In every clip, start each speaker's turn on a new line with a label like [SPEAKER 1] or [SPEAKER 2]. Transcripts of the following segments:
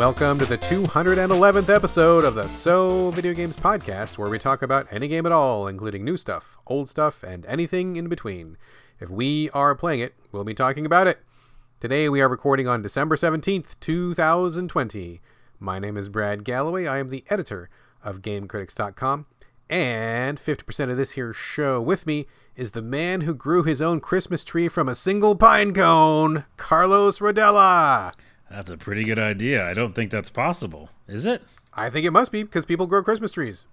[SPEAKER 1] welcome to the 211th episode of the So Video Games Podcast, where we talk about any game at all, including new stuff, old stuff, and anything in between. If we are playing it, we'll be talking about it. Today we are recording on December 17th, 2020. My name is Brad Galloway. I am the editor of GameCritics.com. And 50% of this here show with me is the man who grew his own Christmas tree from a single pine cone, Carlos Rodella.
[SPEAKER 2] That's a pretty good idea. I don't think that's possible. Is it?
[SPEAKER 1] I think it must be because people grow Christmas trees.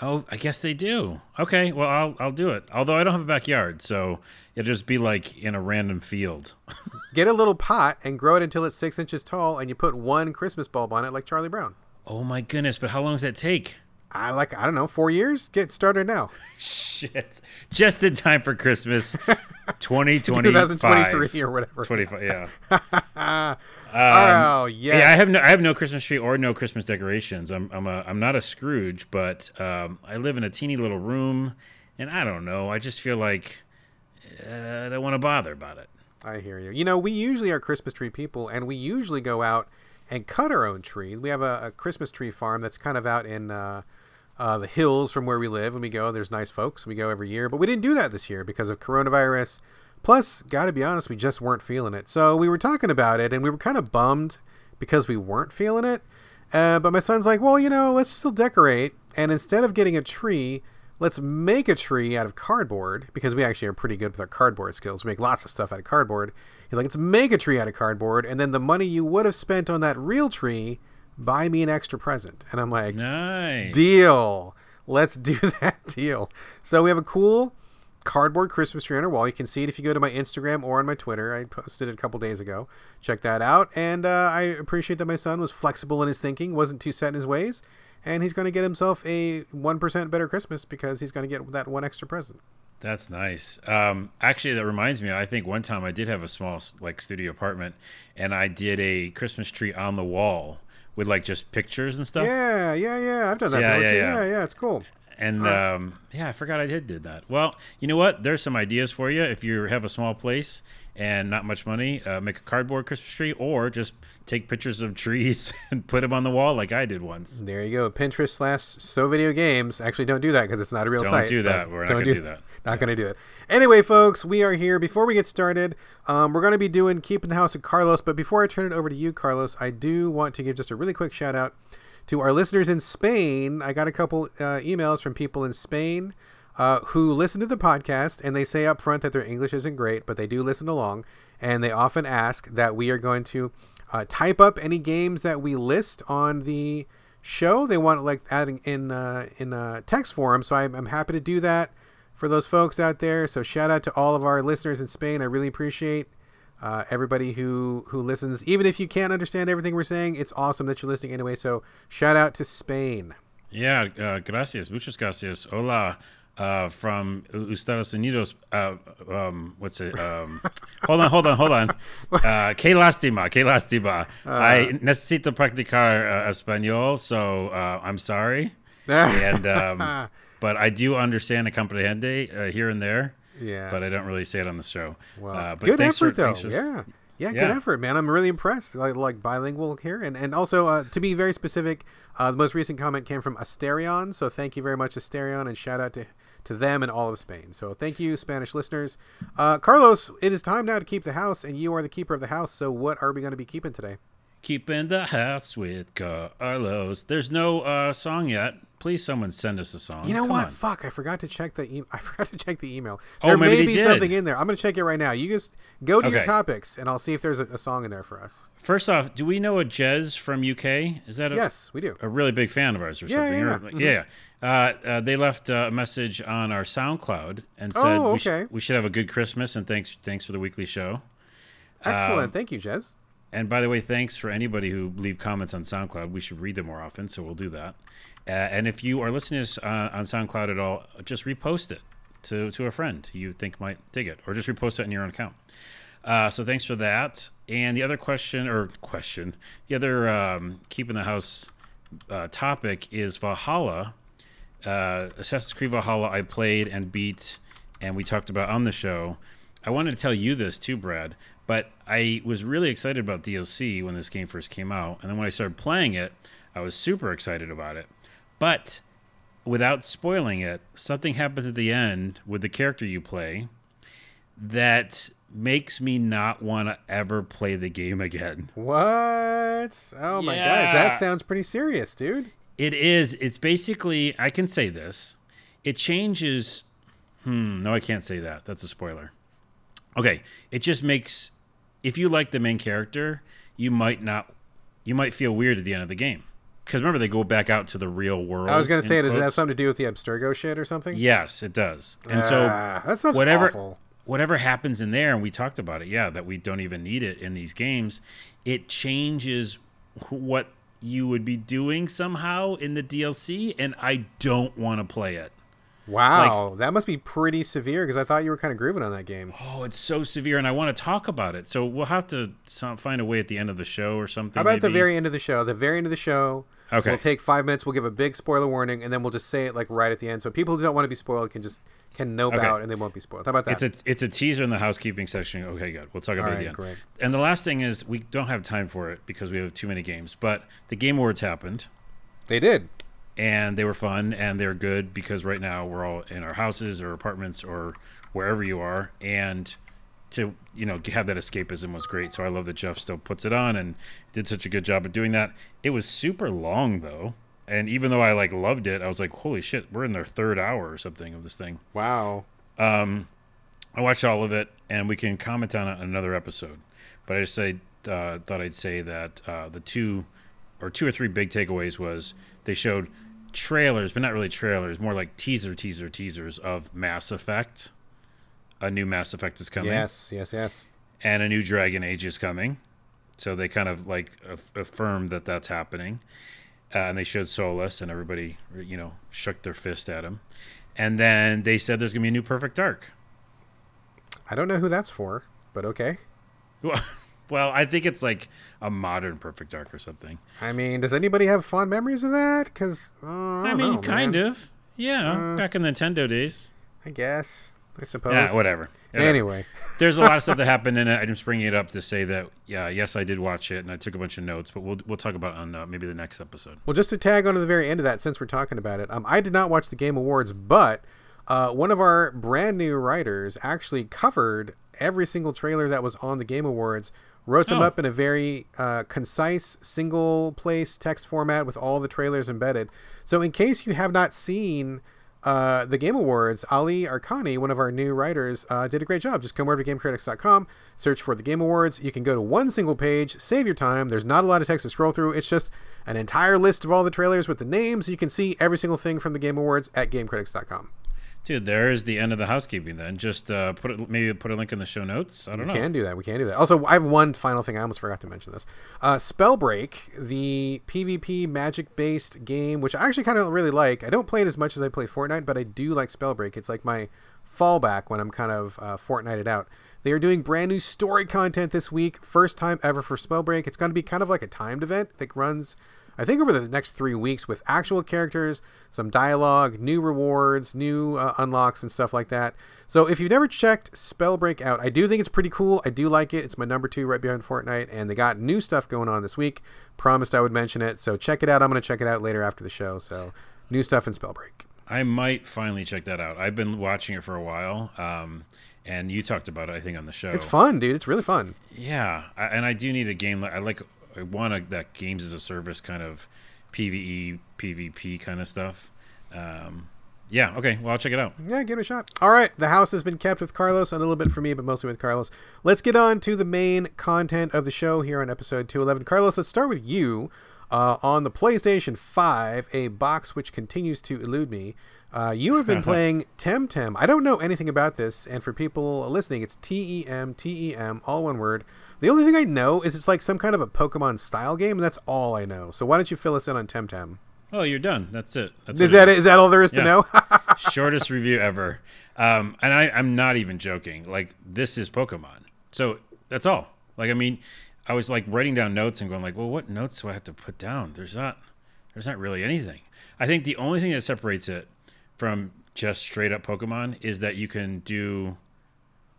[SPEAKER 2] Oh, I guess they do. Okay, well I'll I'll do it. Although I don't have a backyard, so it'll just be like in a random field.
[SPEAKER 1] Get a little pot and grow it until it's six inches tall, and you put one Christmas bulb on it, like Charlie Brown.
[SPEAKER 2] oh my goodness! But how long does that take?
[SPEAKER 1] I like I don't know, four years. Get started now.
[SPEAKER 2] Shit! Just in time for Christmas, twenty twenty
[SPEAKER 1] 2023 or whatever.
[SPEAKER 2] Twenty five. Yeah.
[SPEAKER 1] oh yes.
[SPEAKER 2] Yeah, I have no, I have no Christmas tree or no Christmas decorations. I'm, I'm a, I'm not a Scrooge, but um, I live in a teeny little room, and I don't know. I just feel like uh, I don't want to bother about it.
[SPEAKER 1] I hear you. You know, we usually are Christmas tree people, and we usually go out and cut our own tree. We have a, a Christmas tree farm that's kind of out in uh, uh, the hills from where we live. When we go, there's nice folks. We go every year, but we didn't do that this year because of coronavirus. Plus, got to be honest, we just weren't feeling it. So we were talking about it, and we were kind of bummed because we weren't feeling it. Uh, but my son's like, well, you know, let's still decorate. And instead of getting a tree, let's make a tree out of cardboard because we actually are pretty good with our cardboard skills. We make lots of stuff out of cardboard. He's like, let's make a tree out of cardboard, and then the money you would have spent on that real tree, buy me an extra present. And I'm like,
[SPEAKER 2] Nice.
[SPEAKER 1] deal. Let's do that deal. So we have a cool cardboard Christmas tree on our wall. You can see it if you go to my Instagram or on my Twitter. I posted it a couple days ago. Check that out. And uh, I appreciate that my son was flexible in his thinking, wasn't too set in his ways, and he's going to get himself a one percent better Christmas because he's going to get that one extra present.
[SPEAKER 2] That's nice. Um, actually, that reminds me. I think one time I did have a small like studio apartment, and I did a Christmas tree on the wall with like just pictures and stuff.
[SPEAKER 1] Yeah, yeah, yeah. I've done that
[SPEAKER 2] Yeah, yeah, yeah.
[SPEAKER 1] Yeah, yeah. It's cool.
[SPEAKER 2] And um, yeah, I forgot I did did that. Well, you know what? There's some ideas for you if you have a small place and not much money. Uh, make a cardboard Christmas tree, or just take pictures of trees and put them on the wall like I did once.
[SPEAKER 1] There you go. Pinterest slash so video games. Actually, don't do that because it's not a real site.
[SPEAKER 2] Don't
[SPEAKER 1] site.
[SPEAKER 2] do that. We're not gonna do that.
[SPEAKER 1] Not going to do it. Anyway, folks, we are here. Before we get started, um, we're going to be doing Keeping the House with Carlos. But before I turn it over to you, Carlos, I do want to give just a really quick shout out to our listeners in Spain. I got a couple uh, emails from people in Spain uh, who listen to the podcast and they say up front that their English isn't great, but they do listen along. And they often ask that we are going to uh, type up any games that we list on the show. They want like adding in uh, in uh, text form, so I'm, I'm happy to do that for those folks out there. So shout out to all of our listeners in Spain. I really appreciate uh, everybody who who listens. Even if you can't understand everything we're saying, it's awesome that you're listening anyway. So shout out to Spain.
[SPEAKER 2] Yeah, uh, gracias, muchas gracias. Hola, uh, from Estados Unidos. Uh, um, what's it? Um, hold on, hold on, hold on. Uh, que lástima, que lástima. I necesito practicar uh, español, so uh, I'm sorry. and um, but I do understand a comprehende uh, here and there.
[SPEAKER 1] Yeah.
[SPEAKER 2] But I don't really say it on the show.
[SPEAKER 1] Well,
[SPEAKER 2] uh, but
[SPEAKER 1] good
[SPEAKER 2] thanks
[SPEAKER 1] effort
[SPEAKER 2] for,
[SPEAKER 1] though.
[SPEAKER 2] for-
[SPEAKER 1] yeah. yeah, good effort, man. I'm really impressed. Like, like bilingual here, and and also uh, to be very specific, uh, the most recent comment came from Asterion. So thank you very much, Asterion, and shout out to to them and all of Spain. So thank you, Spanish listeners. Uh, Carlos, it is time now to keep the house, and you are the keeper of the house. So what are we going to be keeping today?
[SPEAKER 2] Keeping the house with Carlos. There's no uh, song yet. Please, someone send us a song.
[SPEAKER 1] You know
[SPEAKER 2] Come
[SPEAKER 1] what?
[SPEAKER 2] on.
[SPEAKER 1] Fuck! I forgot to check the. E- I forgot to check the email.
[SPEAKER 2] Oh,
[SPEAKER 1] There may be
[SPEAKER 2] did.
[SPEAKER 1] something in there. I'm going to check it right now. You just go to your topics, and I'll see if there's a, a song in there for us.
[SPEAKER 2] First off, do we know a Jez from UK? Is that a,
[SPEAKER 1] Yes, we do.
[SPEAKER 2] a really big fan of ours or
[SPEAKER 1] Yeah,
[SPEAKER 2] something?
[SPEAKER 1] yeah,
[SPEAKER 2] Or-
[SPEAKER 1] yeah. Mhm.
[SPEAKER 2] yeah. Uh, uh, they left uh, a message on our SoundCloud and said
[SPEAKER 1] Oh,
[SPEAKER 2] we, sh-
[SPEAKER 1] okay.
[SPEAKER 2] we should have a good Christmas and thanks thanks for the weekly show.
[SPEAKER 1] Excellent.
[SPEAKER 2] Um,
[SPEAKER 1] Thank you, Jez.
[SPEAKER 2] And by the way, thanks for anybody who leave comments on SoundCloud. We should read them more often, so we'll do that. Uh, and if you are listening to us uh, on SoundCloud at all, just repost it to, to a friend you think might dig it, or just repost it in your own account. Uh, so thanks for that. And the other question, or question, the other um, keeping the house uh, topic is Valhalla. Uh, Assassin's Creed Valhalla, I played and beat, and we talked about on the show. I wanted to tell you this too, Brad. But I was really excited about DLC when this game first came out, and then when I started playing it, I was super excited about it. But without spoiling it, something happens at the end with the character you play that makes me not want to ever play the game again.
[SPEAKER 1] What? Oh my
[SPEAKER 2] Yeah.
[SPEAKER 1] god, that sounds pretty serious, dude.
[SPEAKER 2] It is. It's basically. I can say this. It changes. Hmm. No, I can't say that. That's a spoiler. Okay. It just makes. If you like the main character, you might not. You might feel weird at the end of the game because remember they go back out to the real world.
[SPEAKER 1] I was gonna say, does it have something to do with the Abstergo shit or something?
[SPEAKER 2] Yes, it does. And so
[SPEAKER 1] Ah, that sounds
[SPEAKER 2] whatever
[SPEAKER 1] awful.
[SPEAKER 2] whatever happens in there and we talked about it yeah that we don't even need it in these games it changes what you would be doing somehow in the DLC and I don't want to play it
[SPEAKER 1] Wow, that must be pretty severe because I thought you were kind of grooving on that game.
[SPEAKER 2] oh it's so severe and I want to talk about it so we'll have to find a way at the end of the show or something
[SPEAKER 1] How about at the very end of the show? The very end of the show,
[SPEAKER 2] Okay.
[SPEAKER 1] we'll take five minutes. We'll give a big spoiler warning, and then we'll just say it like right at the end, so people who don't want to be spoiled can just can know
[SPEAKER 2] Okay.
[SPEAKER 1] about and they won't be spoiled. How about that?
[SPEAKER 2] It's a it's a teaser in the housekeeping section. Okay, good. We'll talk about it at
[SPEAKER 1] right,
[SPEAKER 2] the end.
[SPEAKER 1] great.
[SPEAKER 2] And the last thing is we don't have time for it because we have too many games. But the Game Awards happened.
[SPEAKER 1] they did.
[SPEAKER 2] and they were fun and they're good because right now we're all in our houses or apartments or wherever you are and to you know have that escapism was great so i love that jeff still puts it on and did such a good job of doing that it was super long though and even though i like loved it i was like holy shit we're in their third hour or something of this thing
[SPEAKER 1] Wow.
[SPEAKER 2] Um, I watched all of it, and we can comment on another episode. But I just say, uh, thought I'd say that uh, the two or two or three big takeaways was they showed trailers, but not really trailers, more like teaser, teaser, teasers of Mass Effect. A new Mass Effect is coming,
[SPEAKER 1] Yes, yes, yes.
[SPEAKER 2] and a new Dragon Age is coming. So they kind of like aff- affirmed that that's happening, uh, and they showed Solus, and everybody, you know, shook their fist at him. And then they said there's gonna be a new Perfect Dark.
[SPEAKER 1] I don't know who that's for, but okay.
[SPEAKER 2] Well, well, I think it's like a modern Perfect Dark or something.
[SPEAKER 1] I mean, does anybody have fond memories of that? Because I,
[SPEAKER 2] I mean,
[SPEAKER 1] know,
[SPEAKER 2] kind
[SPEAKER 1] man.
[SPEAKER 2] of. Yeah, back in the Nintendo days.
[SPEAKER 1] I guess. I suppose.
[SPEAKER 2] Yeah, whatever. Whatever.
[SPEAKER 1] Anyway,
[SPEAKER 2] there's a lot of stuff that happened in it. I'm just bringing it up to say that, yeah, yes, I did watch it and I took a bunch of notes, but we'll we'll talk about it on uh, maybe the next episode.
[SPEAKER 1] well, just to tag on to the very end of that, since we're talking about it, um, I did not watch the Game Awards, but uh, one of our brand new writers actually covered every single trailer that was on the Game Awards, wrote them
[SPEAKER 2] Oh.
[SPEAKER 1] up in a very uh, concise, single place text format with all the trailers embedded. So, in case you have not seen uh, the Game Awards, Ali Arkhani, one of our new writers, uh, did a great job. Just come over to GameCritics.com, search for the Game Awards. You can go to one single page, save your time. There's not a lot of text to scroll through. It's just an entire list of all the trailers with the names. You can see every single thing from the Game Awards at GameCritics.com.
[SPEAKER 2] Dude, there's the end of the housekeeping. Then just uh, put it, maybe put a link in the show notes. I don't know.
[SPEAKER 1] We can do that. We can do that. Also, I have one final thing. I almost forgot to mention this. Uh, Spellbreak, the PvP magic based game, which I actually kind of really like. I don't play it as much as I play Fortnite, but I do like Spellbreak. It's like my fallback when I'm kind of uh, Fortnited out. They are doing brand new story content this week. First time ever for Spellbreak. It's going to be kind of like a timed event that runs, I think, over the next three weeks with actual characters, some dialogue, new rewards, new uh, unlocks, and stuff like that. So if you've never checked Spellbreak out, I do think it's pretty cool. I do like it. It's my number two right behind Fortnite, and they got new stuff going on this week. Promised I would mention it, so check it out. I'm going to check it out later after the show. So new stuff in Spellbreak.
[SPEAKER 2] I might finally check that out. I've been watching it for a while, um, and you talked about it, I think, on the show.
[SPEAKER 1] It's fun, dude. It's really fun.
[SPEAKER 2] Yeah, I, and I do need a game like I like. I want a, that games as a service kind of PVE, PvP kind of stuff. Um, yeah, okay. Well, I'll check it out.
[SPEAKER 1] Yeah, give it a shot. All right, the house has been kept with Carlos, a little bit for me, but mostly with Carlos. Let's get on to the main content of the show here on episode 211. Carlos, let's start with you. Uh, on the PlayStation 5, a box which continues to elude me. Uh, you have been playing Temtem. I don't know anything about this, and for people listening, it's T E M T E M, all one word. The only thing I know is it's like some kind of a Pokemon style game, and that's all I know. So why don't you fill us in on Temtem?
[SPEAKER 2] Oh, you're done. That's it. That's
[SPEAKER 1] Is that it? Is that all there is to know?
[SPEAKER 2] shortest review ever. Um, and I, I'm not even joking. Like this is Pokemon. So that's all. Like I mean, I was like writing down notes and going like, well, what notes do I have to put down? There's not, there's not really anything. I think the only thing that separates it from just straight up Pokemon is that you can do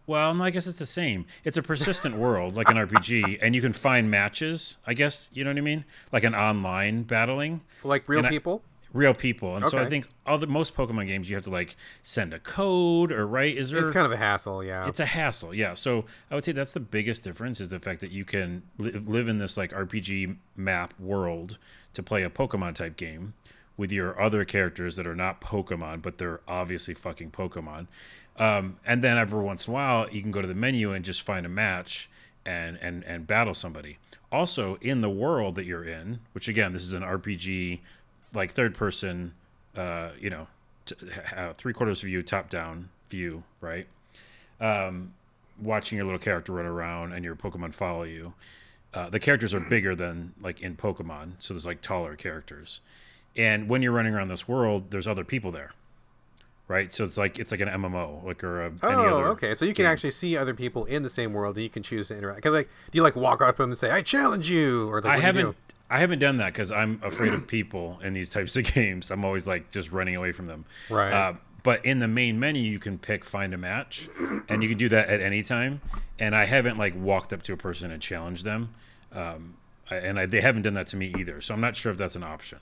[SPEAKER 2] Well, no, I guess it's the same. It's a persistent world, like an RPG, and you can find matches. I guess you know what I mean, like an online battling,
[SPEAKER 1] like real
[SPEAKER 2] And I-
[SPEAKER 1] people.
[SPEAKER 2] real people. And so I think all the most Pokemon games, you have to like send a code or right. Is there?
[SPEAKER 1] It's kind of a hassle, yeah.
[SPEAKER 2] it's a hassle yeah so i would say that's the biggest difference is the fact that you can li- live in this like rpg map world to play a pokemon type game with your other characters that are not pokemon but they're obviously fucking pokemon um, and then every once in a while you can go to the menu and just find a match and and and battle somebody also in the world that you're in which again this is an rpg like third person uh you know t- uh, three quarters view top down view right um, watching your little character run around and your Pokemon follow you. Uh, the characters are bigger than like in Pokemon, so there's like taller characters. And when you're running around this world, there's other people there, right? So it's like it's like an MMO, like or a, any
[SPEAKER 1] Oh,
[SPEAKER 2] other.
[SPEAKER 1] okay. So you can actually see other people in the same world, and you can choose to interact. 'Cause, like, do you like walk up to them and say, "I challenge you," or like,
[SPEAKER 2] I haven't. I haven't done that because I'm afraid of people in these types of games. I'm always like just running away from them.
[SPEAKER 1] Right.
[SPEAKER 2] Uh, but in the main menu, you can pick find a match, and you can do that at any time. And I haven't like walked up to a person and challenged them, um, and I, they haven't done that to me either. So I'm not sure if that's an option.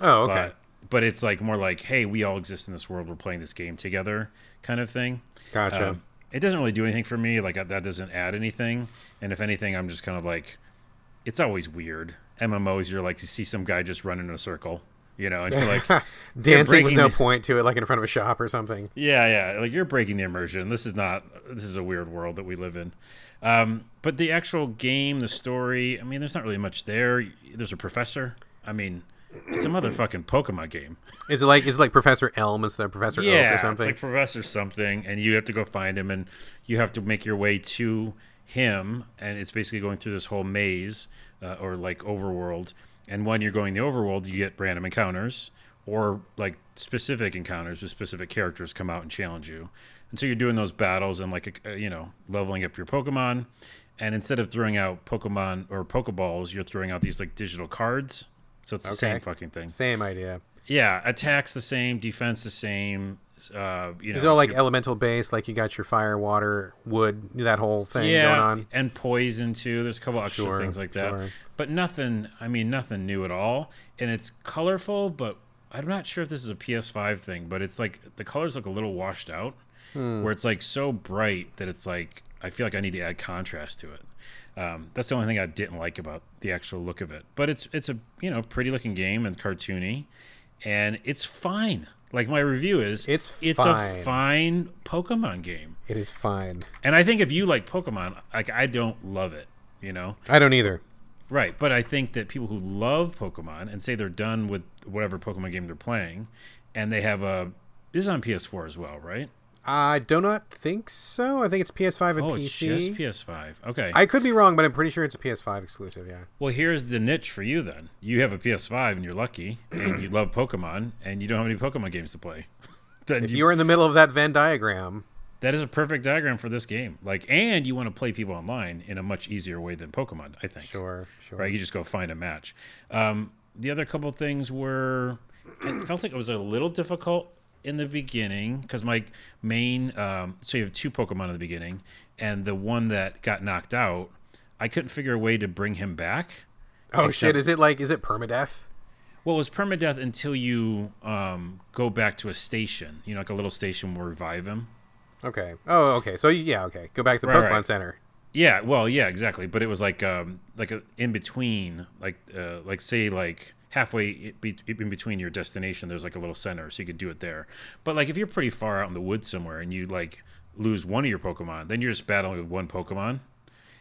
[SPEAKER 1] Oh, okay.
[SPEAKER 2] But but it's like more like, hey, we all exist in this world. We're playing this game together, kind of thing.
[SPEAKER 1] Gotcha.
[SPEAKER 2] Um, it doesn't really do anything for me. Like that doesn't add anything. And if anything, I'm just kind of like, it's always weird. MMOs, you're like, you see some guy just running in a circle, you know, and you're like,
[SPEAKER 1] Dancing with no
[SPEAKER 2] the-
[SPEAKER 1] point to it, like in front of a shop or something.
[SPEAKER 2] yeah, yeah, like you're breaking the immersion. This is not. This is a weird world that we live in. Um, but the actual game, the story. I mean, there's not really much there. There's a professor. I mean, it's a motherfucking Pokemon game.
[SPEAKER 1] Is it like is it like Professor Elm instead of Professor Oak
[SPEAKER 2] yeah,
[SPEAKER 1] or something?
[SPEAKER 2] it's like Professor something, and you have to go find him, and you have to make your way to him, and it's basically going through this whole maze uh, or like overworld. And when you're going the overworld, you get random encounters or like specific encounters with specific characters come out and challenge you. And so you're doing those battles and like uh, you know leveling up your Pokemon. And instead of throwing out Pokemon or Pokeballs, you're throwing out these like digital cards. So it's the same fucking thing.
[SPEAKER 1] Same idea.
[SPEAKER 2] Yeah, attacks the same, defense the same. Uh, you know,
[SPEAKER 1] Is it all like elemental base? Like you got your fire, water, wood, that whole thing
[SPEAKER 2] yeah,
[SPEAKER 1] going on?
[SPEAKER 2] and poison too. There's a couple extra
[SPEAKER 1] Sure,
[SPEAKER 2] things like that,
[SPEAKER 1] sure.
[SPEAKER 2] but nothing. I mean, nothing new at all. And it's colorful, but I'm not sure if this is a PS5 thing. But it's like the colors look a little washed out,
[SPEAKER 1] Hmm.
[SPEAKER 2] where it's like so bright that it's like I feel like I need to add contrast to it. Um, that's the only thing I didn't like about the actual look of it. But it's it's a you know pretty looking game and cartoony, and it's fine. Like my review is,
[SPEAKER 1] It's
[SPEAKER 2] it's
[SPEAKER 1] fine.
[SPEAKER 2] a fine Pokemon game.
[SPEAKER 1] It is fine.
[SPEAKER 2] And I think if you like Pokemon, like I don't love it, you know?
[SPEAKER 1] I don't either.
[SPEAKER 2] Right. But I think that people who love Pokemon and say they're done with whatever Pokemon game they're playing, and they have a this is on PS4 as well, right?
[SPEAKER 1] I do not think so. I think it's PS5 and
[SPEAKER 2] Oh, it's
[SPEAKER 1] PC.
[SPEAKER 2] just PS5. Okay.
[SPEAKER 1] I could be wrong, but I'm pretty sure it's a PS5 exclusive. Yeah.
[SPEAKER 2] well, here's the niche for you then. You have a PS5 and you're lucky, and you love Pokemon, and you don't have any Pokemon games to play. then
[SPEAKER 1] If
[SPEAKER 2] you,
[SPEAKER 1] you're in the middle of that Venn diagram,
[SPEAKER 2] that is a perfect diagram for this game. Like, and you want to play people online in a much easier way than Pokemon, I think.
[SPEAKER 1] sure, sure.
[SPEAKER 2] right? You just go find a match. Um, the other couple things were, it felt like it was a little difficult in the beginning because my main, um, so you have two Pokemon in the beginning, and the one that got knocked out, I couldn't figure a way to bring him back.
[SPEAKER 1] Oh
[SPEAKER 2] Except-
[SPEAKER 1] shit! Is it like is it permadeath?
[SPEAKER 2] Well, it was permadeath until you um, go back to a station, you know, like a little station will revive him.
[SPEAKER 1] Okay. Oh, okay. So yeah, okay. Go back to the
[SPEAKER 2] Right,
[SPEAKER 1] Pokemon
[SPEAKER 2] right.
[SPEAKER 1] Center.
[SPEAKER 2] Yeah, well, yeah, exactly. But it was like um like a in between, like uh, like say like halfway in between your destination. There's like a little center, so you could do it there. But like if you're pretty far out in the woods somewhere and you like lose one of your Pokemon, then you're just battling with one Pokemon.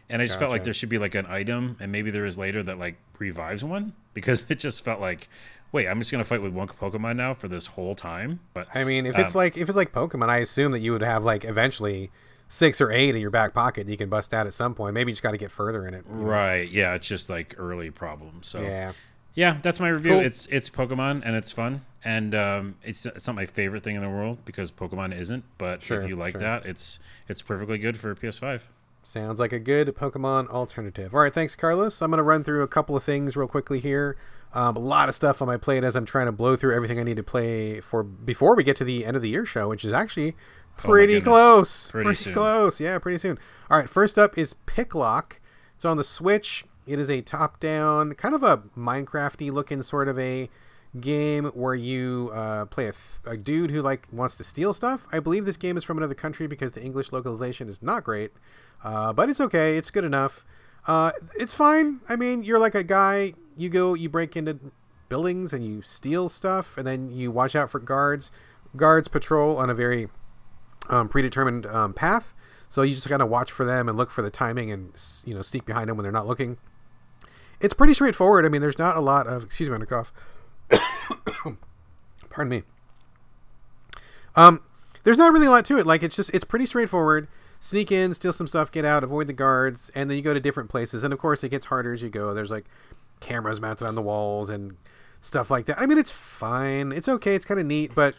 [SPEAKER 2] And I just felt like there should be like an item, and maybe there is later that like revives one because it just felt like, wait, I'm just gonna fight with one Pokemon now for this whole time. But
[SPEAKER 1] I mean, if
[SPEAKER 2] Um,
[SPEAKER 1] it's like if it's like Pokemon, I assume that you would have like eventually six or eight in your back pocket that you can bust out at some point. Maybe you just got to get further in it. know?
[SPEAKER 2] right, yeah, it's just like early problems. So
[SPEAKER 1] Yeah.
[SPEAKER 2] Yeah, that's my review.
[SPEAKER 1] Cool.
[SPEAKER 2] It's it's Pokemon and it's fun, and um, it's it's not my favorite thing in the world because Pokemon isn't. But
[SPEAKER 1] Sure,
[SPEAKER 2] if you like
[SPEAKER 1] sure.
[SPEAKER 2] that, it's it's perfectly good for PS5.
[SPEAKER 1] Sounds like a good Pokemon alternative. All right, thanks, Carlos. I'm going to run through a couple of things real quickly here. Um, a lot of stuff on my plate as I'm trying to blow through everything I need to play for before we get to the end of the year show, which is actually Pretty
[SPEAKER 2] goodness.
[SPEAKER 1] close.
[SPEAKER 2] Pretty
[SPEAKER 1] Pretty, close. Yeah, pretty soon. All right, first up is Picklock. It's on the Switch. It is a top-down, kind of a Minecrafty looking sort of a game where you uh, play a, th- a dude who like wants to steal stuff. I believe this game is from another country because the English localization is not great, uh, but it's okay. It's good enough. Uh, it's fine. I mean, you're like a guy. You go, you break into buildings and you steal stuff, and then you watch out for guards. Guards patrol on a very um, predetermined um, path. So you just gotta watch for them and look for the timing and you know sneak behind them when they're not looking. It's pretty straightforward. I mean, there's not a lot of excuse me, I'm cough. Pardon me. Um, there's not really a lot to it. Like it's just it's pretty straightforward. Sneak in, steal some stuff, get out, avoid the guards, and then you go to different places. And of course, it gets harder as you go. There's like cameras mounted on the walls and stuff like that. I mean, it's fine. It's okay. It's kind of neat, but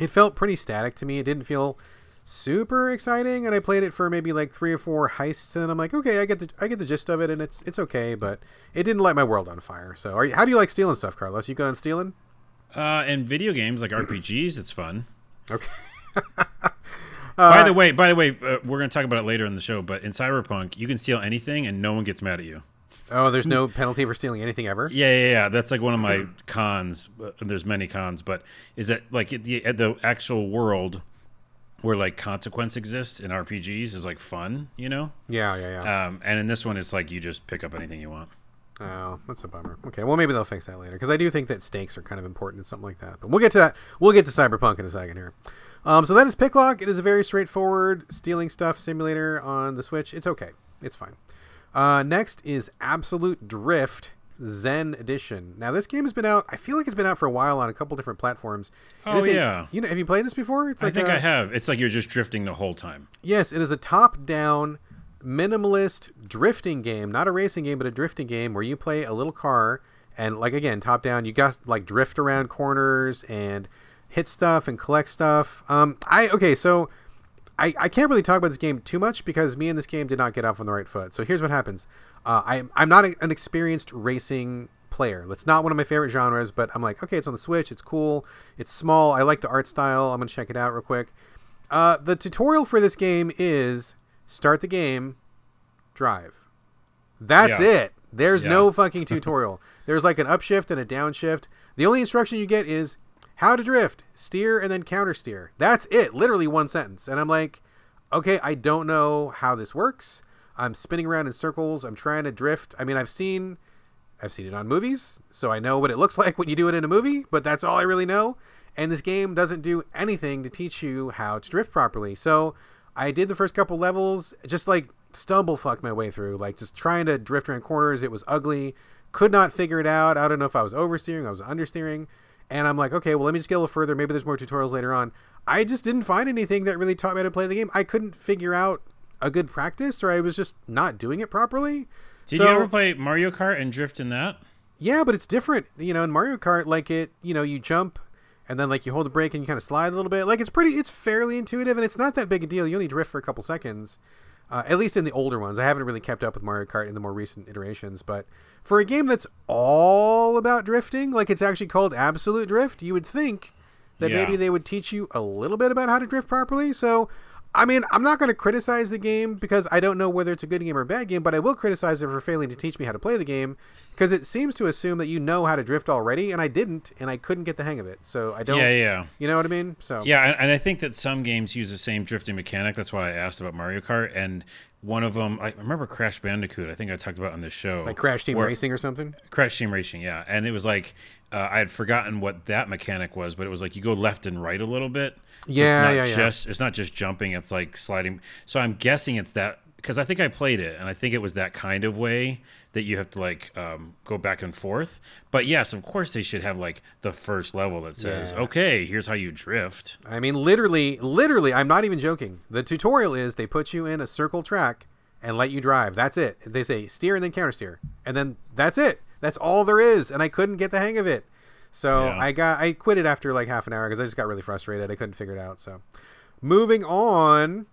[SPEAKER 1] it felt pretty static to me. It didn't feel super exciting, and I played it for maybe like three or four heists, and I'm like, okay, I get the I get the gist of it, and it's it's okay, but it didn't light my world on fire. So, are you, how do you like stealing stuff, Carlos? You good on stealing?
[SPEAKER 2] Uh, in video games like RPGs, it's fun.
[SPEAKER 1] Okay.
[SPEAKER 2] by the way, by the way, uh, we're going to talk about it later in the show. But in Cyberpunk, you can steal anything and no one gets mad at you.
[SPEAKER 1] Oh, there's no penalty for stealing anything ever.
[SPEAKER 2] Yeah, yeah, yeah. That's like one of my cons. uh, There's many cons, but is that like the, the actual world where like consequence exists in RPGs is like fun, you know?
[SPEAKER 1] Yeah, yeah, yeah.
[SPEAKER 2] Um, and in this one, it's like you just pick up anything you want.
[SPEAKER 1] Oh, that's a bummer. Okay, well maybe they'll fix that later because I do think that stakes are kind of important in something like that. But we'll get to that. We'll get to Cyberpunk in a second here. Um, so that is Picklock. It is a very straightforward stealing stuff simulator on the Switch. It's okay. It's fine. Uh, next is Absolute Drift Zen Edition. Now this game has been out. I feel like it's been out for a while on a couple different platforms.
[SPEAKER 2] Oh,
[SPEAKER 1] is a-
[SPEAKER 2] yeah.
[SPEAKER 1] you know, have you played this before? It's
[SPEAKER 2] I
[SPEAKER 1] like
[SPEAKER 2] think
[SPEAKER 1] a-
[SPEAKER 2] I have. It's like you're just drifting the whole time.
[SPEAKER 1] Yes, it is a top-down minimalist drifting game, not a racing game, but a drifting game where you play a little car and like again, top-down, you got like drift around corners and hit stuff and collect stuff. Um I okay, so I, I can't really talk about this game too much because me and this game did not get off on the right foot. So here's what happens. Uh, I, I'm not a, an experienced racing player. That's not one of my favorite genres, but I'm like, okay, it's on the Switch. It's cool. It's small. I like the art style. I'm going to check it out real quick. Uh, the tutorial for this game is start the game, drive. That's
[SPEAKER 2] Yeah.
[SPEAKER 1] it. There's
[SPEAKER 2] Yeah.
[SPEAKER 1] no fucking tutorial. There's like an upshift and a downshift. The only instruction you get is how to drift, steer, and then counter steer. That's it. Literally one sentence. And I'm like, okay, I don't know how this works. I'm spinning around in circles. I'm trying to drift. I mean, I've seen I've seen it on movies, so I know what it looks like when you do it in a movie, but that's all I really know. And this game doesn't do anything to teach you how to drift properly. So I did the first couple levels, just like stumble fuck my way through, like just trying to drift around corners. It was ugly. Could not figure it out. I don't know if I was oversteering, I was understeering. And I'm like, okay, well, let me just get a little further. Maybe there's more tutorials later on. I just didn't find anything that really taught me how to play the game. I couldn't figure out a good practice, or I was just not doing it properly.
[SPEAKER 2] Did
[SPEAKER 1] So-
[SPEAKER 2] you ever play Mario Kart and drift in that?
[SPEAKER 1] yeah, but it's different. You know, in Mario Kart, like it, you know, you jump and then like you hold the brake and you kind of slide a little bit. Like it's pretty, it's fairly intuitive and it's not that big a deal. You only drift for a couple seconds, uh, at least in the older ones. I haven't really kept up with Mario Kart in the more recent iterations, but for a game that's all about drifting, like it's actually called Absolute Drift, you would think that
[SPEAKER 2] Yeah.
[SPEAKER 1] maybe they would teach you a little bit about how to drift properly. So. I mean, I'm not going to criticize the game because I don't know whether it's a good game or a bad game, but I will criticize it for failing to teach me how to play the game because it seems to assume that you know how to drift already, and I didn't, and I couldn't get the hang of it. So I don't.
[SPEAKER 2] Yeah, yeah.
[SPEAKER 1] You know what I mean? So
[SPEAKER 2] Yeah, and, and I think that some games use the same drifting mechanic. That's why I asked about Mario Kart. And one of them, I remember Crash Bandicoot. I think I talked about on this show.
[SPEAKER 1] like Crash Team Racing or something.
[SPEAKER 2] Crash Team Racing, yeah. And it was like uh, I had forgotten what that mechanic was, but it was like you go left and right a little bit. So
[SPEAKER 1] Yeah,
[SPEAKER 2] it's not
[SPEAKER 1] yeah, yeah.
[SPEAKER 2] it's not just jumping, it's like sliding. So I'm guessing it's that because I think I played it and I think it was that kind of way that you have to like um, go back and forth. But yes, of course they should have like the first level that says,
[SPEAKER 1] Yeah.
[SPEAKER 2] "Okay, here's how you drift."
[SPEAKER 1] I mean, literally, literally, I'm not even joking. The tutorial is they put you in a circle track and let you drive. That's it. They say steer and then counter steer, and then that's it. That's all there is, and I couldn't get the hang of it. So
[SPEAKER 2] Yeah.
[SPEAKER 1] I got I quit it after like half an hour because I just got really frustrated. I couldn't figure it out. So moving on,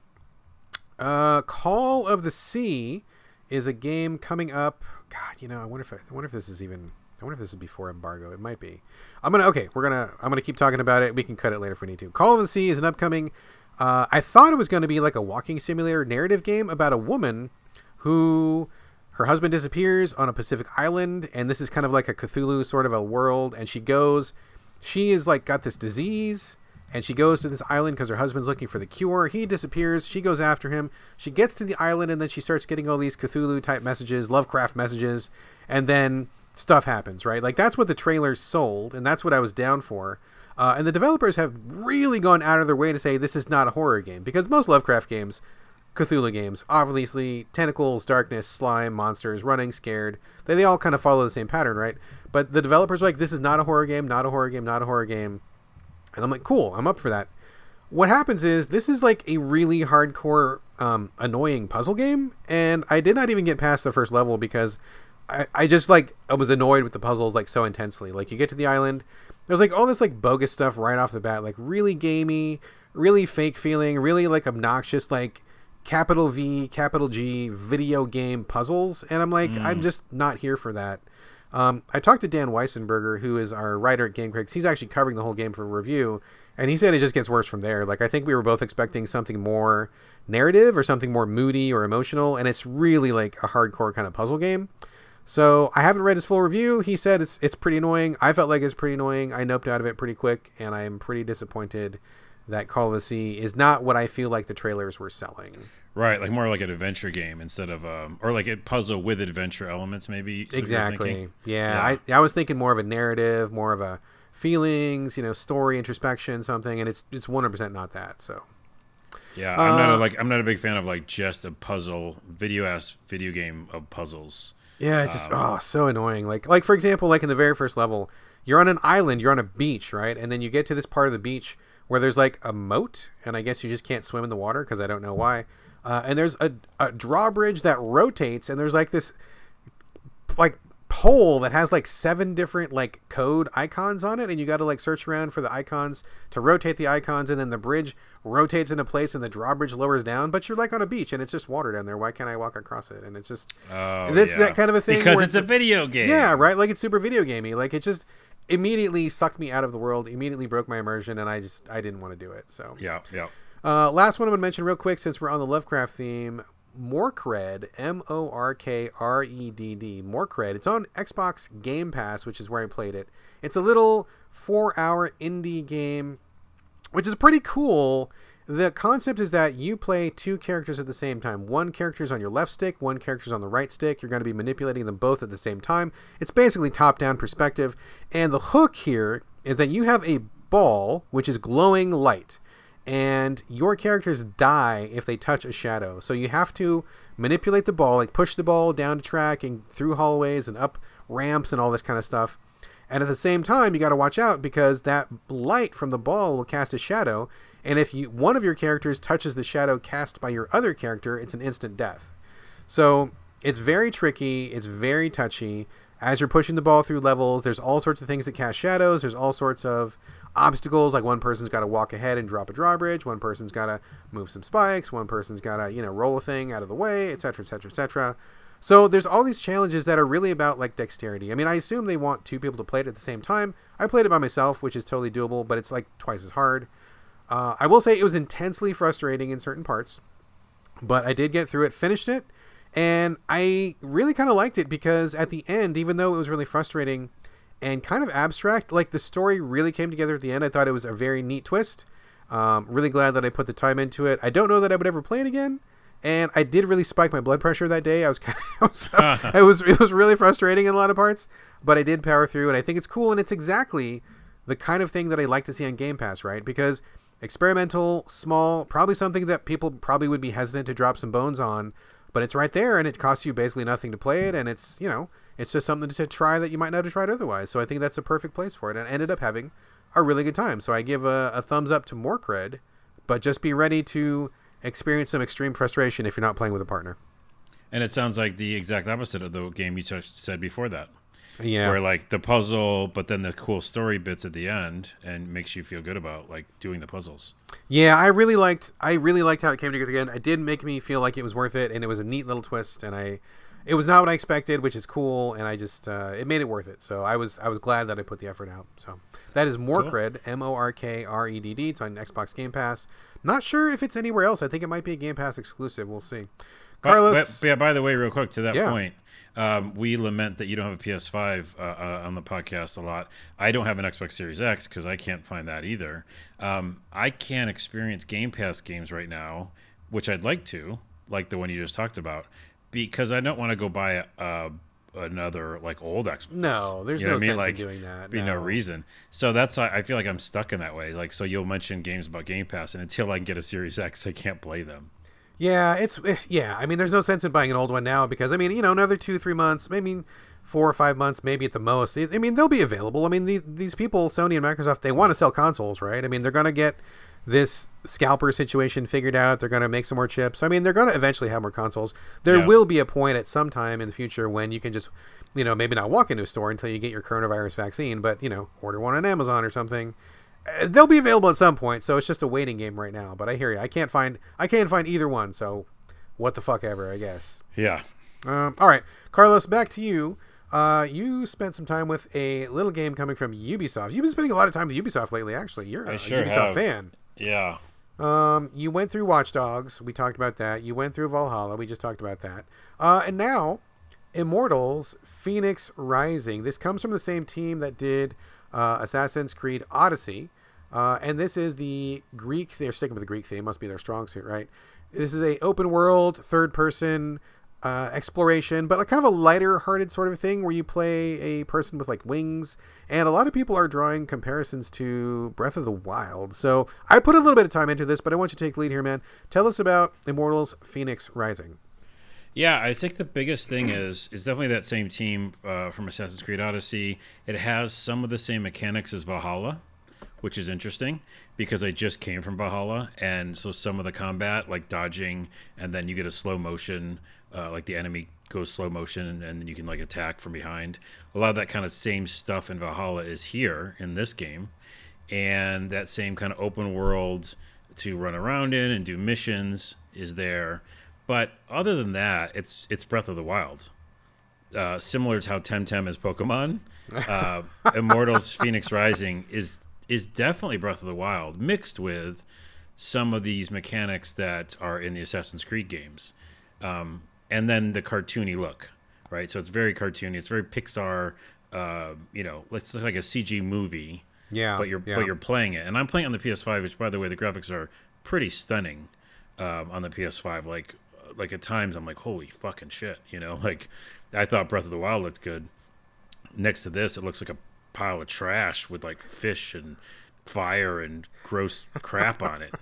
[SPEAKER 1] uh, Call of the Sea is a game coming up. God, you know, I wonder if I, I wonder if this is even. I wonder if this is before embargo. It might be. I'm gonna okay. We're gonna. I'm gonna keep talking about it. We can cut it later if we need to. Call of the Sea is an upcoming Uh, I thought it was going to be like a walking simulator narrative game about a woman who her husband disappears on a Pacific island, and this is kind of like a Cthulhu sort of a world. And she goes, she is like got this disease, and she goes to this island because her husband's looking for the cure. He disappears. She goes after him. She gets to the island, and then she starts getting all these Cthulhu type messages, Lovecraft messages, and then stuff happens, right? Like that's what the trailer sold, and that's what I was down for. Uh, and the developers have really gone out of their way to say this is not a horror game because most Lovecraft games, Cthulhu games, obviously tentacles, darkness, slime, monsters, running, scared, they, they all kind of follow the same pattern, right? But the developers are like, this is not a horror game, not a horror game, not a horror game. And I'm like, cool, I'm up for that. What happens is this is like a really hardcore, um, annoying puzzle game, and I did not even get past the first level because I, I just like I was annoyed with the puzzles like so intensely. Like you get to the island, there's like all this like bogus stuff right off the bat, like really gamey, really fake feeling, really like obnoxious, like capital V, capital G video game puzzles, and I'm like, mm. I'm just not here for that. Um, I talked to Dan Weissenberger, who is our writer at Game Critics. He's actually covering the whole game for review, and he said it just gets worse from there. Like I think we were both expecting something more narrative or something more moody or emotional, and it's really like a hardcore kind of puzzle game. So I haven't read his full review. He said it's it's pretty annoying. I felt like it's pretty annoying. I noped out of it pretty quick, and I am pretty disappointed that Call of the Sea is not what I feel like the trailers were selling.
[SPEAKER 2] Right, like more like an adventure game instead of um, or like a puzzle with adventure elements, maybe.
[SPEAKER 1] Exactly. Yeah, yeah, I I was thinking more of a narrative, more of a feelings, you know, story, introspection, something, and it's it's one hundred percent not that. So.
[SPEAKER 2] Yeah, I'm uh, not a, like I'm not a big fan of like just a puzzle video ass video game of puzzles.
[SPEAKER 1] Yeah, it's just um, oh so annoying. Like like for example, like in the very first level, you're on an island, you're on a beach, right? And then you get to this part of the beach where there's like a moat, and I guess you just can't swim in the water because I don't know why. Uh, and there's a, a drawbridge that rotates, and there's like this like pole that has like seven different like code icons on it and you got to like search around for the icons to rotate the icons and then the bridge rotates into place and the drawbridge lowers down but you're like on a beach and it's just water down there. Why can't i walk across it? And it's just
[SPEAKER 2] oh,
[SPEAKER 1] it's
[SPEAKER 2] yeah.
[SPEAKER 1] that kind of a thing
[SPEAKER 2] because it's a video game.
[SPEAKER 1] Yeah right? Like it's super video gamey. Like it just immediately sucked me out of the world immediately broke my immersion and i just i didn't want to do it so
[SPEAKER 2] yeah yeah
[SPEAKER 1] uh, last one i'm to mention real quick since we're on the lovecraft theme Morkredd, M O R K R E D D. Morkredd. It's on Xbox Game Pass, which is where I played it. It's a little four hour indie game, which is pretty cool. The concept is that you play two characters at the same time. One character is on your left stick, one character is on the right stick. You're going to be manipulating them both at the same time. It's basically top down perspective. And the hook here is that you have a ball, which is glowing light and your characters die if they touch a shadow. So you have to manipulate the ball, like push the ball down the track and through hallways and up ramps and all this kind of stuff. And at the same time, you got to watch out because that light from the ball will cast a shadow, and if you one of your characters touches the shadow cast by your other character, it's an instant death. So it's very tricky. It's very touchy. As you're pushing the ball through levels, there's all sorts of things that cast shadows. There's all sorts of obstacles like one person's got to walk ahead and drop a drawbridge one person's got to move some spikes one person's got to you know roll a thing out of the way etc etc etc so there's all these challenges that are really about like dexterity i mean i assume they want two people to play it at the same time i played it by myself which is totally doable but it's like twice as hard uh, i will say it was intensely frustrating in certain parts but i did get through it finished it and i really kind of liked it because at the end even though it was really frustrating and kind of abstract. Like the story really came together at the end. I thought it was a very neat twist. Um, really glad that I put the time into it. I don't know that I would ever play it again. And I did really spike my blood pressure that day. I was kind of, was, it was it was really frustrating in a lot of parts, but I did power through, and I think it's cool. And it's exactly the kind of thing that I like to see on Game Pass, right? Because experimental, small, probably something that people probably would be hesitant to drop some bones on, but it's right there, and it costs you basically nothing to play it, and it's you know it's just something to try that you might not have tried otherwise. So I think that's a perfect place for it. And I ended up having a really good time. So I give a, a thumbs up to Morkredd, but just be ready to experience some extreme frustration if you're not playing with a partner.
[SPEAKER 2] And it sounds like the exact opposite of the game you just said before that.
[SPEAKER 1] Yeah.
[SPEAKER 2] Where like the puzzle, but then the cool story bits at the end and makes you feel good about like doing the puzzles.
[SPEAKER 1] Yeah, I really liked I really liked how it came together again. It did make me feel like it was worth it and it was a neat little twist and I it was not what I expected, which is cool, and I just uh, it made it worth it. So I was I was glad that I put the effort out. So that is Morkredd, M O R K R E D D. It's on Xbox Game Pass. Not sure if it's anywhere else. I think it might be a Game Pass exclusive. We'll see.
[SPEAKER 2] But-
[SPEAKER 1] Carlos,
[SPEAKER 2] but, yeah. By the way, real quick to that
[SPEAKER 1] Yeah.
[SPEAKER 2] point, um, we lament that you don't have a PS5 uh, uh, on the podcast a lot. I don't have an Xbox Series X because I can't find that either. Um, I can't experience Game Pass games right now, which I'd like to, like the one you just talked about, because I don't want to go buy a, another like old Xbox.
[SPEAKER 1] No, there's
[SPEAKER 2] You know
[SPEAKER 1] no
[SPEAKER 2] I mean?
[SPEAKER 1] sense in doing that,
[SPEAKER 2] Be no.
[SPEAKER 1] no.
[SPEAKER 2] reason. So that's why I feel like I'm stuck in that way. Like, so you'll mention games about Game Pass, and until I can get a Series X, I can't play them.
[SPEAKER 1] Yeah, it's, it's yeah. I mean, there's no sense in buying an old one now because I mean, you know, another two, three months, maybe four or five months, maybe at the most. I mean, they'll be available. I mean, the, these people, Sony and Microsoft, they want to sell consoles, right? I mean, they're gonna get this scalper situation figured out. They're gonna make some more chips. I mean, they're gonna eventually have more consoles. There
[SPEAKER 2] Yeah.
[SPEAKER 1] will be a point at some time in the future when you can just, you know, maybe not walk into a store until you get your coronavirus vaccine, but you know, order one on Amazon or something they'll be available at some point so it's just a waiting game right now but i hear you i can't find i can't find either one so what the fuck ever i guess
[SPEAKER 2] Yeah.
[SPEAKER 1] um, all right carlos back to you uh, you spent some time with a little game coming from ubisoft you've been spending a lot of time with ubisoft lately actually you're a,
[SPEAKER 2] sure
[SPEAKER 1] ubisoft
[SPEAKER 2] have.
[SPEAKER 1] fan
[SPEAKER 2] Yeah.
[SPEAKER 1] um, you went through Watch Dogs. We talked about that. You went through Valhalla. We just talked about that. Uh, and now, Immortals: Fenyx Rising. This comes from the same team that did uh, Assassin's Creed Odyssey, uh, and this is the Greek. They're sticking with the Greek theme. Must be their strong suit, right? This is a open world, third person uh, exploration, but like kind of a lighter hearted sort of thing where you play a person with like wings. And a lot of people are drawing comparisons to Breath of the Wild. So I put a little bit of time into this, but I want you to take lead here, man. Tell us about Immortals Fenyx Rising.
[SPEAKER 2] Yeah, I think the biggest thing is is definitely that same team uh, from Assassin's Creed Odyssey. It has some of the same mechanics as Valhalla, which is interesting because I just came from Valhalla, and so some of the combat, like dodging, and then you get a slow motion, uh, like the enemy goes slow motion, and, and then you can like attack from behind. A lot of that kind of same stuff in Valhalla is here in this game, and that same kind of open world to run around in and do missions is there. But other than that, it's it's Breath of the Wild. Uh, similar to how Temtem is Pokemon, uh, Immortals Fenyx Rising is is definitely Breath of the Wild mixed with some of these mechanics that are in the Assassin's Creed games, um, and then the cartoony look, right? So it's very cartoony. It's very Pixar. Uh, you know, it's like a CG movie
[SPEAKER 1] Yeah,
[SPEAKER 2] but you're
[SPEAKER 1] yeah.
[SPEAKER 2] but you're playing it, and I'm playing on the PS5, which by the way, the graphics are pretty stunning um, on the PS5. Like like at times, I'm like, holy fucking shit, you know. Like I thought Breath of the Wild looked good. Next to this, it looks like a pile of trash with like fish and fire and gross crap on it.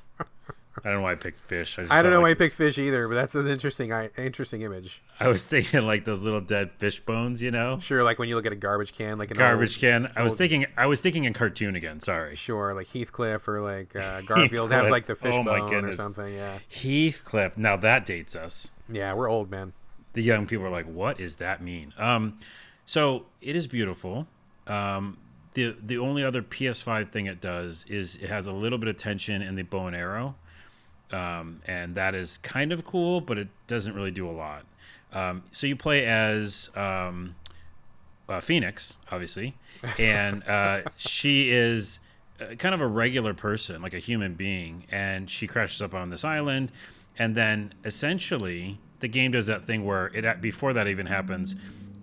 [SPEAKER 2] I don't know why I picked fish. I, just
[SPEAKER 1] I don't know why I picked fish either, but that's an interesting, interesting image.
[SPEAKER 2] I was thinking like those little dead fish bones, you know,
[SPEAKER 1] Sure, like when you look at a garbage can, like an
[SPEAKER 2] garbage
[SPEAKER 1] old-
[SPEAKER 2] can. I was
[SPEAKER 1] old-
[SPEAKER 2] thinking, I was thinking in cartoon again. Sorry.
[SPEAKER 1] Sure, like Heathcliff or like uh, Garfield has like the fish
[SPEAKER 2] Oh
[SPEAKER 1] bone or something. Yeah,
[SPEAKER 2] Heathcliff. Now that dates us.
[SPEAKER 1] yeah, we're old, man.
[SPEAKER 2] the young people are like, "What does that mean?" Um, so it is beautiful. Um, the the only other PS5 thing it does is it has a little bit of tension in the bow and arrow, um, and that is kind of cool, but it doesn't really do a lot. Um, so you play as um, uh, Fenyx, obviously, and uh, she is uh, kind of a regular person, like a human being, and she crashes up on this island, and then essentially the game does that thing where it before that even happens,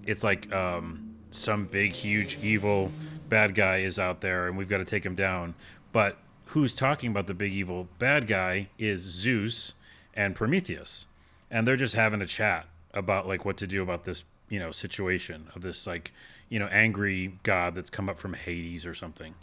[SPEAKER 2] it's like um, some big, huge, evil bad guy is out there, and we've got to take him down, but who's talking about the big evil bad guy is Zeus and Prometheus and they're just having a chat about like what to do about this you know situation of this like you know angry god that's come up from hades or something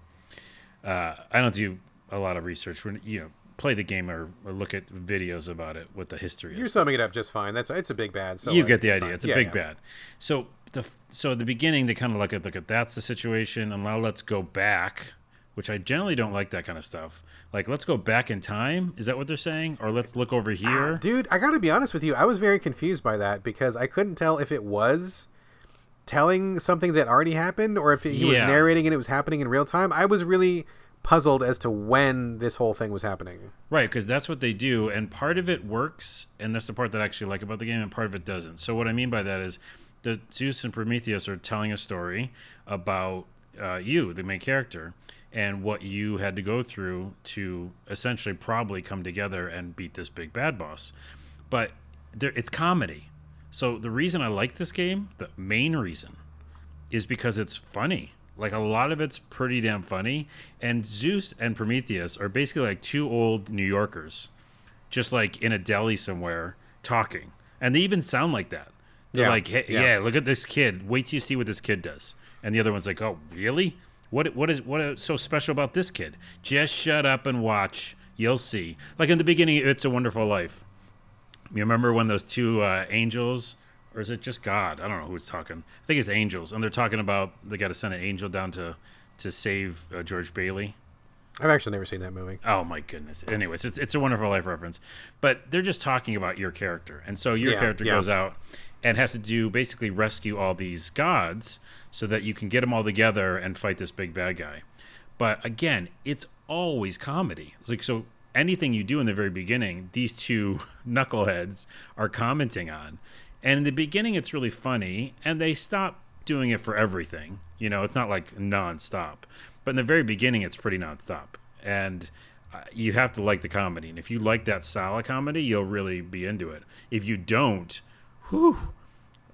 [SPEAKER 2] uh, i don't do a lot of research when you know play the game or, or look at videos about it what the history
[SPEAKER 1] You're
[SPEAKER 2] is
[SPEAKER 1] summing it up just fine. That's it's a big bad. So
[SPEAKER 2] you
[SPEAKER 1] like,
[SPEAKER 2] get the
[SPEAKER 1] it's
[SPEAKER 2] idea
[SPEAKER 1] fine.
[SPEAKER 2] it's a
[SPEAKER 1] Yeah,
[SPEAKER 2] big
[SPEAKER 1] yeah.
[SPEAKER 2] bad so the so at the beginning they kind of look at look at that's the situation and now let's go back which i generally don't like that kind of stuff like let's go back in time is that what they're saying or let's look over here
[SPEAKER 1] Dude, I got to be honest with you. I was very confused by that because I couldn't tell if it was telling something that already happened or if he was narrating and it was happening in real time. I was really puzzled as to when this whole thing was happening.
[SPEAKER 2] Right, because that's what they do, and part of it works, and that's the part that I actually like about the game, and part of it doesn't. So what I mean by that is, the Zeus and Prometheus are telling a story about uh, you, the main character, and what you had to go through to essentially probably come together and beat this big bad boss. But there, it's comedy. So the reason I like this game, the main reason, is because it's funny. Like a lot of it's pretty damn funny. And Zeus and Prometheus are basically like two old New Yorkers, just like in a deli somewhere talking. And they even sound like that. They're
[SPEAKER 1] Yeah,
[SPEAKER 2] like, hey,
[SPEAKER 1] yeah.
[SPEAKER 2] yeah. look at this kid. Wait till you see what this kid does. And the other one's like, oh, really? What what is what is so special about this kid? Just shut up and watch. You'll see. Like in the beginning, It's a Wonderful Life. You remember when those two uh, angels, or is it just God? I don't know who's talking. I think it's angels, and they're talking about they got to send an angel down to to save uh, George Bailey.
[SPEAKER 1] I've actually never seen that movie.
[SPEAKER 2] Oh my goodness. Anyways, it's it's a wonderful life reference. But they're just talking about your character. And so your
[SPEAKER 1] Yeah,
[SPEAKER 2] character
[SPEAKER 1] yeah.
[SPEAKER 2] goes out and has to do basically rescue all these gods so that you can get them all together and fight this big bad guy. But again, it's always comedy. It's like so anything you do in the very beginning, these two knuckleheads are commenting on. And in the beginning it's really funny and they stop doing it for everything. You know, it's not like nonstop. But in the very beginning it's pretty nonstop. And uh, you have to like the comedy. And if you like that style of comedy, you'll really be into it. If you don't, whew,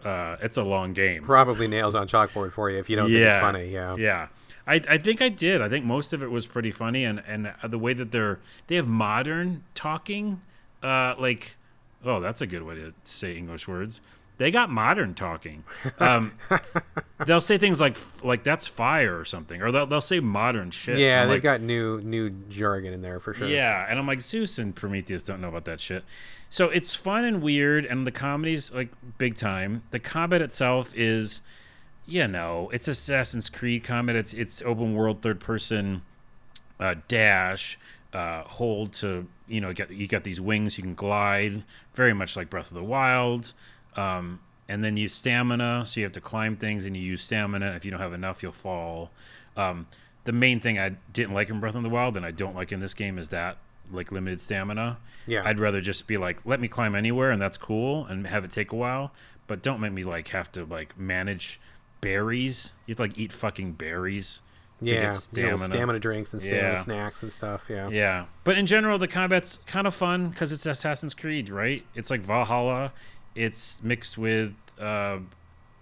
[SPEAKER 2] uh, it's a long game.
[SPEAKER 1] Probably nails on chalkboard for you if you don't think it's funny. Yeah.
[SPEAKER 2] Yeah. I, I think I did. I think most of it was pretty funny, and, and the way that they're they have modern talking, uh, like oh that's a good way to say English words. They got modern talking. Um, they'll say things like like that's fire or something, or they'll, they'll say modern shit.
[SPEAKER 1] Yeah, they've
[SPEAKER 2] like,
[SPEAKER 1] got new new jargon in there for sure.
[SPEAKER 2] yeah, and I'm like Zeus and Prometheus don't know about that shit. So it's fun and weird, and the comedy's like big time. The combat itself is, you know, it's Assassin's Creed combat. It's it's open world third person uh, dash, uh, hold to you know get you got these wings you can glide, very much like Breath of the Wild. Um, and then you stamina, so you have to climb things, and you use stamina. If you don't have enough, you'll fall. Um, the main thing I didn't like in Breath of the Wild, and I don't like in this game, is that like limited stamina.
[SPEAKER 1] Yeah.
[SPEAKER 2] I'd rather just be like, let me climb anywhere, and that's cool, and have it take a while. But don't make me like have to like manage berries. You have to like eat fucking berries to
[SPEAKER 1] yeah,
[SPEAKER 2] get
[SPEAKER 1] you know,
[SPEAKER 2] stamina.
[SPEAKER 1] stamina drinks and stamina
[SPEAKER 2] Yeah.
[SPEAKER 1] snacks and stuff. Yeah.
[SPEAKER 2] Yeah, but in general, the combat's kind of fun because it's Assassin's Creed, right? It's like Valhalla. It's mixed with uh,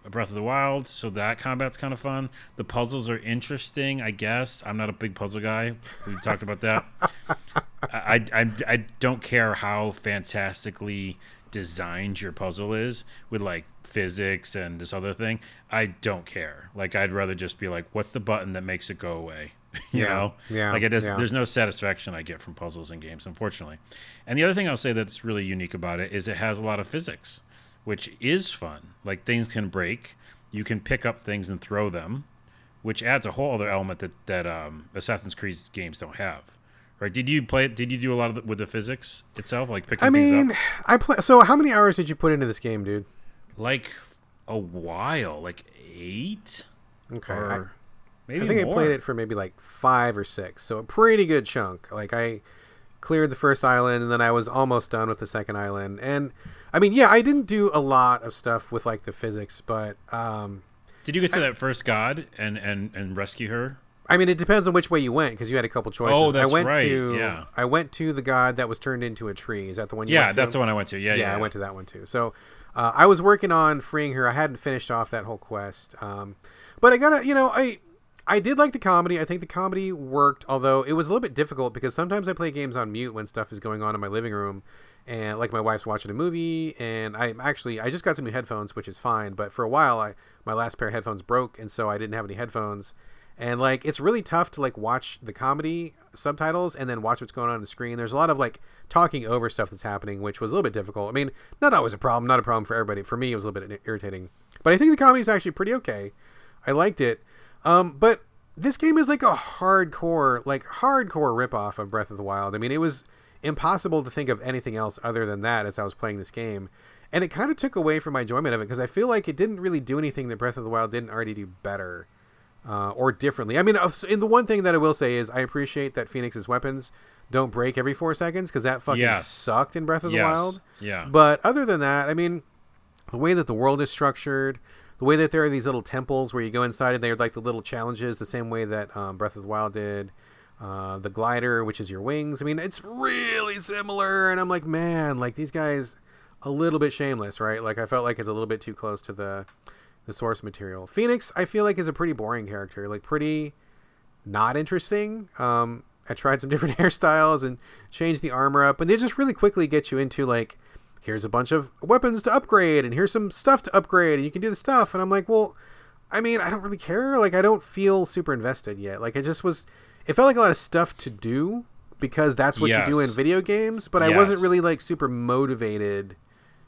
[SPEAKER 2] Breath of the Wild, so that combat's kind of fun. The puzzles are interesting, I guess. I'm not a big puzzle guy. We've talked about that. I, I, I don't care how fantastically designed your puzzle is with like physics and this other thing. I don't care. Like I'd rather just be like, what's the button that makes it go away? you
[SPEAKER 1] Yeah,
[SPEAKER 2] know?
[SPEAKER 1] yeah,
[SPEAKER 2] Like it is.
[SPEAKER 1] yeah.
[SPEAKER 2] there's no satisfaction I get from puzzles and games, unfortunately. And the other thing I'll say that's really unique about it is it has a lot of physics, which is fun. Like things can break. You can pick up things and throw them, which adds a whole other element that that um, Assassin's Creed games don't have. Right? Did you play it? Did you do a lot of the, with the physics itself, like picking
[SPEAKER 1] I
[SPEAKER 2] things
[SPEAKER 1] mean,
[SPEAKER 2] up?
[SPEAKER 1] I play. So, how many hours did you put into this game, dude?
[SPEAKER 2] Like a while, like eight
[SPEAKER 1] Okay, I,
[SPEAKER 2] maybe
[SPEAKER 1] I think
[SPEAKER 2] more.
[SPEAKER 1] I played it for maybe like five or six, so a pretty good chunk. Like I cleared the first island, and then I was almost done with the second island. And I mean, yeah, I didn't do a lot of stuff with like the physics, but um,
[SPEAKER 2] Did you get to that first god and and and rescue her?
[SPEAKER 1] I mean, it depends on which way you went because you had a couple choices.
[SPEAKER 2] Oh, that's
[SPEAKER 1] I went
[SPEAKER 2] right,
[SPEAKER 1] To,
[SPEAKER 2] yeah.
[SPEAKER 1] I went to the god that was turned into a tree. Is that the one? You
[SPEAKER 2] Yeah,
[SPEAKER 1] went to?
[SPEAKER 2] that's the one I went to. Yeah,
[SPEAKER 1] yeah,
[SPEAKER 2] yeah.
[SPEAKER 1] I went to that one too. So uh, I was working on freeing her. I hadn't finished off that whole quest, um, but I gotta, you know, I I did like the comedy. I think the comedy worked, although it was a little bit difficult because sometimes I play games on mute when stuff is going on in my living room, and like my wife's watching a movie, and I actually I just got some new headphones, which is fine. But for a while, I my last pair of headphones broke, and so I didn't have any headphones. And like it's really tough to like watch the comedy subtitles and then watch what's going on on the screen. There's a lot of like talking over stuff that's happening, which was a little bit difficult. I mean, not always a problem, not a problem for everybody. For me, it was a little bit irritating. But I think the comedy is actually pretty okay. I liked it. Um, but this game is like a hardcore, like hardcore ripoff of Breath of the Wild. I mean, it was impossible to think of anything else other than that as I was playing this game. And it kind of took away from my enjoyment of it because I feel like it didn't really do anything that Breath of the Wild didn't already do better uh, or differently. I mean, uh, and the one thing that I will say is I appreciate that Fenyx's weapons don't break every four seconds because that fucking
[SPEAKER 2] Yes.
[SPEAKER 1] sucked in Breath of the
[SPEAKER 2] Yes.
[SPEAKER 1] Wild.
[SPEAKER 2] Yeah.
[SPEAKER 1] But other than that, I mean, the way that the world is structured, the way that there are these little temples where you go inside and they're like the little challenges, the same way that um, Breath of the Wild did. Uh, the glider, which is your wings. I mean, it's really similar, and I'm like, man, like these guys, a little bit shameless, right? Like I felt like it's a little bit too close to the the source material. Fenyx, I feel like is a pretty boring character, like pretty not interesting. Um, I tried some different hairstyles and changed the armor up, and they just really quickly get you into like, here's a bunch of weapons to upgrade, and here's some stuff to upgrade, and you can do the stuff. And I'm like, well, I mean, I don't really care. Like, I don't feel super invested yet. Like, it just was, it felt like a lot of stuff to do because that's what
[SPEAKER 2] Yes.
[SPEAKER 1] you do in video games, but I wasn't really like super motivated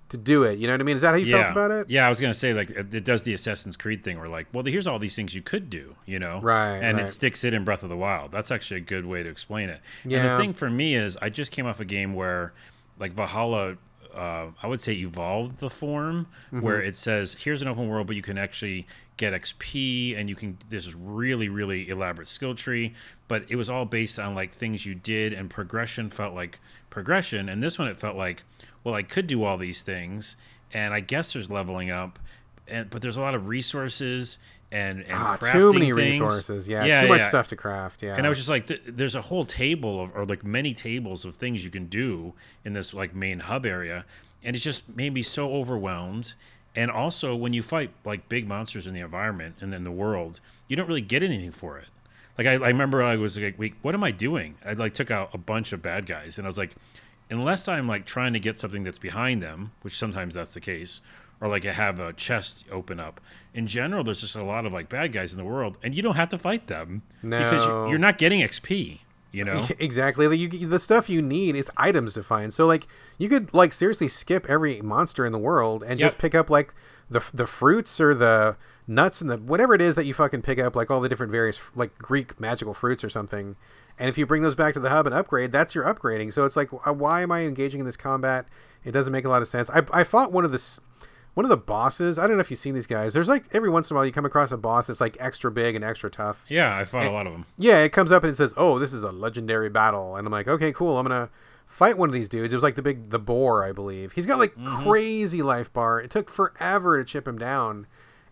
[SPEAKER 1] to do it. You know what I mean? Is that how you
[SPEAKER 2] yeah.
[SPEAKER 1] felt about it?
[SPEAKER 2] Yeah, I was gonna say like it does the Assassin's Creed thing where like, well, here's all these things you could do, you know,
[SPEAKER 1] Right,
[SPEAKER 2] And
[SPEAKER 1] right.
[SPEAKER 2] it sticks it in Breath of the Wild. That's actually a good way to explain it. And
[SPEAKER 1] Yeah.
[SPEAKER 2] the thing for me is, I just came off a game where, like Valhalla, uh, I would say evolved the form
[SPEAKER 1] Mm-hmm.
[SPEAKER 2] where it says here's an open world, but you can actually get XP and you can this is really really elaborate skill tree, but it was all based on like things you did and progression felt like progression, and this one it felt like well I could do all these things and I guess there's leveling up, and but there's a lot of resources and and
[SPEAKER 1] Ah,
[SPEAKER 2] crafting
[SPEAKER 1] too many
[SPEAKER 2] things.
[SPEAKER 1] resources. Yeah,
[SPEAKER 2] yeah
[SPEAKER 1] too much
[SPEAKER 2] yeah.
[SPEAKER 1] stuff to craft. Yeah,
[SPEAKER 2] And I was just like, th- there's a whole table of, or like many tables of things you can do in this like main hub area, and it just made me so overwhelmed. And also, when you fight like big monsters in the environment and in the world, you don't really get anything for it. Like I, I remember I was like, wait, what am I doing? I like took out a bunch of bad guys, and I was like, unless I'm like trying to get something that's behind them, which sometimes that's the case, or like I have a chest open up. In general, there's just a lot of like bad guys in the world, and you don't have to fight them because
[SPEAKER 1] No.
[SPEAKER 2] you- you're not getting XP. You know,
[SPEAKER 1] exactly. Like you, the stuff you need is items to find. So like you could like seriously skip every monster in the world and just pick up like the the fruits or the nuts and the whatever it is that you fucking pick up, like all the different various like Greek magical fruits or something. And if you bring those back to the hub and upgrade, that's your upgrading. So it's like, why am I engaging in this combat? It doesn't make a lot of sense. I, I fought one of the one of the bosses. I don't know if you've seen these guys. There's like every once in a while you come across a boss that's like extra big and extra tough.
[SPEAKER 2] yeah, I fought a lot of them.
[SPEAKER 1] Yeah, it comes up and it says, "Oh, this is a legendary battle," and I'm like, "Okay, cool. I'm gonna fight one of these dudes." It was like the big the boar, I believe. He's got like mm-hmm. crazy life bar. It took forever to chip him down,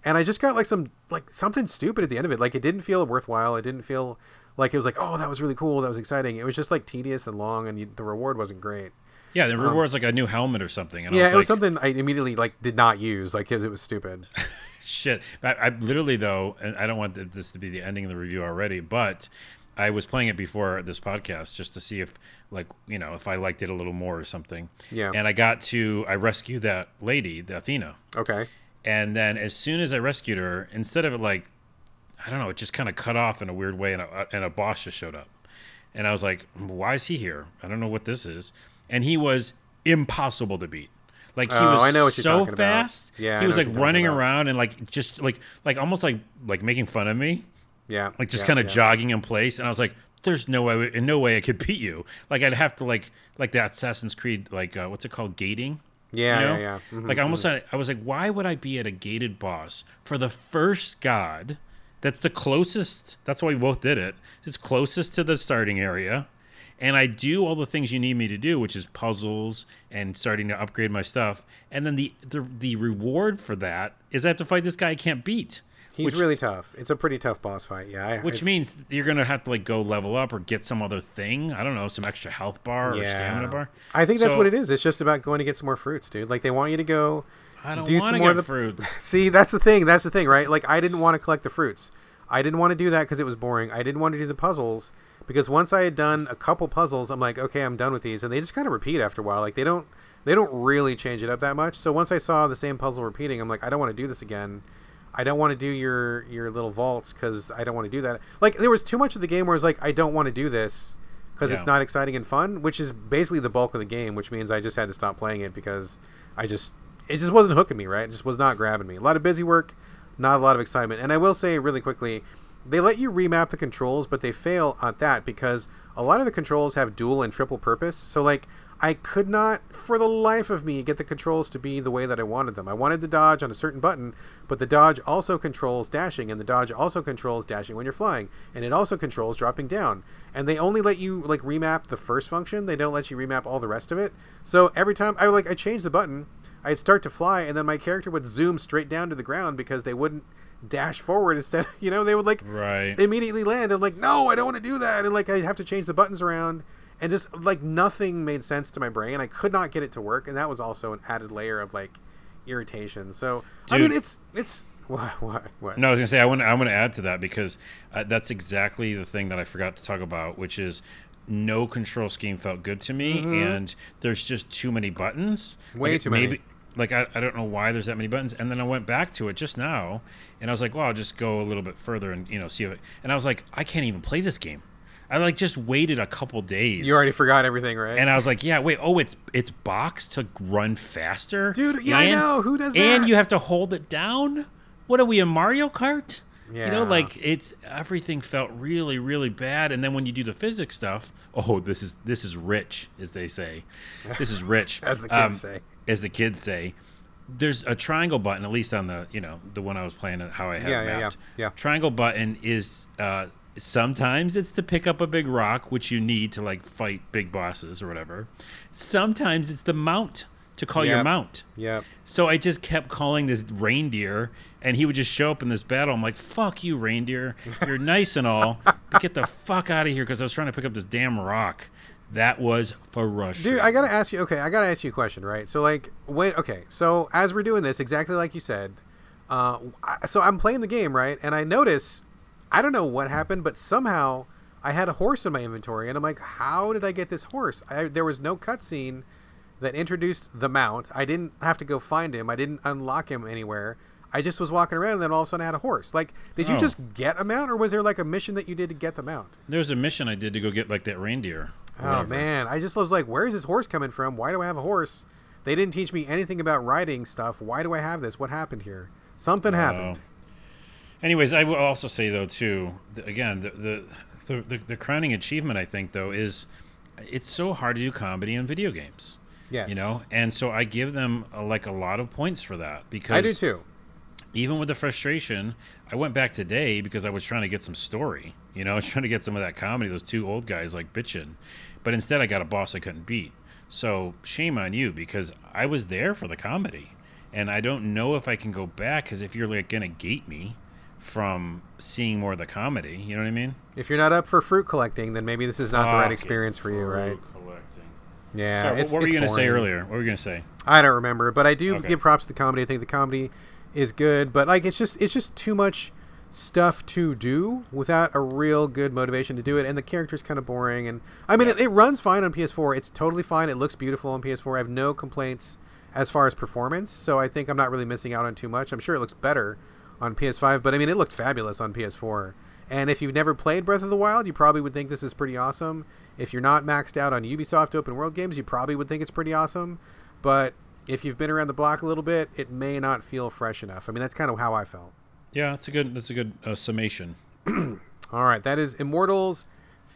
[SPEAKER 1] and I just got like some like something stupid at the end of it. Like it didn't feel worthwhile. It didn't feel like it was like, "Oh, that was really cool. That was exciting." It was just like tedious and long, and you, the reward wasn't great.
[SPEAKER 2] Yeah, the reward's like a new helmet or something. And I
[SPEAKER 1] Um, Yeah,
[SPEAKER 2] was
[SPEAKER 1] it was something I immediately like did not use, like because it was stupid.
[SPEAKER 2] shit. I, I literally though, and I don't want this to be the ending of the review already, but I was playing it before this podcast just to see if, like, you know, if I liked it a little more or something.
[SPEAKER 1] Yeah.
[SPEAKER 2] And I got to, I rescued that lady, the Athena,
[SPEAKER 1] Okay.
[SPEAKER 2] and then as soon as I rescued her, instead of it like, I don't know, it just kind of cut off in a weird way, and a, and a boss just showed up, and I was like, why is he here? I don't know what this is, and he was impossible to beat. Like he
[SPEAKER 1] Oh,
[SPEAKER 2] was
[SPEAKER 1] I know what
[SPEAKER 2] so
[SPEAKER 1] talking about.
[SPEAKER 2] fast.
[SPEAKER 1] Yeah,
[SPEAKER 2] he was like
[SPEAKER 1] what you're talking
[SPEAKER 2] running
[SPEAKER 1] about.
[SPEAKER 2] around and like just like like almost like like making fun of me,
[SPEAKER 1] Yeah.
[SPEAKER 2] like just
[SPEAKER 1] yeah,
[SPEAKER 2] kind of
[SPEAKER 1] yeah.
[SPEAKER 2] jogging in place. And I was like, "There's no way, in no way I could beat you." Like I'd have to like like that Assassin's Creed like uh, what's it called gating.
[SPEAKER 1] Yeah,
[SPEAKER 2] you know?
[SPEAKER 1] yeah, yeah. Mhm,
[SPEAKER 2] Like I almost had, I was like, why would I be at a gated boss for the first god? That's the closest. That's why we both did it. It's closest to the starting area, and I do all the things you need me to do, which is puzzles and starting to upgrade my stuff. And then the the, the reward for that is I have to fight this guy I can't beat.
[SPEAKER 1] He's really tough. It's a pretty tough boss fight. Yeah. I-
[SPEAKER 2] Which means you're gonna have to like go level up or get some other thing. I don't know, some extra health bar or stamina bar.
[SPEAKER 1] I think that's
[SPEAKER 2] So-
[SPEAKER 1] what it is. It's just about going to get some more fruits, dude. Like they want you to go.
[SPEAKER 2] I don't
[SPEAKER 1] do
[SPEAKER 2] want
[SPEAKER 1] some more of the-
[SPEAKER 2] fruits.
[SPEAKER 1] See, that's the thing. That's the thing, right? Like I didn't want to collect the fruits. I didn't want to do that because it was boring. I didn't want to do the puzzles because once I had done a couple puzzles, I'm like, okay, I'm done with these, and they just kind of repeat after a while. Like they don't, they don't really change it up that much. So once I saw the same puzzle repeating, I'm like, I don't want to do this again. I don't want to do your your little vaults because I don't want to do that. Like there was too much of the game where it's like I don't want to do this because
[SPEAKER 2] Yeah.
[SPEAKER 1] it's not exciting and fun, which is basically the bulk of the game. Which means I just had to stop playing it because I just it just wasn't hooking me. Right, it just was not grabbing me. A lot of busy work, not a lot of excitement. And I will say really quickly, they let you remap the controls, but they fail at that because a lot of the controls have dual and triple purpose. So like I could not, for the life of me, get the controls to be the way that I wanted them. I wanted the dodge on a certain button, but the dodge also controls dashing, and the dodge also controls dashing when you're flying, and it also controls dropping down. And they only let you like remap the first function; they don't let you remap all the rest of it. So every time I like I change the button, I'd start to fly, and then my character would zoom straight down to the ground because they wouldn't dash forward instead. You know, they would like
[SPEAKER 2] Right.
[SPEAKER 1] immediately land. I'm like, no, I don't want to do that, and like I have to change the buttons around, and just like nothing made sense to my brain. I could not get it to work, and that was also an added layer of like irritation. So I mean, it's it's what what what.
[SPEAKER 2] No, I was gonna say I want I want to add to that because uh, that's exactly the thing that I forgot to talk about, which is no control scheme felt good to me, and there's just too many buttons.
[SPEAKER 1] Mm-hmm. Way
[SPEAKER 2] Like,
[SPEAKER 1] too many.
[SPEAKER 2] Like I, I don't know why there's that many buttons, and then I went back to it just now, and I was like, well, I'll just go a little bit further and you know see if it. And I was like, I can't even play this game. I like just waited a couple days.
[SPEAKER 1] You already forgot everything, right?
[SPEAKER 2] and I was like, yeah, wait, oh, it's it's boxed to run faster,
[SPEAKER 1] Dude, yeah, I know. Who does that And
[SPEAKER 2] you have to hold it down. What are we in Mario Kart? You know,
[SPEAKER 1] Yeah.
[SPEAKER 2] like it's everything felt really, really bad. And then when you do the physics stuff, oh, this is this is rich, as they say. This is rich,
[SPEAKER 1] As the um, kids say.
[SPEAKER 2] As the kids say. There's a triangle button, at least on the you know the one I was playing, how I have
[SPEAKER 1] Yeah,
[SPEAKER 2] it
[SPEAKER 1] yeah, yeah,
[SPEAKER 2] mapped.
[SPEAKER 1] yeah.
[SPEAKER 2] Triangle button is uh, sometimes it's to pick up a big rock, which you need to like fight big bosses or whatever. Sometimes it's the mount to call your mount.
[SPEAKER 1] Yep.
[SPEAKER 2] So I just kept calling this reindeer, and he would just show up in this battle. I'm like, "Fuck you, reindeer! You're nice and all, but get the fuck out of here!" Because I was trying to pick up this damn rock. That was frustrating.
[SPEAKER 1] Dude, I gotta ask you. Okay, I gotta ask you a question, right? So, like, wait. Okay, so as we're doing this, exactly like you said, uh, I- so I'm playing the game, right? And I notice, I don't know what happened, but somehow I had a horse in my inventory, and I'm like, how did I get this horse? I, there was no cutscene that introduced the mount. I didn't have to go find him. I didn't unlock him anywhere. I just was walking around, and then all of a sudden I had a horse. Like, did you
[SPEAKER 2] Oh.
[SPEAKER 1] just get a mount, or was there like a mission that you did to get the mount?
[SPEAKER 2] There was a mission I did to go get like that reindeer. Or
[SPEAKER 1] Oh man, I just was like, where's this horse coming from? Why do I have a horse? They didn't teach me anything about riding stuff. Why do I have this? What happened here? Something happened.
[SPEAKER 2] Anyways, I will also say though too. Again, the the, the the the crowning achievement I think though is it's so hard to do comedy in video games.
[SPEAKER 1] Yes.
[SPEAKER 2] You know, and so I give them uh, like a lot of points for that because
[SPEAKER 1] I do too.
[SPEAKER 2] even with the frustration, I went back today because I was trying to get some story. You know, I was trying to get some of that comedy. Those two old guys like bitching, but instead I got a boss I couldn't beat. So shame on you because I was there for the comedy, and I don't know if I can go back because if you're like gonna gate me from seeing more of the comedy, you know what I mean?
[SPEAKER 1] If you're not up for fruit collecting, then maybe this is not the right experience for you, right?
[SPEAKER 2] collecting.
[SPEAKER 1] Yeah.
[SPEAKER 2] Sorry,
[SPEAKER 1] it's-
[SPEAKER 2] what were you gonna say earlier? What were you gonna say?
[SPEAKER 1] I don't remember, but I do
[SPEAKER 2] Okay.
[SPEAKER 1] give props to the comedy. I think the comedy is good, but like it's just it's just too much stuff to do without a real good motivation to do it, and the character's kind of boring. And I mean,
[SPEAKER 2] Yeah.
[SPEAKER 1] it, it runs fine on PS4. It's totally fine. It looks beautiful on PS4. I have no complaints as far as performance, so I think I'm not really missing out on too much. I'm sure it looks better on PS5, but I mean, it looked fabulous on PS4. And if you've never played Breath of the Wild, you probably would think this is pretty awesome. If you're not maxed out on Ubisoft open world games, you probably would think it's pretty awesome. But if you've been around the block a little bit, it may not feel fresh enough. I mean, that's kind of how I felt.
[SPEAKER 2] Yeah, that's a good. That's a good uh, summation.
[SPEAKER 1] All right, that is Immortals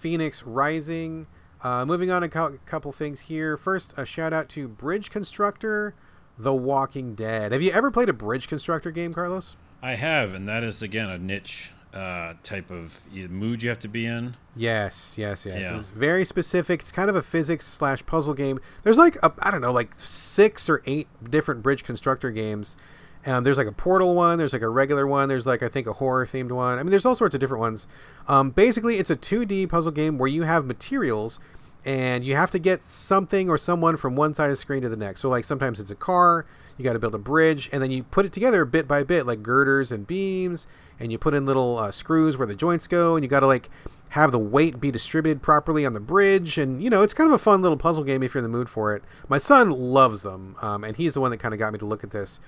[SPEAKER 1] Fenyx Rising. Uh, moving on a cou- couple things here. First, a shout out to Bridge Constructor, The Walking Dead. Have you ever played a Bridge Constructor game, Carlos?
[SPEAKER 2] I have, and that is again a niche uh, type of mood you have to be in.
[SPEAKER 1] Yes, yes, yes.
[SPEAKER 2] Yeah.
[SPEAKER 1] It's very specific. It's kind of a physics slash puzzle game. There's like a, I don't know, like six or eight different bridge constructor games. Um, there's like a portal one. There's like a regular one. There's like I think a horror themed one. I mean, there's all sorts of different ones. Um, basically, it's a 2D puzzle game where you have materials and you have to get something or someone from one side of the screen to the next. So like sometimes it's a car. You got to build a bridge, and then you put it together bit by bit, like girders and beams, and you put in little uh, screws where the joints go, and you got to like have the weight be distributed properly on the bridge, and you know it's kind of a fun little puzzle game if you're in the mood for it. My son loves them, um, and he's the one that kind of got me to look at this.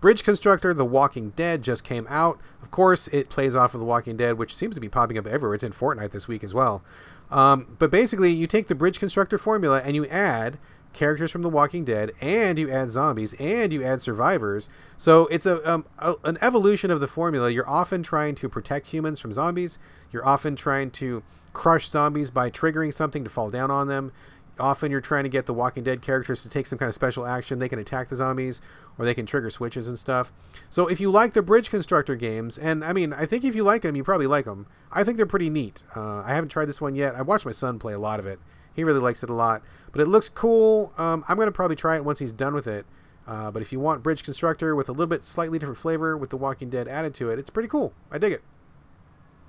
[SPEAKER 1] Bridge Constructor: The Walking Dead just came out. Of course, it plays off of The Walking Dead, which seems to be popping up everywhere. It's in Fortnite this week as well. Um, but basically, you take the Bridge Constructor formula and you add characters from The Walking Dead, and you add zombies, and you add survivors. So it's a, um, a an evolution of the formula. You're often trying to protect humans from zombies. You're often trying to crush zombies by triggering something to fall down on them. Often you're trying to get the Walking Dead characters to take some kind of special action. They can attack the zombies, or they can trigger switches and stuff. So if you like the Bridge Constructor games, and I mean, I think if you like them, you probably like them. I think they're pretty neat. Uh, I haven't tried this one yet. I watched my son play a lot of it. He really likes it a lot, but it looks cool. Um, I'm gonna probably try it once he's done with it. Uh, but if you want Bridge Constructor with a little bit slightly different flavor with The Walking Dead added to it, it's pretty cool. I dig it.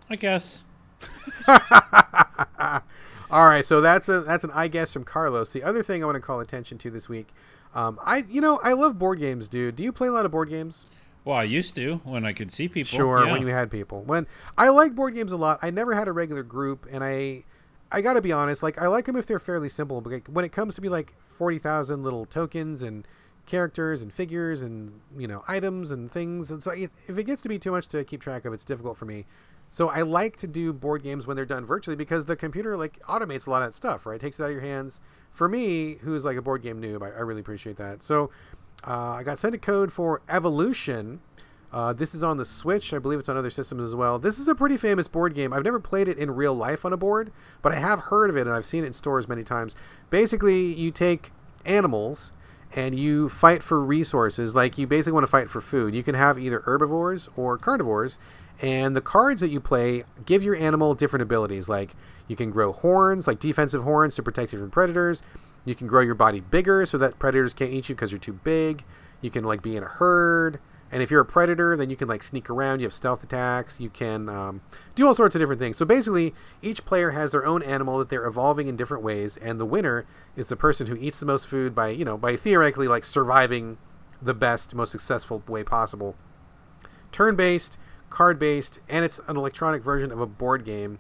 [SPEAKER 2] I guess.
[SPEAKER 1] All right, so that's a that's an I guess from Carlos. The other thing I want to call attention to this week, um, I you know I love board games, dude. Do you play a lot of board games?
[SPEAKER 2] Well, I used to when I could see people.
[SPEAKER 1] Sure,
[SPEAKER 2] yeah.
[SPEAKER 1] when you had people. When I like board games a lot, I never had a regular group, and I I got to be honest, like I like them if they're fairly simple. But like, when it comes to be like forty thousand little tokens and characters and figures and you know items and things, it's like if it gets to be too much to keep track of, it's difficult for me. So I like to do board games when they're done virtually because the computer like automates a lot of that stuff, right? It Takes it out of your hands. For me, who's like a board game noob, I, I really appreciate that. So uh, I got sent a code for Evolution. Uh, this is on the Switch. I believe it's on other systems as well. This is a pretty famous board game. I've never played it in real life on a board, but I have heard of it and I've seen it in stores many times. Basically, you take animals and you fight for resources. Like you basically want to fight for food. You can have either herbivores or carnivores, and the cards that you play give your animal different abilities. Like you can grow horns, like defensive horns to protect you from predators. You can grow your body bigger so that predators can't eat you because you're too big. You can like be in a herd. And if you're a predator, then you can like sneak around. You have stealth attacks. You can um, do all sorts of different things. So basically, each player has their own animal that they're evolving in different ways, and the winner is the person who eats the most food by you know by theoretically like surviving the best, most successful way possible. Turn-based, card-based, and it's an electronic version of a board game.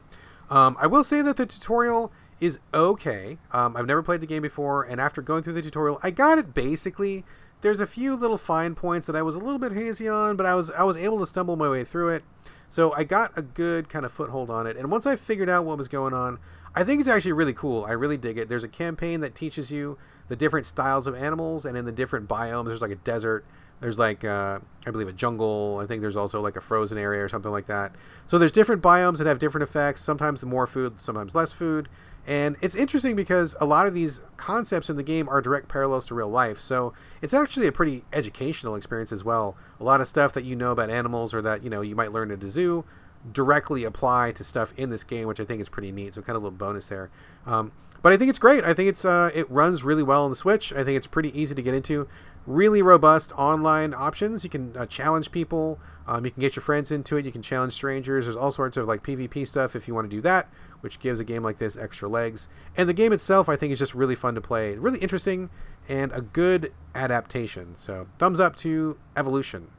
[SPEAKER 1] Um, I will say that the tutorial is okay. Um, I've never played the game before, and after going through the tutorial, I got it basically there's a few little fine points that I was a little bit hazy on, but I was I was able to stumble my way through it. So I got a good kind of foothold on it. And once I figured out what was going on, I think it's actually really cool. I really dig it. There's a campaign that teaches you the different styles of animals and in the different biomes. There's like a desert. There's like uh, I believe a jungle. I think there's also like a frozen area or something like that. So there's different biomes that have different effects. Sometimes more food, sometimes less food. And it's interesting because a lot of these concepts in the game are direct parallels to real life. So it's actually a pretty educational experience as well. A lot of stuff that you know about animals or that, you know, you might learn at a zoo directly apply to stuff in this game, which I think is pretty neat. So kind of a little bonus there. Um, but I think it's great. I think it's uh, it runs really well on the Switch. I think it's pretty easy to get into. Really robust online options. You can uh, challenge people. Um, you can get your friends into it. You can challenge strangers. There's all sorts of like PvP stuff if you want to do that, which gives a game like this extra legs. And the game itself, I think, is just really fun to play. Really interesting and a good adaptation. So thumbs up to Evolution.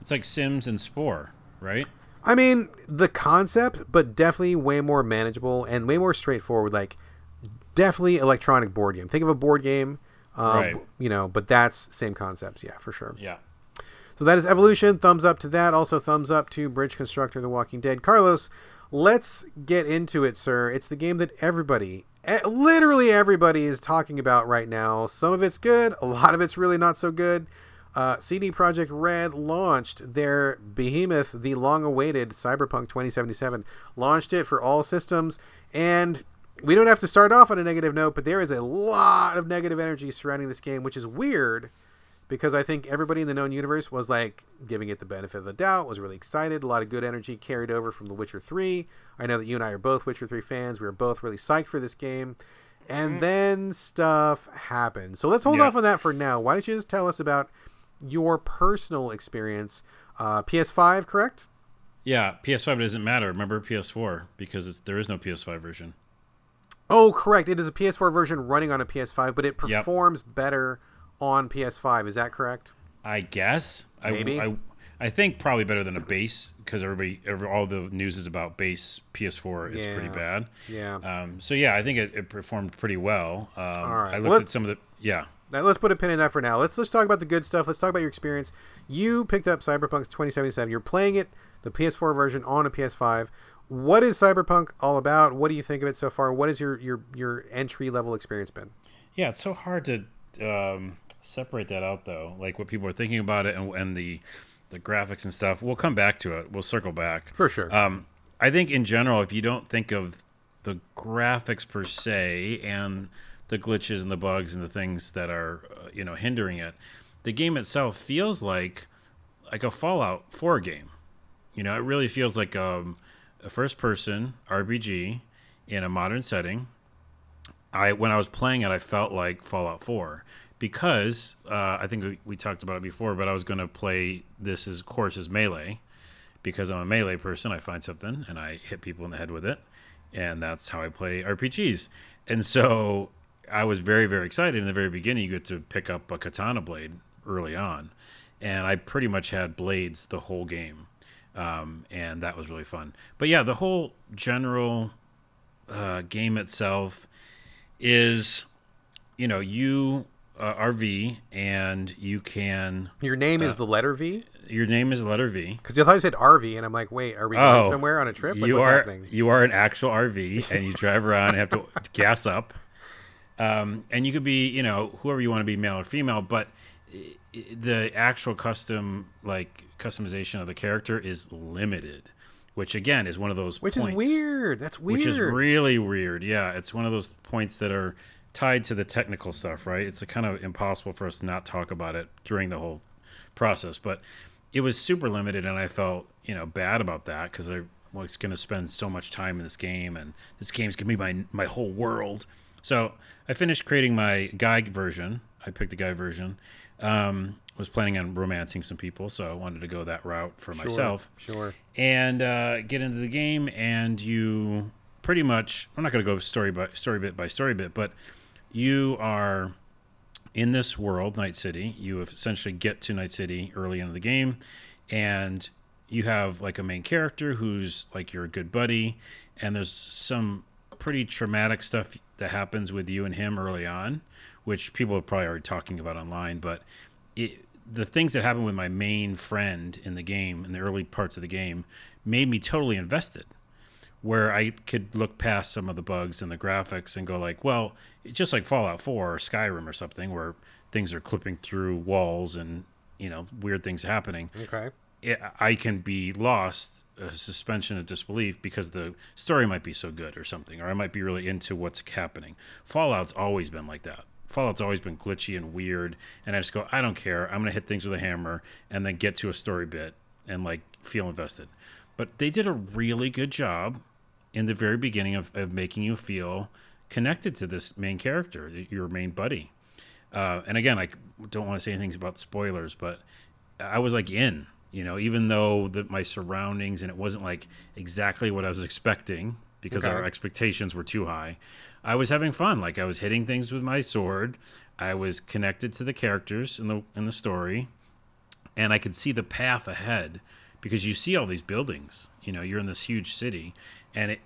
[SPEAKER 2] It's like Sims and Spore, right?
[SPEAKER 1] I mean, the concept, but definitely way more manageable and way more straightforward. Like, definitely electronic board game. Think of a board game, um,
[SPEAKER 2] Right.
[SPEAKER 1] you know, but that's same concepts. Yeah, for sure.
[SPEAKER 2] Yeah.
[SPEAKER 1] So that is Evolution. Thumbs up to that. Also, thumbs up to Bridge Constructor: The Walking Dead. Carlos, let's get into it, sir. It's the game that everybody, literally everybody, is talking about right now. Some of it's good. A lot of it's really not so good. Uh, CD Projekt Red launched their behemoth, the long-awaited Cyberpunk 2077. Launched it for all systems, and we don't have to start off on a negative note, but there is a lot of negative energy surrounding this game, which is weird because I think everybody in the known universe was like giving it the benefit of the doubt, was really excited. A lot of good energy carried over from The Witcher 3. I know that you and I are both Witcher 3 fans. We were both really psyched for this game. And then stuff happened. So let's hold
[SPEAKER 2] Yeah.
[SPEAKER 1] off on that for now. Why don't you just tell us about your personal experience? Uh, PS5, correct?
[SPEAKER 2] Yeah, PS5 doesn't matter. Remember PS4 because it's, there is no PS5 version.
[SPEAKER 1] Oh, correct. It is a PS4 version running on a PS5, but it
[SPEAKER 2] Yep.
[SPEAKER 1] performs better on PS5. Is that correct?
[SPEAKER 2] I guess.
[SPEAKER 1] Maybe.
[SPEAKER 2] I, I, I think probably better than a base because everybody, every, all the news is about base PS4. It's pretty bad.
[SPEAKER 1] Yeah.
[SPEAKER 2] Um, so yeah, I think it, it performed pretty well. Um,
[SPEAKER 1] right.
[SPEAKER 2] I looked
[SPEAKER 1] let's-
[SPEAKER 2] at some of the yeah.
[SPEAKER 1] Now let's put a pin in that for now. Let's let's talk about the good stuff. Let's talk about your experience. You picked up Cyberpunk 2077. You're playing it, the PS4 version on a PS5. What is Cyberpunk all about? What do you think of it so far? What has your your your entry level experience been?
[SPEAKER 2] Yeah, it's so hard to um, separate that out though. Like what people are thinking about it and, and the the graphics and stuff. We'll come back to it. We'll circle back.
[SPEAKER 1] For sure.
[SPEAKER 2] Um, I think in general, if you don't think of the graphics per se and the glitches and the bugs and the things that are uh, you know hindering it, the game itself feels like like a Fallout 4 game. You know, it really feels like um, a first-person RPG in a modern setting. I when I was playing it, I felt like Fallout 4. because uh, I think we, we talked about it before, but I was going to play this as course as melee because I'm a melee person. I find something and I hit people in the head with it, and that's how I play RPGs. And so I was very very excited in the very beginning. You get to pick up a katana blade early on, and I pretty much had blades the whole game, um, and that was really fun. But yeah, the whole general uh, game itself is, you know, you uh, are V, and you can.
[SPEAKER 1] Your name is the letter V.
[SPEAKER 2] Your name is the letter V.
[SPEAKER 1] Because I thought you said RV, and I'm like, wait, are we going
[SPEAKER 2] Oh,
[SPEAKER 1] somewhere on a trip? Like,
[SPEAKER 2] you
[SPEAKER 1] what's
[SPEAKER 2] are
[SPEAKER 1] happening?
[SPEAKER 2] you are an actual RV, and you drive around and have to gas up. Um, and you could be, you know, whoever you want to be, male or female, but i- i- the actual custom, like customization of the character, is limited, which again is one of those
[SPEAKER 1] Which
[SPEAKER 2] points,
[SPEAKER 1] is weird. That's weird.
[SPEAKER 2] which is really weird. Yeah, it's one of those points that are tied to the technical stuff, right? It's kind of impossible for us to not talk about it during the whole process, but it was super limited, and I felt you know bad about that because I was going to spend so much time in this game, and this game's gonna be my my whole world. So I finished creating my guy version. I picked the guy version. Um, was planning on romancing some people, so I wanted to go that route for
[SPEAKER 1] Sure,
[SPEAKER 2] myself
[SPEAKER 1] Sure.
[SPEAKER 2] and uh, get into the game, and you pretty much. I'm not going to go story by story bit by story bit, but you are in this world, Night City. You essentially get to Night City early into the game, and you have like a main character who's like your good buddy, and there's some pretty traumatic stuff that happens with you and him early on, which people are probably already talking about online. But it, the things that happened with my main friend in the game, in the early parts of the game, made me totally invested where I could look past some of the bugs and the graphics and go like, well, just like Fallout 4 or Skyrim or something where things are clipping through walls and you know weird things happening.
[SPEAKER 1] Okay.
[SPEAKER 2] It, I can be lost, a suspension of disbelief because the story might be so good or something, or I might be really into what's happening. Fallout's always been like that. Fallout's always been glitchy and weird, and I just go, I don't care. I'm gonna hit things with a hammer and then get to a story bit and like feel invested. But they did a really good job in the very beginning of, of making you feel connected to this main character, your main buddy. Uh, and again, I don't want to say anything about spoilers, but I was like in, you know, even though the, my surroundings and it wasn't like exactly what I was expecting because
[SPEAKER 1] Okay.
[SPEAKER 2] our expectations were too high. I was having fun. Like I was hitting things with my sword. I was connected to the characters in the in the story, and I could see the path ahead because you see all these buildings. You know, you're in this huge city, and it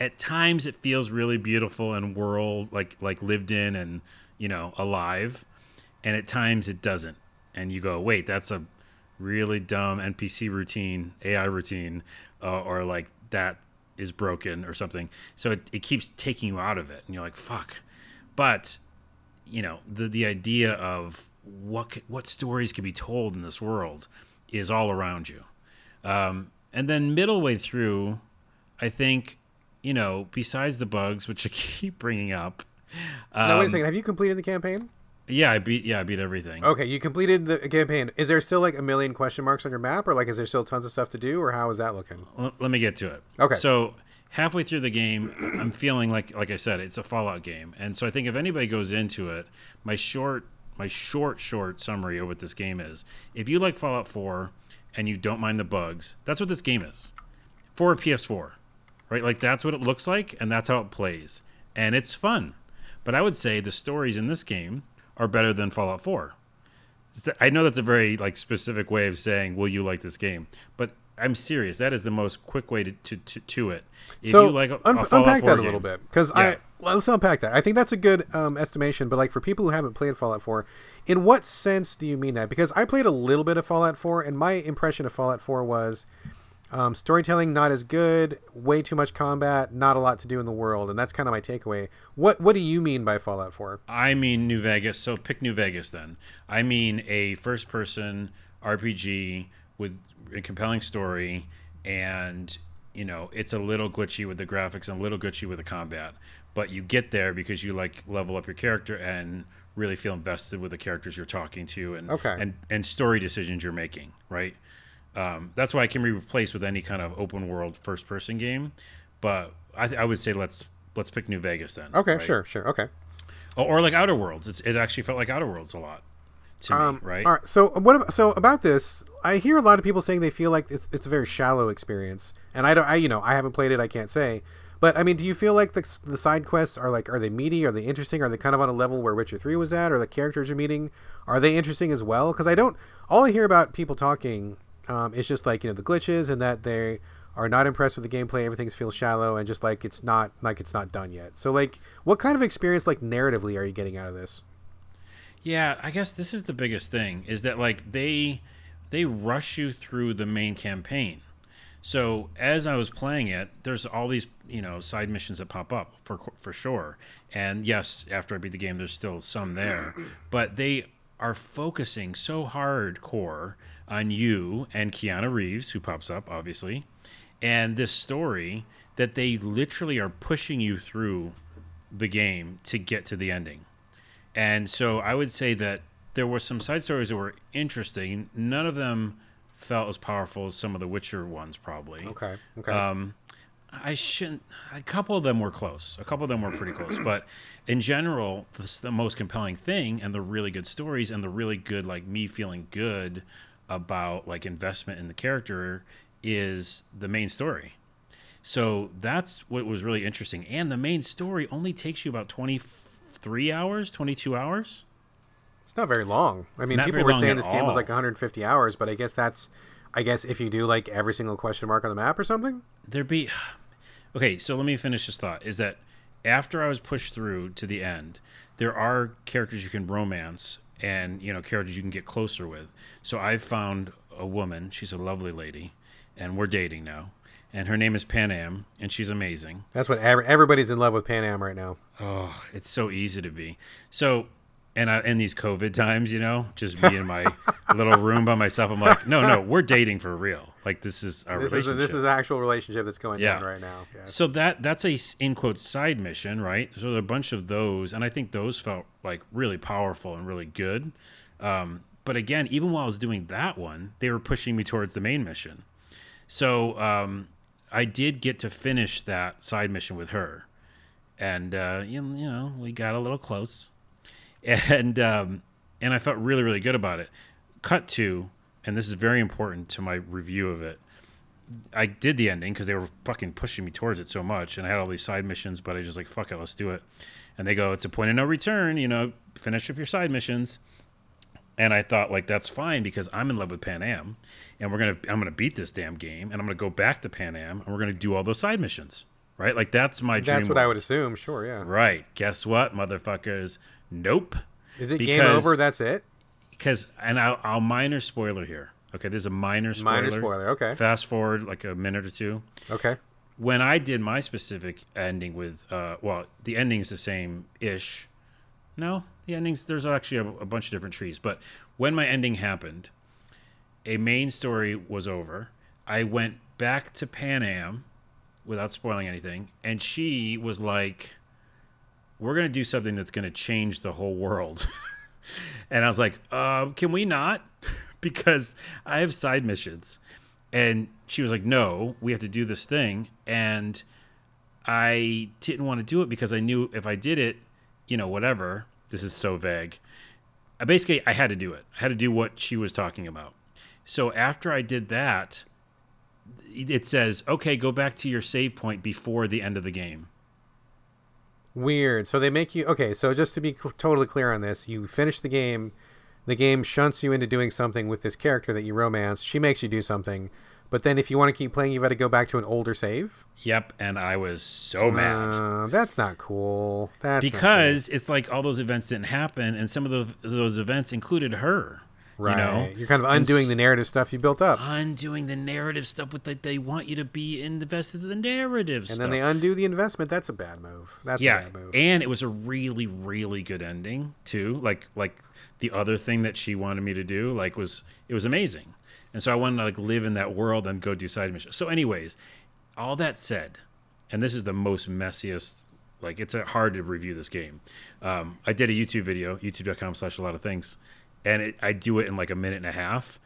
[SPEAKER 2] at times it feels really beautiful and world like like lived in and you know alive, and at times it doesn't. And you go, wait, that's a really dumb NPC routine, AI routine, uh, or like that is broken or something. So it, it keeps taking you out of it, and you're like, fuck. But you know the the idea of what what stories can be told in this world is all around you. Um, and then middle way through, I think, you know, besides the bugs, which I keep bringing up.
[SPEAKER 1] now wait a
[SPEAKER 2] um,
[SPEAKER 1] second. Have you completed the campaign?
[SPEAKER 2] Yeah, I beat. Yeah, I beat everything.
[SPEAKER 1] Okay, you completed the campaign. Is there still like a million question marks on your map, or like is there still tons of stuff to do, or how is that looking?
[SPEAKER 2] L- let me get to it.
[SPEAKER 1] Okay.
[SPEAKER 2] So halfway through the game, I'm feeling like, like I said, it's a Fallout game, and so I think if anybody goes into it, my short, my short, short summary of what this game is: if you like Fallout 4 and you don't mind the bugs, that's what this game is for a PS4, right? Like that's what it looks like, and that's how it plays, and it's fun. But I would say the stories in this game are better than Fallout 4. I know that's a very like specific way of saying, "Will you like this game?" But I'm serious. That is the most quick way to to, to, to it. If
[SPEAKER 1] so
[SPEAKER 2] you like a,
[SPEAKER 1] un-
[SPEAKER 2] a
[SPEAKER 1] unpack
[SPEAKER 2] 4
[SPEAKER 1] that a little bit because
[SPEAKER 2] Yeah.
[SPEAKER 1] I let's unpack that. I think that's a good um, estimation. But like for people who haven't played Fallout 4, in what sense do you mean that? Because I played a little bit of Fallout 4, and my impression of Fallout 4 was um, storytelling not as good, way too much combat, not a lot to do in the world, and that's kind of my takeaway. What What do you mean by Fallout 4?
[SPEAKER 2] I mean New Vegas. So pick New Vegas then. I mean a first-person RPG with a compelling story, and you know it's a little glitchy with the graphics and a little glitchy with the combat. But you get there because you like level up your character and really feel invested with the characters you're talking to and
[SPEAKER 1] Okay.
[SPEAKER 2] and and story decisions you're making. Right. Um, that's why it can be replaced with any kind of open world first person game. But I, I would say let's let's pick New Vegas then.
[SPEAKER 1] Okay,
[SPEAKER 2] right?
[SPEAKER 1] sure, sure, okay.
[SPEAKER 2] or, or like Outer Worlds. It's, it actually felt like Outer Worlds a lot to
[SPEAKER 1] Um,
[SPEAKER 2] me, right?
[SPEAKER 1] All right. So what? About, so about this, I hear a lot of people saying they feel like it's, it's a very shallow experience, and I don't. I you know I haven't played it. I can't say. But I mean, do you feel like the, the side quests are like are they meaty? Are they interesting? Are they kind of on a level where Witcher Three was at? Or the characters you're meeting are they interesting as well? Because I don't. All I hear about people talking um, is just like you know the glitches and that they are not impressed with the gameplay. Everything feels shallow and just like it's not like it's not done yet. So like, what kind of experience like narratively are you getting out of this?
[SPEAKER 2] Yeah, I guess this is the biggest thing is that like they they rush you through the main campaign. So as I was playing it, there's all these you know side missions that pop up for for sure. And yes, after I beat the game, there's still some there, but they are focusing so hardcore on you and Keanu Reeves, who pops up obviously, and this story that they literally are pushing you through the game to get to the ending. And so I would say that there were some side stories that were interesting. None of them felt as powerful as some of the Witcher ones, probably.
[SPEAKER 1] Okay. Okay.
[SPEAKER 2] Um, I shouldn't. A couple of them were close. A couple of them were pretty close. But in general, the, the most compelling thing and the really good stories and the really good, like me feeling good about like investment in the character is the main story. So that's what was really interesting. And the main story only takes you about 23 hours, 22 hours.
[SPEAKER 1] It's not very long. I mean,
[SPEAKER 2] Not
[SPEAKER 1] people were saying this game was like 150 hours, but I guess that's, I guess if you do like every single question mark on the map or something.
[SPEAKER 2] there'd be okay so let me finish this thought is that after i was pushed through to the end there are characters you can romance and you know characters you can get closer with so i've found a woman she's a lovely lady and we're dating now and her name is pan am and she's amazing
[SPEAKER 1] That's what every, everybody's in love with Panam right now.
[SPEAKER 2] Oh, it's so easy to be. So, and I, in these COVID times, you know, just be in my little room by myself. I'm like, no, no, we're dating for real. Like this is our
[SPEAKER 1] This is
[SPEAKER 2] relationship.
[SPEAKER 1] a, this is an actual relationship that's going
[SPEAKER 2] Yeah.
[SPEAKER 1] down right now. Yes.
[SPEAKER 2] So that that's a in quote side mission, right? So there are a bunch of those, and I think those felt like really powerful and really good. Um, but again, even while I was doing that one, they were pushing me towards the main mission. So um, I did get to finish that side mission with her, and uh, you, you know we got a little close, and um, and I felt really really good about it. Cut to, and this is very important to my review of it. I did the ending because they were fucking pushing me towards it so much, and I had all these side missions, but I just like fuck it, let's do it. And they go, it's a point of no return, you know, finish up your side missions. And I thought like that's fine because I'm in love with Panam, and we're gonna I'm gonna beat this damn game, and I'm gonna go back to Panam, and we're gonna do all those side missions, right? Like that's my dream.
[SPEAKER 1] that's what I would assume. Sure. Yeah.
[SPEAKER 2] Right? Guess what, motherfuckers? Nope.
[SPEAKER 1] Is it game over? That's it.
[SPEAKER 2] Because and I'll, I'll minor spoiler here. Okay, there's a minor spoiler.
[SPEAKER 1] Minor spoiler. Okay.
[SPEAKER 2] Fast forward like a minute or two
[SPEAKER 1] Okay.
[SPEAKER 2] when I did my specific ending with, uh, well, the ending's the same ish. No, the endings, there's actually a, a bunch of different trees. But when my ending happened, a main story was over. I went back to Panam without spoiling anything. And she was like, we're going to do something that's going to change the whole world. and I was like, uh, can we not? because I have side missions. And she was like, no, we have to do this thing. And I didn't want to do it because I knew if I did it, you know, whatever, this is so vague. I basically, I had to do it. I had to do what she was talking about. So after I did that, it says, okay, go back to your save point before the end of the game.
[SPEAKER 1] Weird. So they make you okay. So just to be totally clear on this, you finish the game. The game shunts you into doing something with this character that you romance. She makes you do something, but then if you want to keep playing, you've got to go back to an older save.
[SPEAKER 2] Yep, and I was so mad.
[SPEAKER 1] Uh, that's not cool. That's not cool.
[SPEAKER 2] because it's like all those events didn't happen, and some of those, those events included her.
[SPEAKER 1] Right,
[SPEAKER 2] You know,
[SPEAKER 1] you're kind of undoing
[SPEAKER 2] s-
[SPEAKER 1] the narrative stuff you built up,
[SPEAKER 2] undoing the narrative stuff with that they want you to be invested in the narrative stuff.
[SPEAKER 1] and
[SPEAKER 2] stuff.
[SPEAKER 1] then they undo the investment. That's a bad move. That's a
[SPEAKER 2] yeah,
[SPEAKER 1] bad move.
[SPEAKER 2] and it was a really, really good ending too. Like, like the other thing that she wanted me to do, like, was it was amazing. And so I wanted to like live in that world and go do side missions. So, anyways, all that said, and this is the most messiest. Like, it's hard to review this game. Um, I did a YouTube video, YouTube.com/slash a lot of things, and it, I do it in like a minute and a half.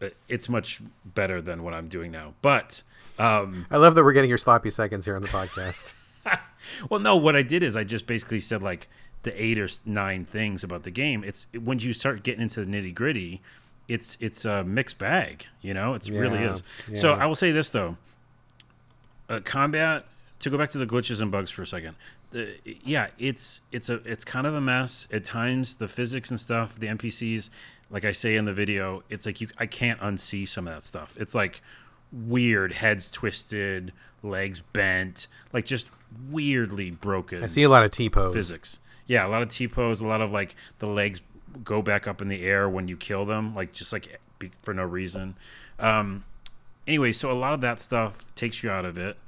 [SPEAKER 2] But it's much better than what I'm doing now. But um,
[SPEAKER 1] I love that we're getting your sloppy seconds here on the podcast.
[SPEAKER 2] Well, no, what I did is I just basically said like the eight or nine things about the game. It's when you start getting into the nitty gritty, it's it's a mixed bag. You know, it really
[SPEAKER 1] Yeah,
[SPEAKER 2] is. So. I will say this though, uh, combat. To go back to the glitches and bugs for a second, the, yeah, it's it's a it's kind of a mess at times. The physics and stuff, the NPCs, like I say in the video, it's like you I can't unsee some of that stuff. It's like weird, heads twisted, legs bent, like just weirdly broken
[SPEAKER 1] I see a lot of T pose.
[SPEAKER 2] physics. Yeah, a lot of T pose, a lot of like the legs go back up in the air when you kill them, like just like for no reason. Um, anyway, so a lot of that stuff takes you out of it.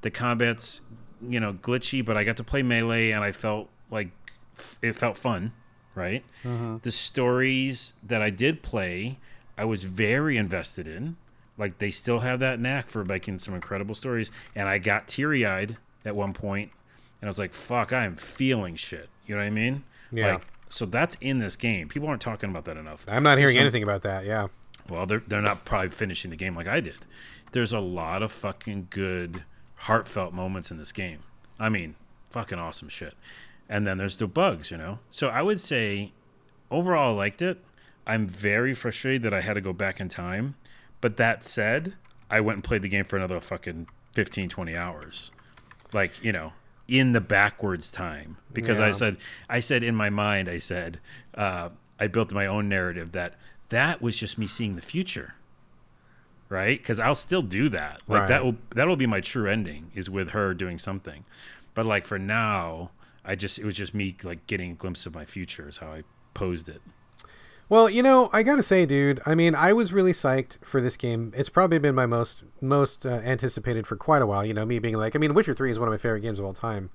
[SPEAKER 2] The combat's you know glitchy, but I got to play melee and I felt like f- it felt fun, right? Uh-huh. The stories that I did play, I was very invested in. Like they still have that knack for making some incredible stories, and I got teary eyed at one point, and I was like, "Fuck, I am feeling shit." You know what I mean?
[SPEAKER 1] Yeah.
[SPEAKER 2] Like, so that's in this game. People aren't talking about that enough.
[SPEAKER 1] I'm not hearing
[SPEAKER 2] Some-
[SPEAKER 1] anything about that. Yeah.
[SPEAKER 2] well, they're they're not probably finishing the game like I did. There's a lot of fucking good, heartfelt moments in this game. I mean, fucking awesome shit. And then there's the bugs, you know. So I would say, overall, I liked it. I'm very frustrated that I had to go back in time. But that said, I went and played the game for another fucking 15, 20 hours. Like, you know, in the backwards time. Because I said, I said in my mind, I said, uh, I built my own narrative that that was just me seeing the future. Right? Because I'll still do that. Like
[SPEAKER 1] Right.
[SPEAKER 2] that will that will be my true ending is with her doing something. But like for now, I just it was just me like getting a glimpse of my future is how I posed it.
[SPEAKER 1] Well, you know, I gotta say, dude. I mean, I was really psyched for this game. It's probably been my most most uh, anticipated for quite a while. You know, me being like, I mean, Witcher Three is one of my favorite games of all time.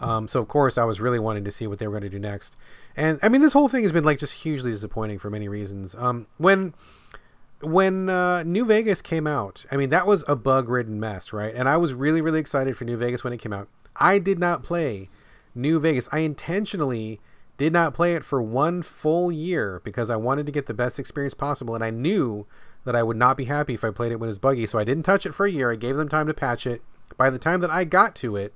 [SPEAKER 1] Um, so of course, I was really wanting to see what they were going to do next. And I mean, this whole thing has been like just hugely disappointing for many reasons. Um, when when uh, New Vegas came out, I mean, that was a bug ridden mess, right? And I was really, really excited for New Vegas when it came out. I did not play New Vegas. I intentionally did not play it for one full year because I wanted to get the best experience possible. And I knew that I would not be happy if I played it when it was buggy. So I didn't touch it for a year. I gave them time to patch it. By the time that I got to it,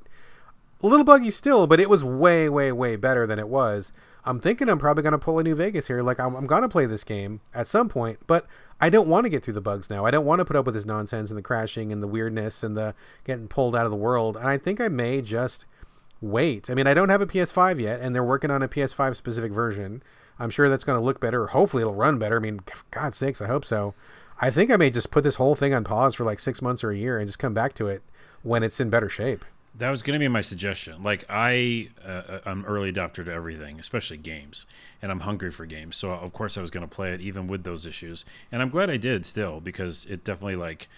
[SPEAKER 1] a little buggy still, but it was way, way, way better than it was. I'm thinking I'm probably going to pull a New Vegas here. Like, I'm, I'm going to play this game at some point, but I don't want to get through the bugs now. I don't want to put up with this nonsense and the crashing and the weirdness and the getting pulled out of the world. And I think I may just wait. I mean, I don't have a PS5 yet, and they're working on a PS5 specific version. I'm sure that's going to look better. Hopefully, it'll run better. I mean, God's sakes, I hope so. I think I may just put this whole thing on pause for like six months or a year and just come back to it when it's in better shape.
[SPEAKER 2] That was going to be my suggestion. Like I, uh, I'm early adopter to everything, especially games, and I'm hungry for games. So of course I was going to play it, even with those issues. And I'm glad I did still because it definitely like,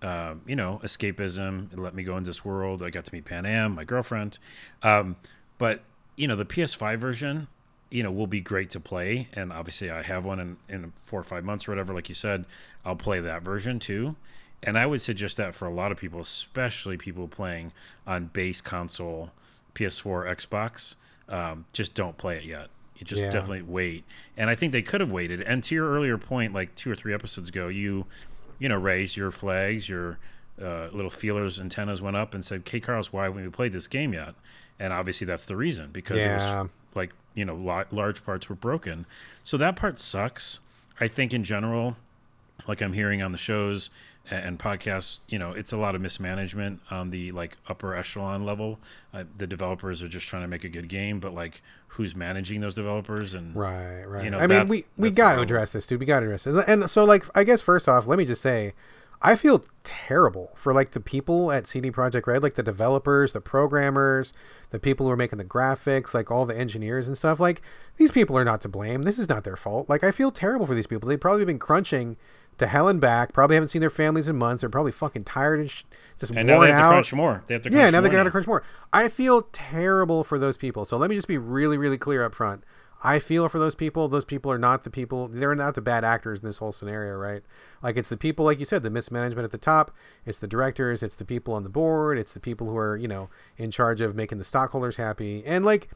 [SPEAKER 2] uh, you know, escapism. It let me go into this world. I got to meet Panam, my girlfriend. Um, but you know, the PS5 version, you know, will be great to play. And obviously, I have one in in four or five months or whatever. Like you said, I'll play that version too. And I would suggest that for a lot of people, especially people playing on base console, PS4, Xbox, um, just don't play it yet. You just
[SPEAKER 1] Yeah.
[SPEAKER 2] definitely wait. And I think they could have waited. And to your earlier point, like two or three episodes ago, you, you know, raised your flags, your uh, little feelers, antennas went up and said, "Hey, Carlos, why haven't we played this game yet?" And obviously, that's the reason because it was like you know, la- large parts were broken. So that part sucks. I think in general, like I'm hearing on the shows and podcasts, you know, it's a lot of mismanagement on the like upper echelon level. Uh, the developers are just trying to make a good game, but like who's managing those developers and
[SPEAKER 1] Right, right.
[SPEAKER 2] You know,
[SPEAKER 1] I mean, we we got to address this, dude. We got to address it. And so, like, I guess first off, let me just say, I feel terrible for like the people at CD Projekt Red, like the developers, the programmers, the people who are making the graphics, like all the engineers and stuff. Like, these people are not to blame. This is not their fault. Like, I feel terrible for these people. They've probably been crunching to hell and back. Probably haven't seen their families in months. They're probably fucking tired and sh- just
[SPEAKER 2] and now
[SPEAKER 1] worn
[SPEAKER 2] they have to
[SPEAKER 1] out.
[SPEAKER 2] crunch more. They have to crunch
[SPEAKER 1] Yeah, now they got to crunch more. I feel terrible for those people. So let me just be really, really clear up front. I feel for those people. Those people are not the people. They're not the bad actors in this whole scenario, right? Like it's the people, like you said, the mismanagement at the top. It's the directors. It's the people on the board. It's the people who are, you know, in charge of making the stockholders happy. And like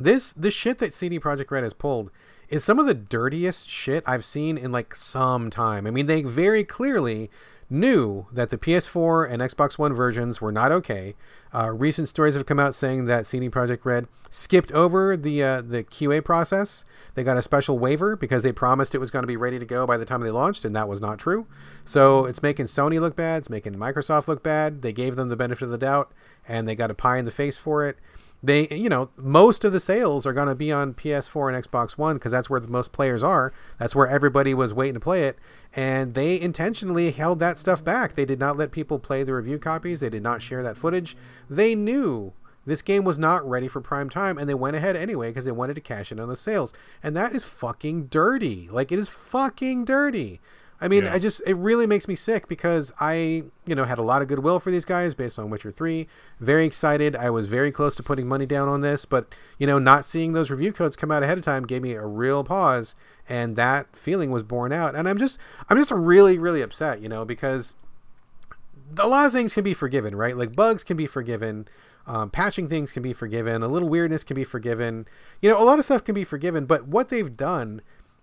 [SPEAKER 1] this, the shit that CD Projekt Red has pulled is some of the dirtiest shit I've seen in like some time. I mean, they very clearly knew that the PS4 and Xbox One versions were not okay. Uh, recent stories have come out saying that CD Projekt Red skipped over the uh, the QA process. They got a special waiver because they promised it was going to be ready to go by the time they launched, and that was not true. So it's making Sony look bad. It's making Microsoft look bad. They gave them the benefit of the doubt, and they got a pie in the face for it they you know most of the sales are going to be on ps4 and xbox one because that's where the most players are. That's where everybody was waiting to play it. And they intentionally held that stuff back. They did not let people play the review copies. They did not share that footage. They knew this game was not ready for prime time and they went ahead anyway because they wanted to cash in on the sales. And that is fucking dirty. Like it is fucking dirty I mean, yeah. I just it really makes me sick because I, you know, had a lot of goodwill for these guys based on Witcher 3. Very excited. I was very close to putting money down on this, but you know, not seeing those review codes come out ahead of time gave me a real pause and that feeling was borne out. And I'm just I'm just really really upset, you know, because a lot of things can be forgiven, right? Like bugs can be forgiven. Um, patching things can be forgiven. A little weirdness can be forgiven. You know, a lot of stuff can be forgiven. But what they've done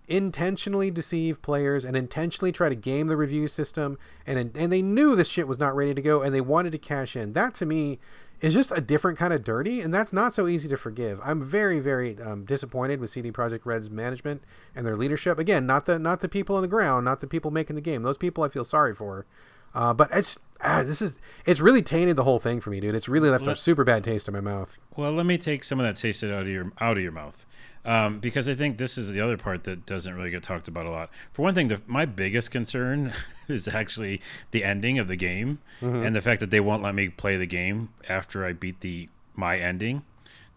[SPEAKER 1] intentionally deceive players and intentionally try to game the review system and and they knew this shit was not ready to go and they wanted to cash in. That to me is just a different kind of dirty and that's not so easy to forgive. I'm very very um, disappointed with cd projekt red's management and their leadership. Again not the not the people on the ground not the people making the game. Those people i feel sorry for. Uh, but it's ah, this is it's really tainted the whole thing for me dude. It's really left let, a super bad taste in my mouth.
[SPEAKER 2] Well let me take some of that taste out of your out of your mouth um, because I think this is the other part that doesn't really get talked about a lot. For one thing, the, my biggest concern is actually the ending of the game mm-hmm. and the fact that they won't let me play the game after I beat the my ending.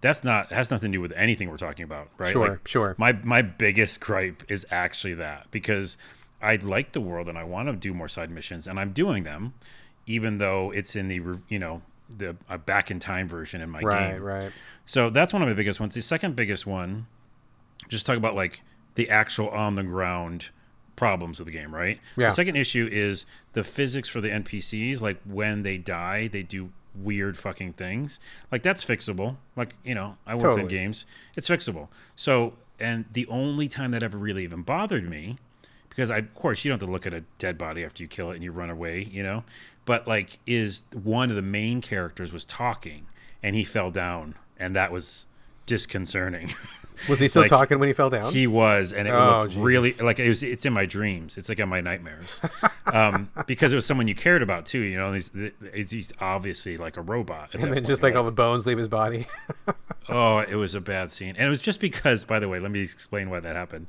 [SPEAKER 2] That's not has nothing to do with anything we're talking about, right?
[SPEAKER 1] Sure, like, sure.
[SPEAKER 2] My my biggest gripe is actually that because I like the world and I want to do more side missions and I'm doing them, even though it's in the you know the a back in time version in my
[SPEAKER 1] right,
[SPEAKER 2] game.
[SPEAKER 1] Right, right.
[SPEAKER 2] So that's one of my biggest ones. The second biggest one just talk about like the actual on the ground problems with the game, right?
[SPEAKER 1] Yeah.
[SPEAKER 2] The second issue is the physics for the NPCs. Like when they die, they do weird fucking things. Like that's fixable. Like you know, I worked totally. in games. It's fixable. So, and the only time that ever really even bothered me, because I, of course you don't have to look at a dead body after you kill it and you run away, you know, but like is one of the main characters was talking and he fell down and that was disconcerting.
[SPEAKER 1] Was he still like, talking when he fell down?
[SPEAKER 2] He was, and it oh, looked Jesus. really like it was. It's in my dreams. It's like in my nightmares, um, because it was someone you cared about too. You know, he's, he's obviously like a robot,
[SPEAKER 1] and then point, just like all the bones leave his body.
[SPEAKER 2] oh, it was a bad scene, and it was just because. By the way, let me explain why that happened.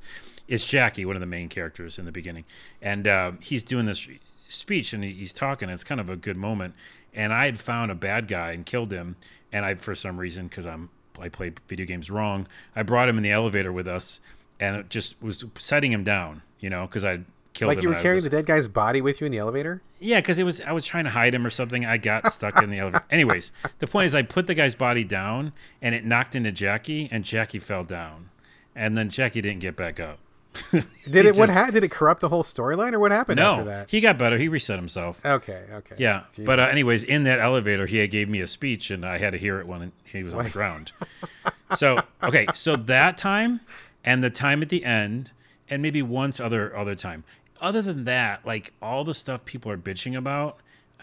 [SPEAKER 2] It's Jackie, one of the main characters in the beginning, and uh, he's doing this speech and he's talking. It's kind of a good moment, and I had found a bad guy and killed him, and I for some reason because I'm I played video games wrong. I brought him in the elevator with us, and it just was setting him down. You know, because I killed
[SPEAKER 1] like
[SPEAKER 2] him.
[SPEAKER 1] Like you were carrying was, the dead guy's body with you in the elevator.
[SPEAKER 2] Yeah, because it was I was trying to hide him or something. I got stuck in the elevator. Anyways, the point is, I put the guy's body down, and it knocked into Jackie, and Jackie fell down, and then Jackie didn't get back up.
[SPEAKER 1] did it? Just, what ha- did it corrupt the whole storyline, or what happened
[SPEAKER 2] no,
[SPEAKER 1] after that?
[SPEAKER 2] he got better. He reset himself.
[SPEAKER 1] Okay, okay.
[SPEAKER 2] Yeah, Jesus. but uh, anyways, in that elevator, he gave me a speech, and I had to hear it when he was on the ground. so okay, so that time, and the time at the end, and maybe once other other time. Other than that, like all the stuff people are bitching about,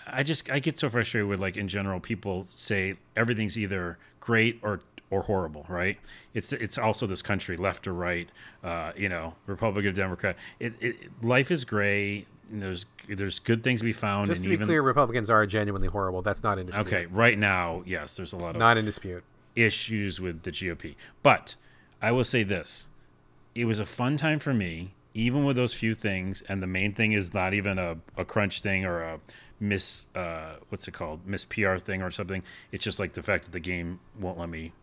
[SPEAKER 2] I just I get so frustrated with like in general people say everything's either great or or horrible, right? It's it's also this country, left or right, uh, you know, Republican, or Democrat. It, it life is gray. there's there's good things to be found.
[SPEAKER 1] Just to be even, clear, Republicans are genuinely horrible. That's not in dispute.
[SPEAKER 2] Okay, right now, yes, there's a lot of
[SPEAKER 1] not in dispute
[SPEAKER 2] issues with the GOP. But I will say this: it was a fun time for me, even with those few things. And the main thing is not even a, a crunch thing or a miss uh, what's it called miss PR thing or something. It's just like the fact that the game won't let me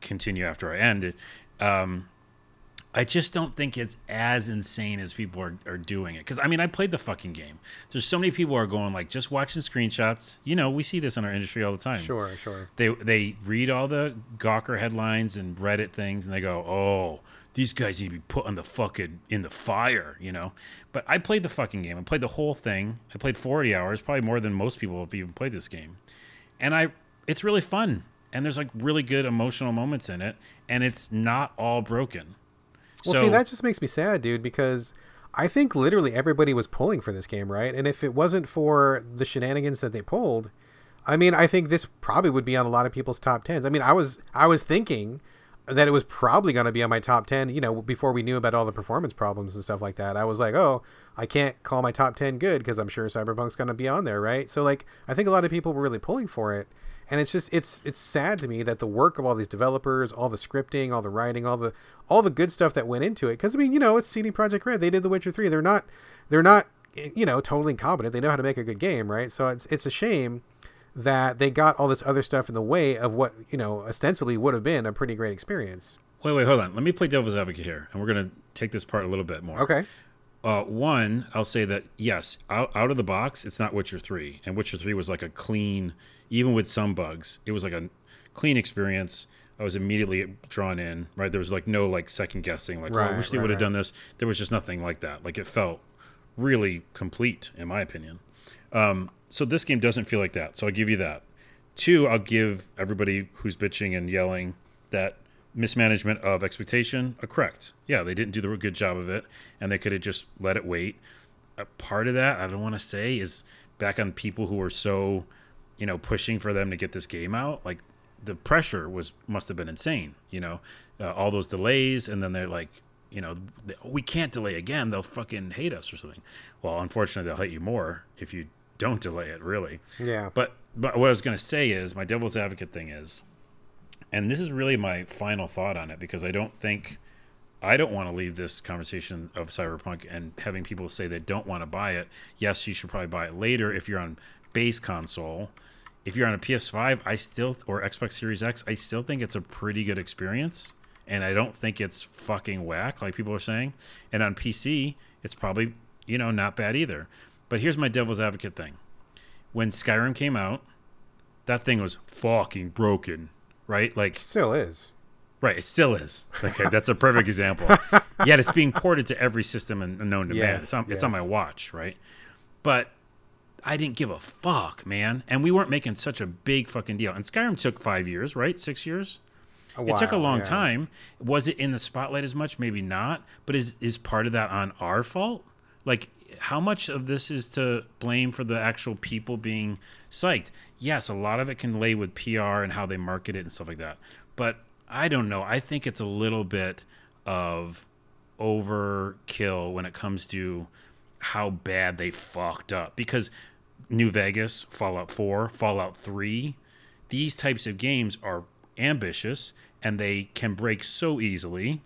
[SPEAKER 2] continue after I end it. Um, I just don't think it's as insane as people are, are doing it. Because I mean, I played the fucking game. There's so many people are going like just watching screenshots. You know, we see this in our industry all the time.
[SPEAKER 1] Sure, sure.
[SPEAKER 2] They they read all the Gawker headlines and Reddit things, and they go, "Oh, these guys need to be put on the fucking in the fire," you know. But I played the fucking game. I played the whole thing. I played 40 hours, probably more than most people have even played this game, and I it's really fun and there's like really good emotional moments in it, and it's not all broken.
[SPEAKER 1] Well, so, see, that just makes me sad, dude, because I think literally everybody was pulling for this game, right? And if it wasn't for the shenanigans that they pulled, I mean, I think this probably would be on a lot of people's top tens. I mean, I was I was thinking that it was probably going to be on my top 10 you know before we knew about all the performance problems and stuff like that i was like oh i can't call my top 10 good because i'm sure cyberpunk's going to be on there right so like i think a lot of people were really pulling for it and it's just it's it's sad to me that the work of all these developers all the scripting all the writing all the all the good stuff that went into it because i mean you know it's cd projekt red they did the witcher 3 they're not they're not you know totally incompetent they know how to make a good game right so it's it's a shame that they got all this other stuff in the way of what you know ostensibly would have been a pretty great experience.
[SPEAKER 2] Wait, wait, hold on. Let me play devil's advocate here, and we're gonna take this part a little bit more.
[SPEAKER 1] Okay.
[SPEAKER 2] Uh, one, I'll say that yes, out, out of the box, it's not Witcher three, and Witcher three was like a clean, even with some bugs, it was like a clean experience. I was immediately drawn in. Right, there was like no like second guessing. Like,
[SPEAKER 1] right,
[SPEAKER 2] oh, I wish they
[SPEAKER 1] right,
[SPEAKER 2] would have
[SPEAKER 1] right.
[SPEAKER 2] done this. There was just nothing like that. Like, it felt really complete, in my opinion. Um, so this game doesn't feel like that. So I'll give you that. Two, I'll give everybody who's bitching and yelling that mismanagement of expectation a correct. Yeah, they didn't do the good job of it, and they could have just let it wait. A part of that, I don't want to say, is back on people who were so, you know, pushing for them to get this game out. Like the pressure was must have been insane. You know, uh, all those delays, and then they're like, you know, they, oh, we can't delay again. They'll fucking hate us or something. Well, unfortunately, they'll hate you more if you don't delay it. Really.
[SPEAKER 1] Yeah.
[SPEAKER 2] But but what I was going to say is my devil's advocate thing is, and this is really my final thought on it because I don't think I don't want to leave this conversation of Cyberpunk and having people say they don't want to buy it. Yes, you should probably buy it later if you're on base console. If you're on a PS5, I still or Xbox Series X, I still think it's a pretty good experience, and I don't think it's fucking whack like people are saying. And on PC, it's probably you know not bad either. But here's my devil's advocate thing when Skyrim came out, that thing was fucking broken, right? Like,
[SPEAKER 1] Still is.
[SPEAKER 2] right, it still is. Okay, that's a perfect example. Yet it's being ported to every system and known to man. It's on, it's on my watch, right? But I didn't give a fuck, man. And we weren't making such a big fucking deal. And Skyrim took five years, right? Six years.
[SPEAKER 1] A
[SPEAKER 2] It took a long
[SPEAKER 1] yeah.
[SPEAKER 2] time. Was it in the spotlight as much? Maybe not. But is is part of that on our fault? Like, how much of this is to blame for the actual people being psyched? Yes, a lot of it can lay with PR and how they market it and stuff like that. But I don't know. I think it's a little bit of overkill when it comes to how bad they fucked up because New Vegas, Fallout 4, Fallout 3, these types of games are ambitious and they can break so easily.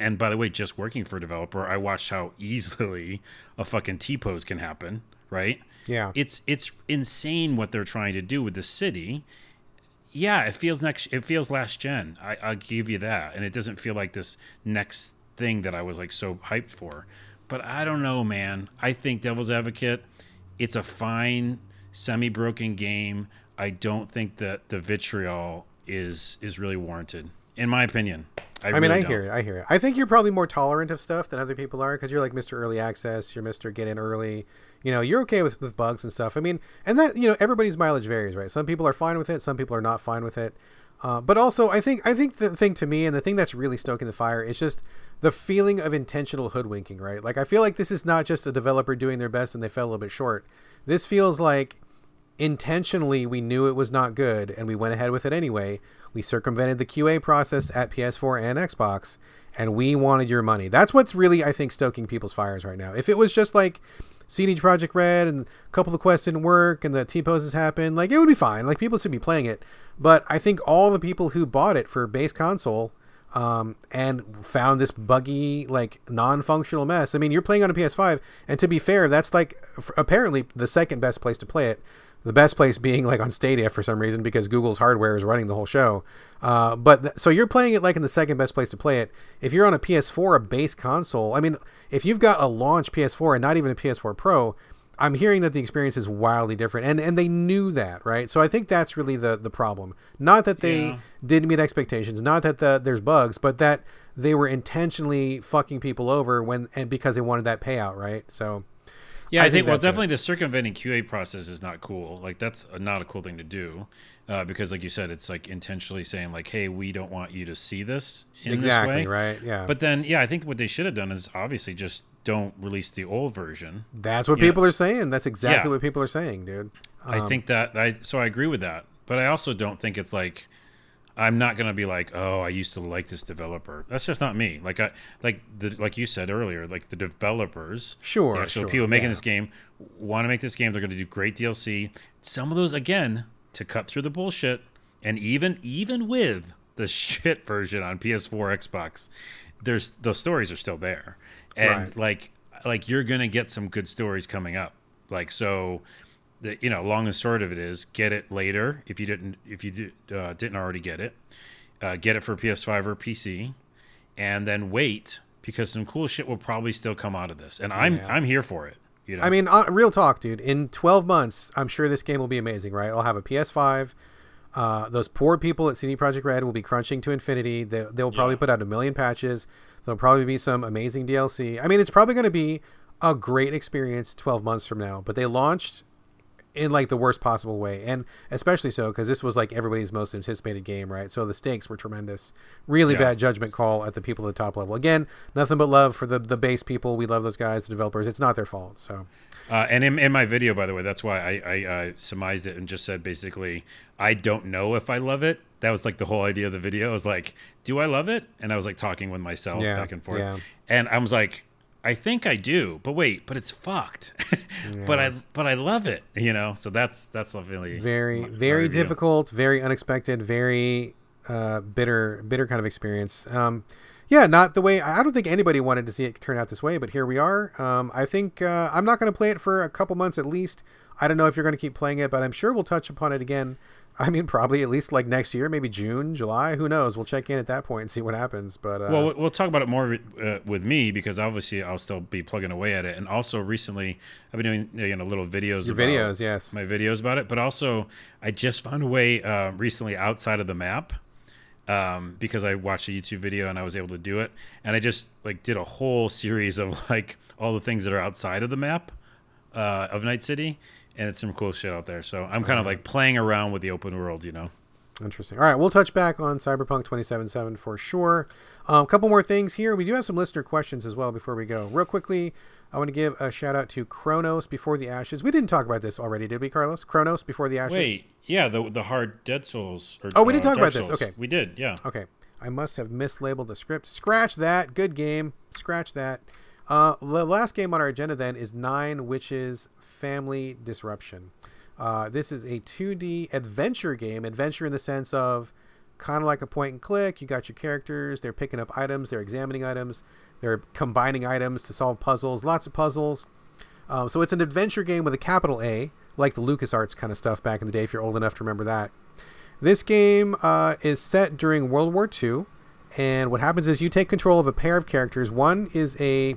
[SPEAKER 2] And by the way, just working for a developer, I watched how easily a fucking T pose can happen, right?
[SPEAKER 1] Yeah.
[SPEAKER 2] It's it's insane what they're trying to do with the city. Yeah, it feels next. It feels last gen. I, I'll give you that, and it doesn't feel like this next thing that I was like so hyped for. But I don't know, man. I think Devil's Advocate. It's a fine, semi-broken game. I don't think that the vitriol is is really warranted, in my opinion. I,
[SPEAKER 1] I mean, I
[SPEAKER 2] don't.
[SPEAKER 1] hear it. I hear it. I think you're probably more tolerant of stuff than other people are because you're like Mr. Early Access. You're Mr. Get in early. You know, you're okay with, with bugs and stuff. I mean, and that you know, everybody's mileage varies, right? Some people are fine with it. Some people are not fine with it. Uh, but also, I think I think the thing to me and the thing that's really stoking the fire is just the feeling of intentional hoodwinking, right? Like I feel like this is not just a developer doing their best and they fell a little bit short. This feels like intentionally we knew it was not good and we went ahead with it anyway. We circumvented the QA process at PS4 and Xbox and we wanted your money. That's what's really I think stoking people's fires right now. If it was just like CD Projekt Red and a couple of quests didn't work and the T poses happened, like it would be fine. Like people should be playing it. But I think all the people who bought it for base console um, and found this buggy, like non-functional mess. I mean, you're playing on a PS5, and to be fair, that's like f- apparently the second best place to play it. The best place being like on Stadia for some reason because Google's hardware is running the whole show. Uh, but th- so you're playing it like in the second best place to play it. If you're on a PS4, a base console, I mean, if you've got a launch PS4 and not even a PS4 Pro, I'm hearing that the experience is wildly different, and and they knew that, right? So I think that's really the the problem. Not that they
[SPEAKER 2] Yeah.
[SPEAKER 1] didn't meet expectations, not that the, there's bugs, but that they were intentionally fucking people over when and because they wanted that payout, right? So
[SPEAKER 2] Yeah, I,
[SPEAKER 1] I
[SPEAKER 2] think,
[SPEAKER 1] think
[SPEAKER 2] well,
[SPEAKER 1] that's it.
[SPEAKER 2] definitely the circumventing QA process is not cool. Like that's a, not a cool thing to do, uh, because like you said, it's like intentionally saying like, "Hey, we don't want you to see this in
[SPEAKER 1] exactly,
[SPEAKER 2] this way."
[SPEAKER 1] right? Yeah,
[SPEAKER 2] But then, yeah, I think what they should have done is obviously just don't release the old version.
[SPEAKER 1] That's what people are saying. That's exactly
[SPEAKER 2] Yeah.
[SPEAKER 1] what people are saying, dude.
[SPEAKER 2] I
[SPEAKER 1] Um,
[SPEAKER 2] think that I so I agree with that, but I also don't think it's like I'm not gonna be like, oh, I used to like this developer. That's just not me. Like I like the like you said earlier, like the developers,
[SPEAKER 1] Sure,
[SPEAKER 2] the actual
[SPEAKER 1] sure,
[SPEAKER 2] people making
[SPEAKER 1] yeah.
[SPEAKER 2] this game want to make this game. They're gonna do great DLC. Some of those again to cut through the bullshit, and even even with the shit version on PS4, Xbox, there's those stories are still there, and
[SPEAKER 1] Right.
[SPEAKER 2] like like you're gonna get some good stories coming up. Like so, the you know long and short of it is get it later if you didn't if you did, uh, didn't already get it, uh, get it for PS5 or PC, and then wait because some cool shit will probably still come out of this, and I'm
[SPEAKER 1] Yeah.
[SPEAKER 2] I'm here for it. You know,
[SPEAKER 1] I mean, uh, real talk, dude. In 12 months, I'm sure this game will be amazing, right? I'll have a PS5. Uh, those poor people at CD Projekt Red will be crunching to infinity. They, they'll probably
[SPEAKER 2] Yeah.
[SPEAKER 1] put out a million patches. There'll probably be some amazing DLC. I mean, it's probably going to be a great experience 12 months from now. But they launched in like the worst possible way, and especially so because this was like everybody's most anticipated game, right? So the stakes were tremendous. Really
[SPEAKER 2] Yeah.
[SPEAKER 1] bad judgment call at the people at the top level. Again, nothing but love for the the base people. We love those guys, the developers. It's not their fault. So.
[SPEAKER 2] Uh, and in, in my video, by the way, that's why I, I uh, surmised it and just said basically, I don't know if I love it. That was like the whole idea of the video. I was like, do I love it? And I was like talking with myself
[SPEAKER 1] Yeah,
[SPEAKER 2] back and forth.
[SPEAKER 1] yeah.
[SPEAKER 2] And I was like, I think I do, but wait, but it's fucked. but I but I love it, you know. So that's that's definitely
[SPEAKER 1] very very difficult very unexpected very uh, bitter bitter kind of experience. Um, yeah not the way i I don't think anybody wanted to see it turn out this way but here we are. Um, i think uh, i'm not going to play it for a couple months at least. I don't know if you're going to keep playing it but i'm sure we'll touch upon it again i mean probably at least like next year maybe june july who knows we'll check in at that point and see what happens but uh,
[SPEAKER 2] Well, we- we'll talk about it more uh, with me because obviously I'll still be plugging away at it. And also recently, I've been doing you know little videos.
[SPEAKER 1] your
[SPEAKER 2] about
[SPEAKER 1] videos yes
[SPEAKER 2] my videos about it. But also, I just found a way uh, recently outside of the map um, because I watched a YouTube video and I was able to do it. And I just like did a whole series of like all the things that are outside of the map uh, of Night City, and it's some cool shit out there. So I'm kind of like playing around with the open world, you know.
[SPEAKER 1] Interesting. All right, we'll touch back on Cyberpunk 2077 for sure. A um, couple more things here. We do have some listener questions as well before we go. Real quickly, I want to give a shout out to Chronos Before the Ashes. We didn't talk about this already, did we, Carlos? Chronos Before the Ashes.
[SPEAKER 2] Wait, yeah, the the hard Dead Souls. Or,
[SPEAKER 1] Oh, we did
[SPEAKER 2] uh,
[SPEAKER 1] talk
[SPEAKER 2] Dark
[SPEAKER 1] about this. Okay.
[SPEAKER 2] we did. Yeah.
[SPEAKER 1] Okay. I must have mislabeled the script. Scratch that. Good game. Scratch that. Uh, the last game on our agenda then is Nine Witches Family Disruption. Uh, this is a 2D adventure game. Adventure in the sense of kind of like a point and click. You got your characters. They're picking up items. They're examining items. They're combining items to solve puzzles. Lots of puzzles. Um, so it's an adventure game with a capital A, like the LucasArts kind of stuff back in the day, if you're old enough to remember that. This game uh, is set during World War II, and what happens is you take control of a pair of characters. One is a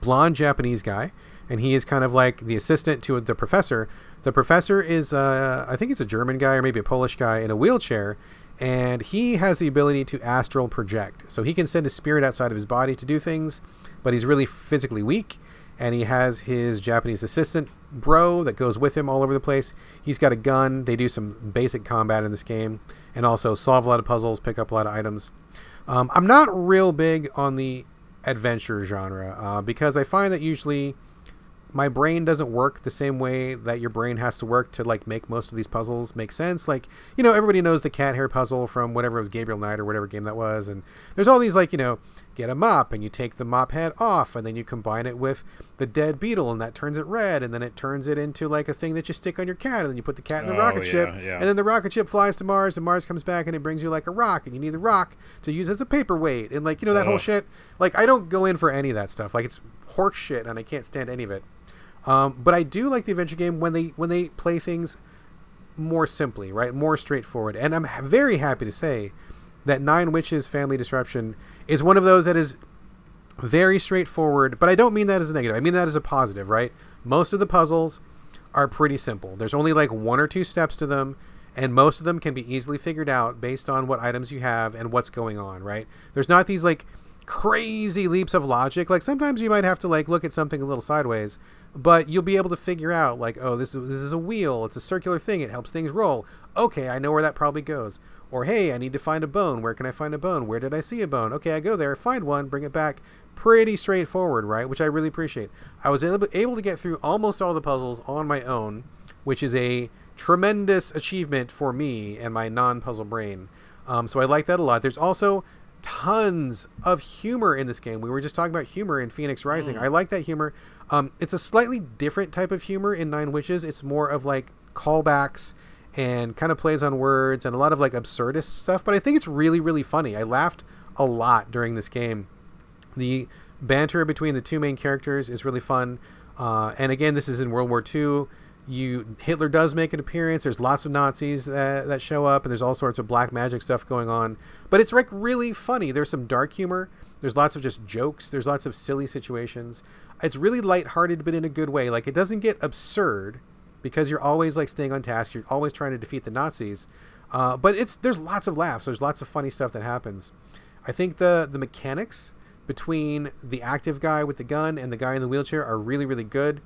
[SPEAKER 1] blonde Japanese guy, and he is kind of like the assistant to the professor. The professor is, uh, I think he's a German guy or maybe a Polish guy in a wheelchair, and he has the ability to astral project. So he can send his spirit outside of his body to do things, but he's really physically weak. And he has his Japanese assistant bro that goes with him all over the place. He's got a gun. They do some basic combat in this game, and also solve a lot of puzzles, pick up a lot of items. Um, I'm not real big on the adventure genre uh, because I find that usually my brain doesn't work the same way that your brain has to work to like make most of these puzzles make sense. Like, you know, everybody knows the cat hair puzzle from whatever it was Gabriel Knight or whatever game that was, and there's all these like, you know, get a mop and you take the mop head off and then you combine it with the dead beetle and that turns it red and then it turns it into like a thing that you stick on your cat and then you put the cat in the
[SPEAKER 2] Oh,
[SPEAKER 1] rocket
[SPEAKER 2] yeah,
[SPEAKER 1] ship
[SPEAKER 2] yeah.
[SPEAKER 1] and then the rocket ship flies to Mars and Mars comes back and it brings you like a rock and you need the rock to use as a paperweight and like you know that whole shit. Like I don't go in for any of that stuff. Like it's horse shit and I can't stand any of it. Um, but I do like the adventure game when they when they play things more simply, right? More straightforward. And I'm very happy to say that Nine Witches Family Disruption is one of those that is very straightforward, but I don't mean that as a negative. I mean that as a positive, right? Most of the puzzles are pretty simple. There's only like one or two steps to them, and most of them can be easily figured out based on what items you have and what's going on, right? There's not these like crazy leaps of logic. Like sometimes you might have to like look at something a little sideways, but you'll be able to figure out like, oh, this is this is a wheel. It's a circular thing. It helps things roll. Okay, I know where that probably goes. Or hey, I need to find a bone. Where can I find a bone? Where did I see a bone? Okay, I go there, find one, bring it back. Pretty straightforward, right? Which I really appreciate. I was able able to get through almost all the puzzles on my own, which is a tremendous achievement for me and my non-puzzle brain. Um, so I like that a lot. There's also tons of humor in this game. We were just talking about humor in Fenyx Rising. Mm. I like that humor. Um, it's a slightly different type of humor in Nine Witches. It's more of like callbacks and kind of plays on words and a lot of like absurdist stuff. But I think it's really, really funny. I laughed a lot during this game. The banter between the two main characters is really fun. Uh, and again, this is in World War II you Hitler does make an appearance. There's lots of Nazis that, that show up, and there's all sorts of black magic stuff going on. But it's like really funny. There's some dark humor. There's lots of just jokes. There's lots of silly situations. It's really lighthearted, but in a good way. Like it doesn't get absurd because you're always like staying on task. You're always trying to defeat the Nazis. Uh, but it's there's lots of laughs. There's lots of funny stuff that happens. I think the the mechanics between the active guy with the gun and the guy in the wheelchair are really really good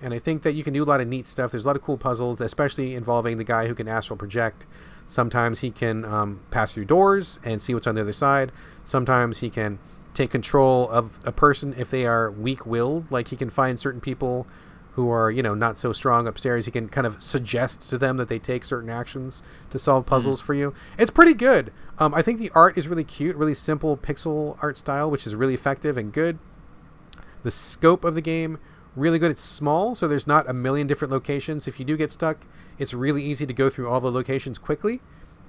[SPEAKER 1] and I think that you can do a lot of neat stuff. There's a lot of cool puzzles, especially involving the guy who can astral project. Sometimes he can um, pass through doors and see what's on the other side. Sometimes he can take control of a person if they are weak-willed. Like he can find certain people who are, you know, not so strong upstairs. He can kind of suggest to them that they take certain actions to solve mm-hmm. puzzles mm-hmm. for you. It's pretty good. Um, I think the art is really cute, really simple pixel art style, which is really effective and good. The scope of the game really good. It's small, so there's not a million different locations. If you do get stuck, it's really easy to go through all the locations quickly.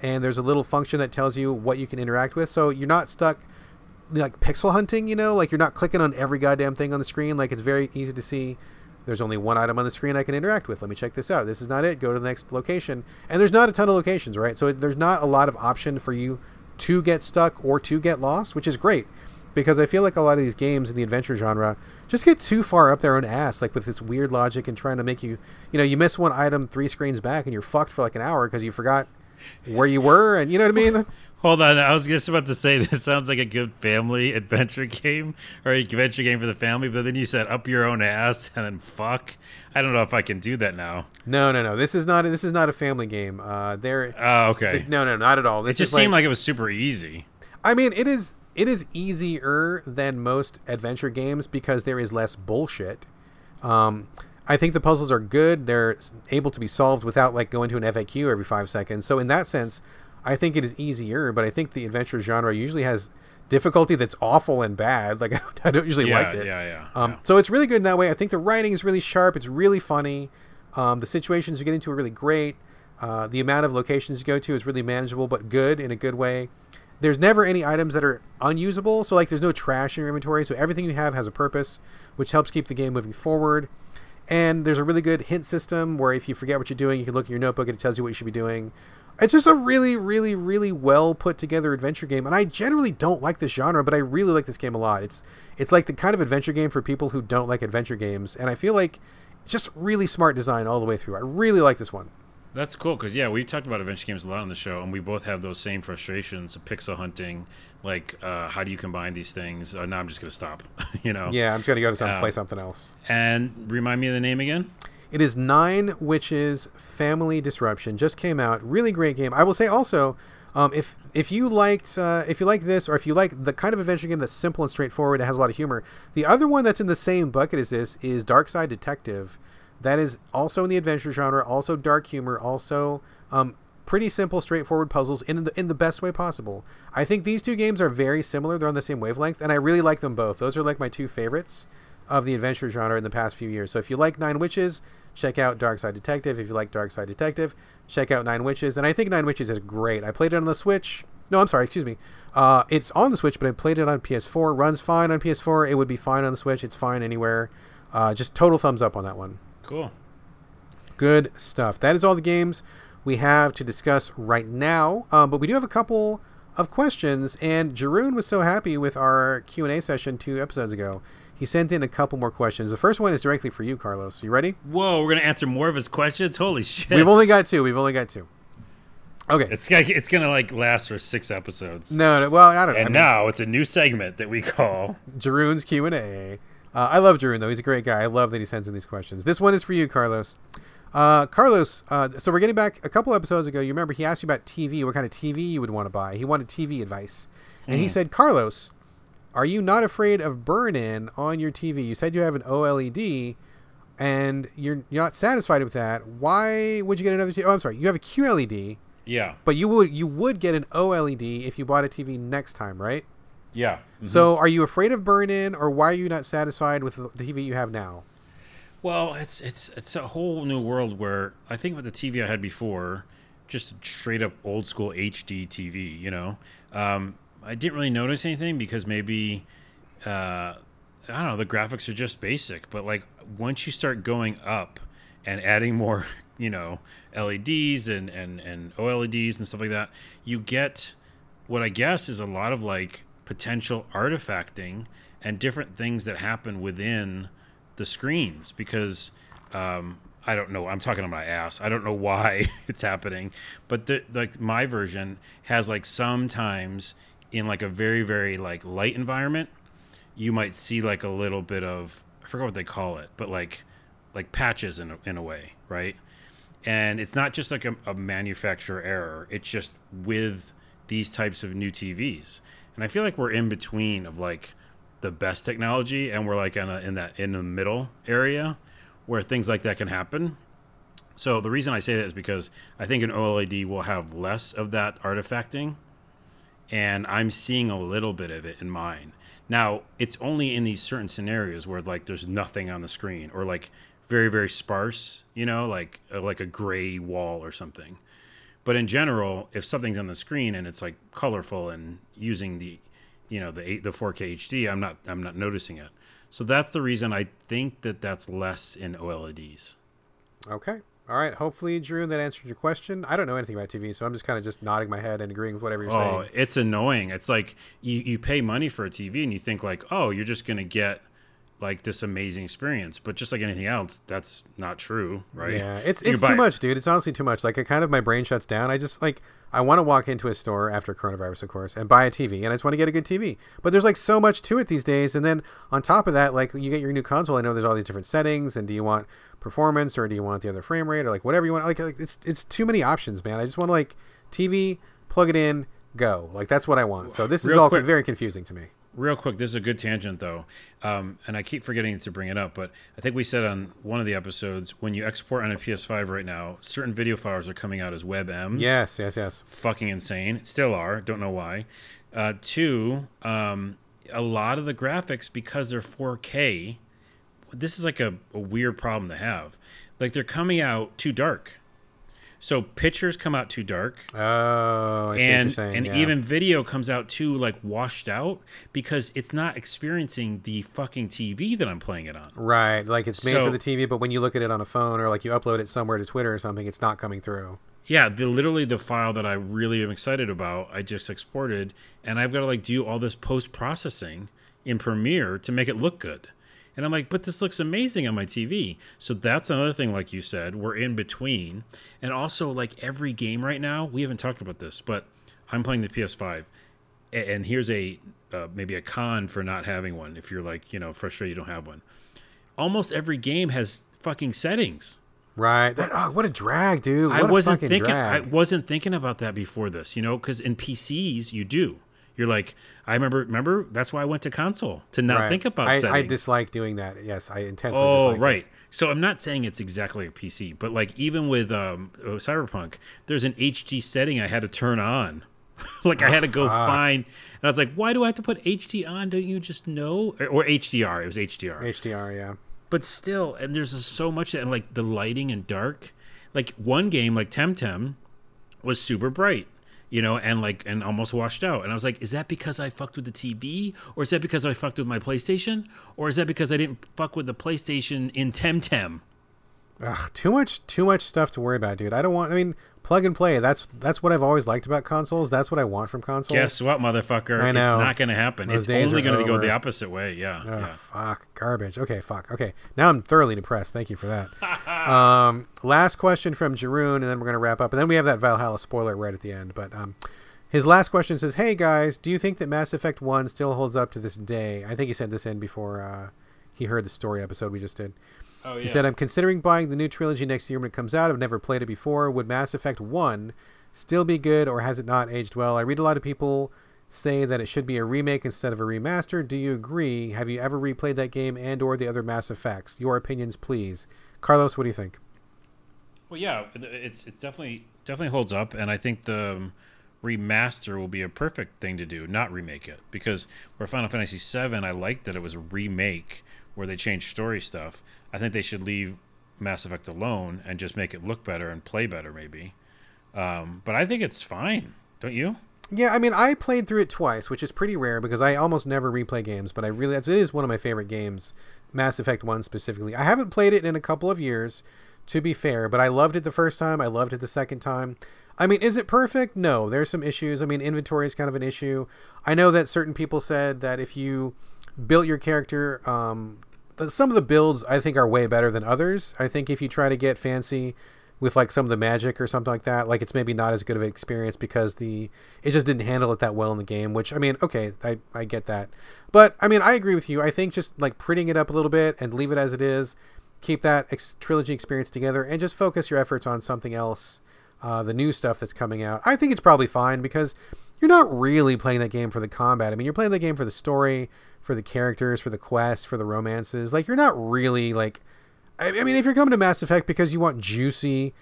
[SPEAKER 1] And there's a little function that tells you what you can interact with. So you're not stuck like pixel hunting, you know, like you're not clicking on every goddamn thing on the screen. Like it's very easy to see there's only one item on the screen I can interact with. Let me check this out. This is not it. Go to the next location. And there's not a ton of locations, right? So there's not a lot of option for you to get stuck or to get lost, which is great because I feel like a lot of these games in the adventure genre just get too far up their own ass, like with this weird logic and trying to make you, you know, you miss one item three screens back and you're fucked for like an hour because you forgot where you were, and you know what I mean.
[SPEAKER 2] Hold on, I was just about to say this sounds like a good family adventure game or a adventure game for the family, but then you said up your own ass and then fuck. I don't know if I can do that now.
[SPEAKER 1] No, no, no. This is not. A, this is not a family game. Uh, there.
[SPEAKER 2] Oh, okay.
[SPEAKER 1] Th- no, no, not at all.
[SPEAKER 2] This it just seemed like, like it was super easy.
[SPEAKER 1] I mean, it is it is easier than most adventure games because there is less bullshit. Um, I think the puzzles are good. They're able to be solved without like going to an FAQ every five seconds. So in that sense, I think it is easier. But I think the adventure genre usually has difficulty that's awful and bad. Like I don't usually
[SPEAKER 2] yeah,
[SPEAKER 1] like it.
[SPEAKER 2] Yeah, yeah,
[SPEAKER 1] um,
[SPEAKER 2] yeah.
[SPEAKER 1] So it's really good in that way. I think the writing is really sharp. It's really funny. Um, the situations you get into are really great. Uh, the amount of locations you go to is really manageable, but good in a good way there's never any items that are unusable. So like there's no trash in your inventory. So everything you have has a purpose, which helps keep the game moving forward. And there's a really good hint system where if you forget what you're doing, you can look at your notebook and it tells you what you should be doing. It's just a really, really, really well put together adventure game. And I generally don't like this genre, but I really like this game a lot. It's it's like the kind of adventure game for people who don't like adventure games. And I feel like it's just really smart design all the way through. I really like this one.
[SPEAKER 2] That's cool because yeah, we've talked about adventure games a lot on the show, and we both have those same frustrations of pixel hunting. Like, uh, how do you combine these things? Uh, now I'm just gonna stop. you know.
[SPEAKER 1] Yeah, I'm just gonna go to some uh, play something else.
[SPEAKER 2] And remind me of the name again.
[SPEAKER 1] It is Nine Witches Family Disruption. Just came out. Really great game. I will say also, um, if if you liked uh, if you like this or if you like the kind of adventure game that's simple and straightforward, it has a lot of humor. The other one that's in the same bucket as this is Dark Side Detective that is also in the adventure genre, also dark humor, also um, pretty simple, straightforward puzzles in the in the best way possible. I think these two games are very similar; they're on the same wavelength, and I really like them both. Those are like my two favorites of the adventure genre in the past few years. So if you like Nine Witches, check out Dark Side Detective. If you like Dark Side Detective, check out Nine Witches. And I think Nine Witches is great. I played it on the Switch. No, I'm sorry, excuse me. Uh, it's on the Switch, but I played it on PS4. Runs fine on PS4. It would be fine on the Switch. It's fine anywhere. Uh, just total thumbs up on that one.
[SPEAKER 2] Cool.
[SPEAKER 1] Good stuff. That is all the games we have to discuss right now. Um, but we do have a couple of questions, and Jeroen was so happy with our Q and A session two episodes ago. He sent in a couple more questions. The first one is directly for you, Carlos. You ready?
[SPEAKER 2] Whoa, we're gonna answer more of his questions. Holy shit!
[SPEAKER 1] We've only got two. We've only got two. Okay.
[SPEAKER 2] It's gonna, it's gonna like last for six episodes.
[SPEAKER 1] no, no, well, I don't know.
[SPEAKER 2] And
[SPEAKER 1] I mean,
[SPEAKER 2] now it's a new segment that we call
[SPEAKER 1] Jeroen's Q and A. Uh, I love Jeroen though; he's a great guy. I love that he sends in these questions. This one is for you, Carlos. Uh, Carlos, uh, so we're getting back a couple episodes ago. You remember he asked you about TV, what kind of TV you would want to buy. He wanted TV advice, and he said, "Carlos, are you not afraid of burn-in on your TV? You said you have an OLED, and you're you're not satisfied with that. Why would you get another TV? Oh, I'm sorry, you have a QLED,
[SPEAKER 2] yeah,
[SPEAKER 1] but you would you would get an OLED if you bought a TV next time, right?
[SPEAKER 2] yeah.
[SPEAKER 1] So, are you afraid of burn in, or why are you not satisfied with the TV you have now?
[SPEAKER 2] Well, it's it's it's a whole new world where I think with the TV I had before, just straight up old school HD TV. You know, um, I didn't really notice anything because maybe uh, I don't know the graphics are just basic. But like once you start going up and adding more, you know, LEDs and and and OLEDs and stuff like that, you get what I guess is a lot of like potential artifacting and different things that happen within the screens because um, I don't know. I'm talking on my ass. I don't know why it's happening, but the, like my version has like sometimes in like a very very like light environment, you might see like a little bit of I forgot what they call it, but like like patches in a, in a way, right? And it's not just like a, a manufacturer error. It's just with these types of new TVs, and I feel like we're in between of like the best technology and we're like in, a, in that in the middle area where things like that can happen so the reason i say that is because i think an oled will have less of that artifacting and i'm seeing a little bit of it in mine now it's only in these certain scenarios where like there's nothing on the screen or like very very sparse you know like uh, like a gray wall or something but in general if something's on the screen and it's like colorful and using the you know the eight, the 4K HD, I'm not I'm not noticing it. So that's the reason I think that that's less in OLEDs.
[SPEAKER 1] Okay. All right. Hopefully, Drew, that answered your question. I don't know anything about TV, so I'm just kind of just nodding my head and agreeing with whatever you're
[SPEAKER 2] Oh,
[SPEAKER 1] saying.
[SPEAKER 2] Oh, it's annoying. It's like you, you pay money for a TV and you think like, oh, you're just gonna get like this amazing experience, but just like anything else, that's not true, right?
[SPEAKER 1] Yeah, it's
[SPEAKER 2] You
[SPEAKER 1] it's too much, dude. It's honestly too much. Like, it kind of my brain shuts down. I just like I want to walk into a store after coronavirus, of course, and buy a TV, and I just want to get a good TV. But there's like so much to it these days, and then on top of that, like you get your new console. I know there's all these different settings, and do you want performance or do you want the other frame rate or like whatever you want? Like, like it's it's too many options, man. I just want to like TV, plug it in, go. Like that's what I want. So this is
[SPEAKER 2] Real
[SPEAKER 1] all
[SPEAKER 2] quick.
[SPEAKER 1] very confusing to me.
[SPEAKER 2] Real quick, this is a good tangent though, um, and I keep forgetting to bring it up, but I think we said on one of the episodes when you export on a PS5 right now, certain video files are coming out as WebMs.
[SPEAKER 1] Yes, yes, yes.
[SPEAKER 2] fucking insane. Still are. Don't know why. Uh, two, um, a lot of the graphics because they're 4K. This is like a, a weird problem to have. Like they're coming out too dark. So pictures come out too dark,
[SPEAKER 1] Oh, I see what you're
[SPEAKER 2] and
[SPEAKER 1] saying.
[SPEAKER 2] and
[SPEAKER 1] yeah.
[SPEAKER 2] even video comes out too like washed out because it's not experiencing the fucking TV that I'm playing it on.
[SPEAKER 1] Right, like it's made
[SPEAKER 2] So-
[SPEAKER 1] for the TV, but when you look at it on a phone or like you upload it somewhere to Twitter or something, it's not coming through.
[SPEAKER 2] Yeah, the literally the file that I really am excited about, I just exported, and I've got to like do all this post processing in Premiere to make it look good. And I'm like, but this looks amazing on my TV. So that's another thing, like you said, we're in between. And also, like every game right now, we haven't talked about this, but I'm playing the PS5, and here's a uh, maybe a con for not having one. If you're like, you know, frustrated you don't have one, almost every game has fucking settings.
[SPEAKER 1] Right. That, oh, what a drag, dude. What
[SPEAKER 2] I
[SPEAKER 1] a
[SPEAKER 2] wasn't
[SPEAKER 1] fucking
[SPEAKER 2] thinking. I wasn't thinking about that before this, you know, because in PCs you do. You're like, I remember. Remember, that's why I went to console to not
[SPEAKER 1] Right.
[SPEAKER 2] think about
[SPEAKER 1] I. I dislike doing that. Yes, I intensely
[SPEAKER 2] oh,
[SPEAKER 1] dislike it.
[SPEAKER 2] right. So I'm not saying it's exactly like PC, but like even with um, uh, Cyberpunk, there's an HD setting I had to turn on. like I had to go find, and I was like, why do I have to put HD on? Don't you just know? Or, or HDR? It was HDR
[SPEAKER 1] HDR, yeah.
[SPEAKER 2] but still and there's so much that and like the lighting and dark like one game like temtem was super bright you know and like and almost washed out. And i was like is that because i fucked with the tv or is that because i fucked with my playstation? Or is that because i didn't fuck with the playstation in temtem
[SPEAKER 1] Ugh, too much, too much stuff to worry about, dude. I don't want. I mean, plug and play. That's that's what I've always liked about consoles. That's what I want from consoles.
[SPEAKER 2] Guess what, motherfucker?
[SPEAKER 1] I know.
[SPEAKER 2] It's not going to happen.
[SPEAKER 1] Those
[SPEAKER 2] it's only going to go the opposite way. Yeah.
[SPEAKER 1] Ugh,
[SPEAKER 2] yeah.
[SPEAKER 1] Fuck, garbage. Okay, fuck. Okay, now I'm thoroughly depressed. Thank you for that. um, last question from Jeroen, and then we're gonna wrap up. And then we have that Valhalla spoiler right at the end. But um, his last question says, "Hey guys, do you think that Mass Effect One still holds up to this day?" I think he sent this in before uh, he heard the story episode we just did.
[SPEAKER 2] Oh, yeah.
[SPEAKER 1] He said, I'm considering buying the new trilogy next year when it comes out. I've never played it before. Would Mass Effect 1 still be good, or has it not aged well? I read a lot of people say that it should be a remake instead of a remaster. Do you agree? Have you ever replayed that game and or the other Mass Effects? Your opinions, please. Carlos, what do you think?
[SPEAKER 2] Well, yeah, it- it's it definitely definitely holds up, and I think the um, remaster will be a perfect thing to do, not remake it, because where Final Fantasy VII, I liked that it was a remake where they change story stuff. I think they should leave Mass Effect alone and just make it look better and play better, maybe. Um, but I think it's fine, don't you?
[SPEAKER 1] Yeah, I mean, I played through it twice, which is pretty rare because I almost never replay games, but I really, it is one of my favorite games, Mass Effect 1 specifically. I haven't played it in a couple of years, to be fair, but I loved it the first time. I loved it the second time. I mean, is it perfect? No, there's some issues. I mean, inventory is kind of an issue. I know that certain people said that if you built your character, um, some of the builds I think are way better than others. I think if you try to get fancy with like some of the magic or something like that, like it's maybe not as good of an experience because the it just didn't handle it that well in the game. Which I mean, okay, I I get that, but I mean, I agree with you. I think just like prettying it up a little bit and leave it as it is, keep that ex- trilogy experience together, and just focus your efforts on something else, uh, the new stuff that's coming out. I think it's probably fine because you're not really playing that game for the combat. I mean, you're playing the game for the story, for the characters, for the quests, for the romances. Like you're not really like I, I mean, if you're coming to Mass Effect because you want juicy,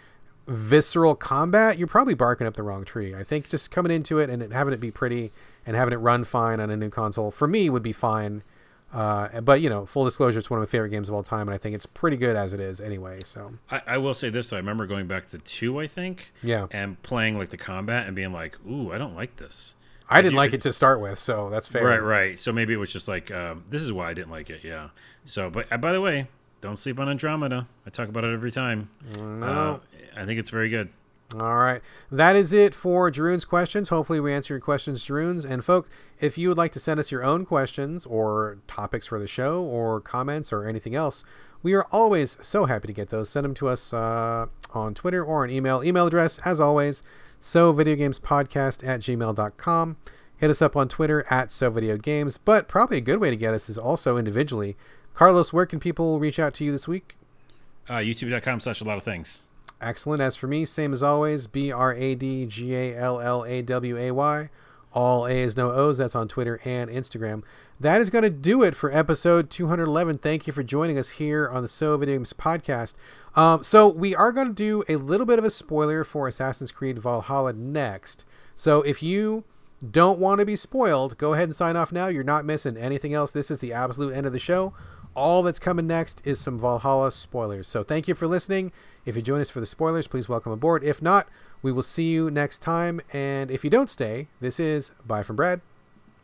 [SPEAKER 1] visceral combat, you're probably barking up the wrong tree. I think just coming into it and it, having it be pretty and having it run fine on a new console for me would be fine. Uh, but you know, full disclosure, it's one of my favorite games of all time, and I think it's pretty good as it is anyway. So
[SPEAKER 2] I, I will say this though. I remember going back to two, I think.
[SPEAKER 1] Yeah.
[SPEAKER 2] And playing like the combat and being like, "Ooh, I don't like this."
[SPEAKER 1] I didn't like it to start with, so that's fair.
[SPEAKER 2] Right, right. So maybe it was just like, um, this is why I didn't like it. Yeah. So, but uh, by the way, don't sleep on Andromeda. I talk about it every time.
[SPEAKER 1] No.
[SPEAKER 2] Uh, I think it's very good.
[SPEAKER 1] All right. That is it for Jeroen's questions. Hopefully, we answer your questions, Jeroen's. And, folks, if you would like to send us your own questions or topics for the show or comments or anything else, we are always so happy to get those. Send them to us uh, on Twitter or an email. Email address, as always, so videogamespodcast at gmail.com. Hit us up on Twitter at so video games. But probably a good way to get us is also individually. Carlos, where can people reach out to you this week?
[SPEAKER 2] Uh, YouTube.com slash a lot of things.
[SPEAKER 1] Excellent. As for me, same as always, B R A D G A L L A W A Y. All A's, no O's. That's on Twitter and Instagram. That is going to do it for episode 211. Thank you for joining us here on the So Video Games podcast. Um, so, we are going to do a little bit of a spoiler for Assassin's Creed Valhalla next. So, if you don't want to be spoiled, go ahead and sign off now. You're not missing anything else. This is the absolute end of the show. All that's coming next is some Valhalla spoilers. So thank you for listening. If you join us for the spoilers, please welcome aboard. If not, we will see you next time. And if you don't stay, this is Bye from Brad.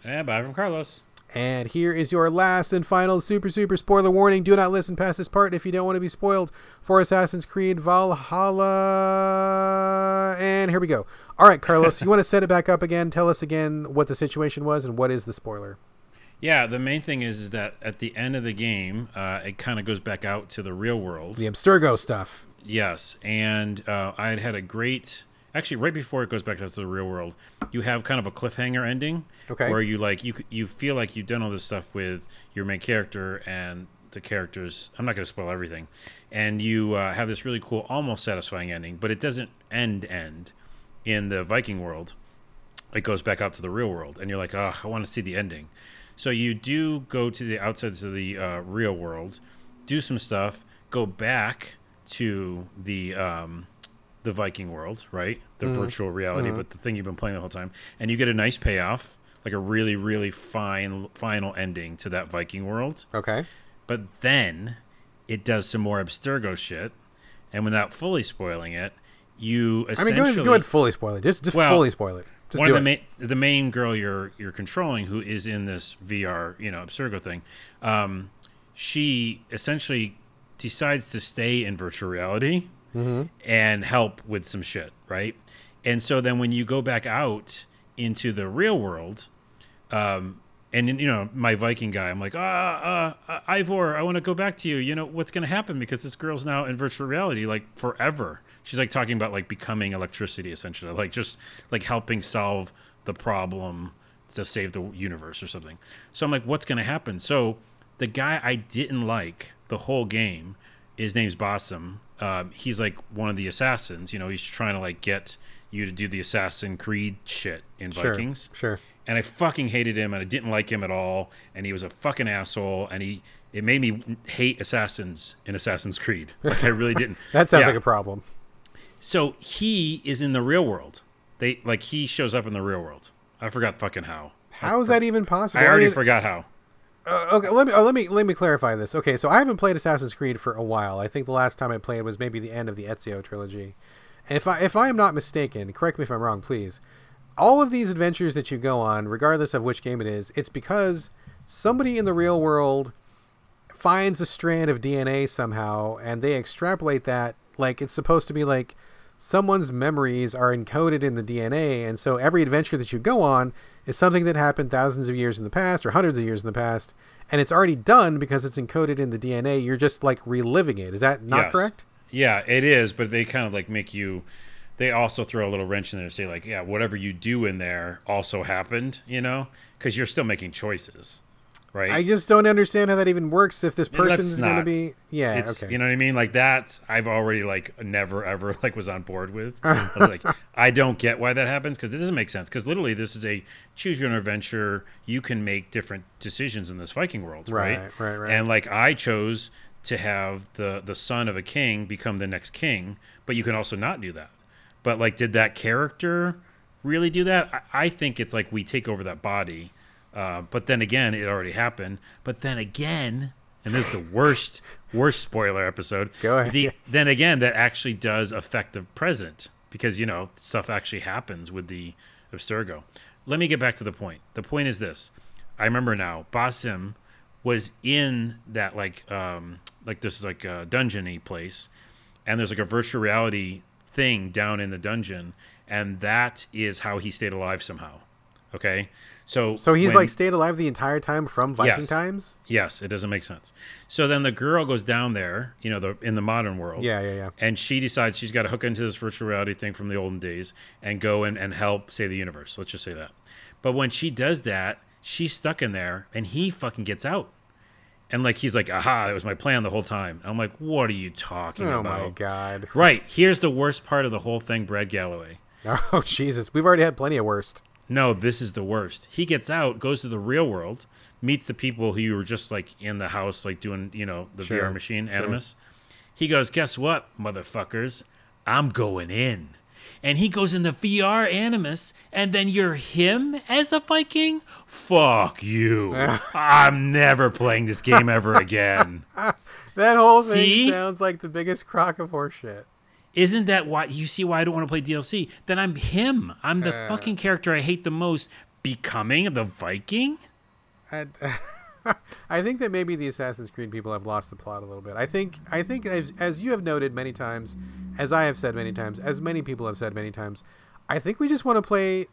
[SPEAKER 2] And bye from Carlos.
[SPEAKER 1] And here is your last and final super, super spoiler warning. Do not listen past this part if you don't want to be spoiled for Assassin's Creed Valhalla. And here we go. All right, Carlos, you want to set it back up again? Tell us again what the situation was and what is the spoiler.
[SPEAKER 2] Yeah, the main thing is is that at the end of the game, uh, it kind of goes back out to the real world.
[SPEAKER 1] The Abstergo stuff.
[SPEAKER 2] Yes, and uh, I had had a great. Actually, right before it goes back to the real world, you have kind of a cliffhanger ending,
[SPEAKER 1] Okay.
[SPEAKER 2] where you like you you feel like you've done all this stuff with your main character and the characters. I'm not going to spoil everything, and you uh, have this really cool, almost satisfying ending, but it doesn't end end in the Viking world. It goes back out to the real world, and you're like, oh, I want to see the ending. So you do go to the outside of the uh, real world, do some stuff, go back to the um, the Viking world, right? The virtual reality, but the thing you've been playing the whole time, and you get a nice payoff, like a really really fine final ending to that Viking world.
[SPEAKER 1] Okay.
[SPEAKER 2] But then it does some more Abstergo shit, and without fully spoiling it, you
[SPEAKER 1] I
[SPEAKER 2] essentially
[SPEAKER 1] mean, go ahead, go ahead, fully spoil it. Just, just
[SPEAKER 2] Well,
[SPEAKER 1] fully spoil it. Just
[SPEAKER 2] one of the
[SPEAKER 1] it.
[SPEAKER 2] main the main girl you're you're controlling who is in this VR you know Abstergo thing, um, she essentially decides to stay in virtual reality and help with some shit, right? And so then when you go back out into the real world, um, and you know my Viking guy, I'm like, ah, uh, uh, Eivor, I want to go back to you. You know what's going to happen because this girl's now in virtual reality, like forever. She's like talking about like becoming electricity, essentially, like just like helping solve the problem to save the universe or something. So I'm like, what's going to happen? So the guy I didn't like the whole game, his name's Basim. Um, he's like one of the assassins. You know, he's trying to like get you to do the Assassin Creed shit in
[SPEAKER 1] Sure.
[SPEAKER 2] Vikings
[SPEAKER 1] Sure.
[SPEAKER 2] and I fucking hated him, and I didn't like him at all, and he was a fucking asshole, and he it made me hate assassins in Assassin's Creed. Like I really didn't.
[SPEAKER 1] That sounds
[SPEAKER 2] Yeah.
[SPEAKER 1] like a problem.
[SPEAKER 2] So he is in the real world. They like he shows up in the real world. I forgot fucking how.
[SPEAKER 1] How is that even possible?
[SPEAKER 2] I already
[SPEAKER 1] mean,
[SPEAKER 2] forgot how.
[SPEAKER 1] Uh, okay, let me uh, let me let me clarify this. Okay, so I haven't played Assassin's Creed for a while. I think the last time I played was maybe the end of the Ezio trilogy. And if I if I am not mistaken, correct me if I'm wrong, please. All of these adventures that you go on, regardless of which game it is, it's because somebody in the real world finds a strand of DNA somehow, and they extrapolate that like it's supposed to be like someone's memories are encoded in the DNA, and so every adventure that you go on is something that happened thousands of years in the past or hundreds of years in the past, and it's already done because it's encoded in the DNA. You're just like reliving it. Is that not
[SPEAKER 2] Yes.
[SPEAKER 1] correct?
[SPEAKER 2] Yeah, it is, but they kind of like make you. They also throw a little wrench in there, and say like, yeah, whatever you do in there also happened, you know, because you're still making choices, right?
[SPEAKER 1] I just don't understand how that even works. If this person's going to be, yeah,
[SPEAKER 2] it's
[SPEAKER 1] okay,
[SPEAKER 2] you know what I mean? Like that I've already like never ever like was on board with. I was like I don't get why that happens because it doesn't make sense. Because literally this is a choose your own adventure. You can make different decisions in this Viking world right?
[SPEAKER 1] Right, right, right.
[SPEAKER 2] and like I chose to have the the son of a king become the next king but you can also not do that. But like did that character really do that? I, I think it's like we take over that body uh, but then again it already happened. But then again and this is the worst worst spoiler episode
[SPEAKER 1] Go ahead,
[SPEAKER 2] the,
[SPEAKER 1] yes.
[SPEAKER 2] then again that actually does affect the present because you know stuff actually happens with the abstergo. Let me get back to the point. The point is this. I remember now basim was in that like um like this is like uh, dungeony place and there's like a virtual reality thing down in the dungeon and that is how he stayed alive somehow okay so
[SPEAKER 1] so he's
[SPEAKER 2] when-
[SPEAKER 1] like stayed alive the entire time from Viking
[SPEAKER 2] Yes.
[SPEAKER 1] times.
[SPEAKER 2] Yes, it doesn't make sense. So then the girl goes down there, you know, the in the modern world.
[SPEAKER 1] Yeah, yeah, yeah.
[SPEAKER 2] And she decides she's got to hook into this virtual reality thing from the olden days and go in and help save the universe. Let's just say that. But when she does that, she's stuck in there and he fucking gets out. And like he's like, aha, that was my plan the whole time. I'm like, what are you talking
[SPEAKER 1] Oh
[SPEAKER 2] about?
[SPEAKER 1] Oh my god.
[SPEAKER 2] Right. Here's the worst part of the whole thing, Brad Galloway.
[SPEAKER 1] Oh Jesus, we've already had plenty of worst.
[SPEAKER 2] No, this is the worst. He gets out, goes to the real world, meets the people who were just like in the house, like doing, you know, the
[SPEAKER 1] Sure,
[SPEAKER 2] VR machine,
[SPEAKER 1] sure.
[SPEAKER 2] Animus. He goes, Guess what, motherfuckers? I'm going in. And he goes in the VR Animus, and then you're him as a Viking? Fuck you. I'm never playing this game ever again.
[SPEAKER 1] That whole
[SPEAKER 2] See?
[SPEAKER 1] thing sounds like the biggest crock of horseshit.
[SPEAKER 2] Isn't that why you see why I don't want to play DLC? Then I'm him. I'm the
[SPEAKER 1] Uh.
[SPEAKER 2] fucking character I hate the most. Becoming the Viking?
[SPEAKER 1] I, I think that maybe the Assassin's Creed people have lost the plot a little bit. I think I think as, as you have noted many times, as I have said many times, as many people have said many times, I think we just want to play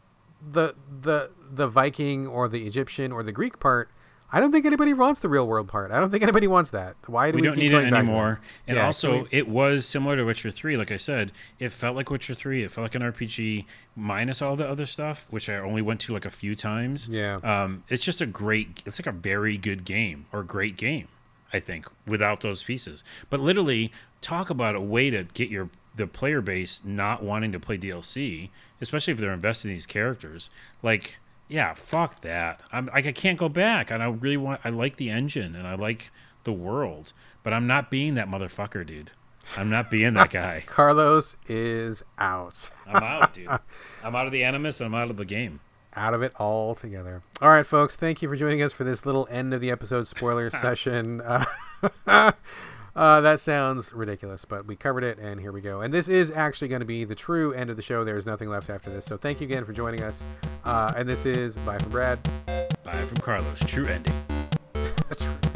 [SPEAKER 1] the the the Viking or the Egyptian or the Greek part. I don't think anybody wants the real world part. I don't think anybody wants that. Why do
[SPEAKER 2] we
[SPEAKER 1] we,
[SPEAKER 2] don't
[SPEAKER 1] keep
[SPEAKER 2] need it
[SPEAKER 1] going back
[SPEAKER 2] anymore. And
[SPEAKER 1] Yeah,
[SPEAKER 2] also,
[SPEAKER 1] we-
[SPEAKER 2] it was similar to Witcher 3. Like I said, it felt like Witcher 3. It felt like an RPG minus all the other stuff, which I only went to like a few times.
[SPEAKER 1] Yeah.
[SPEAKER 2] Um, it's just a great, it's like a very good game or great game, I think, without those pieces. But literally, talk about a way to get your the player base not wanting to play DLC, especially if they're invested in these characters. Like, yeah, fuck that. I'm like, I can't go back, and I really want. I like the engine and I like the world, but I'm not being that motherfucker, dude. I'm not being that guy.
[SPEAKER 1] Carlos is out.
[SPEAKER 2] I'm out, dude. I'm out of the animus and I'm out of the game.
[SPEAKER 1] out of it altogether. All right, folks, thank you for joining us for this little end of the episode spoiler session. Uh, uh, that sounds ridiculous, but we covered it, and here we go. And this is actually going to be the true end of the show. There's nothing left after this. So thank you again for joining us. Uh, and this is Bye from Brad.
[SPEAKER 2] Bye from Carlos. True ending.
[SPEAKER 1] That's right.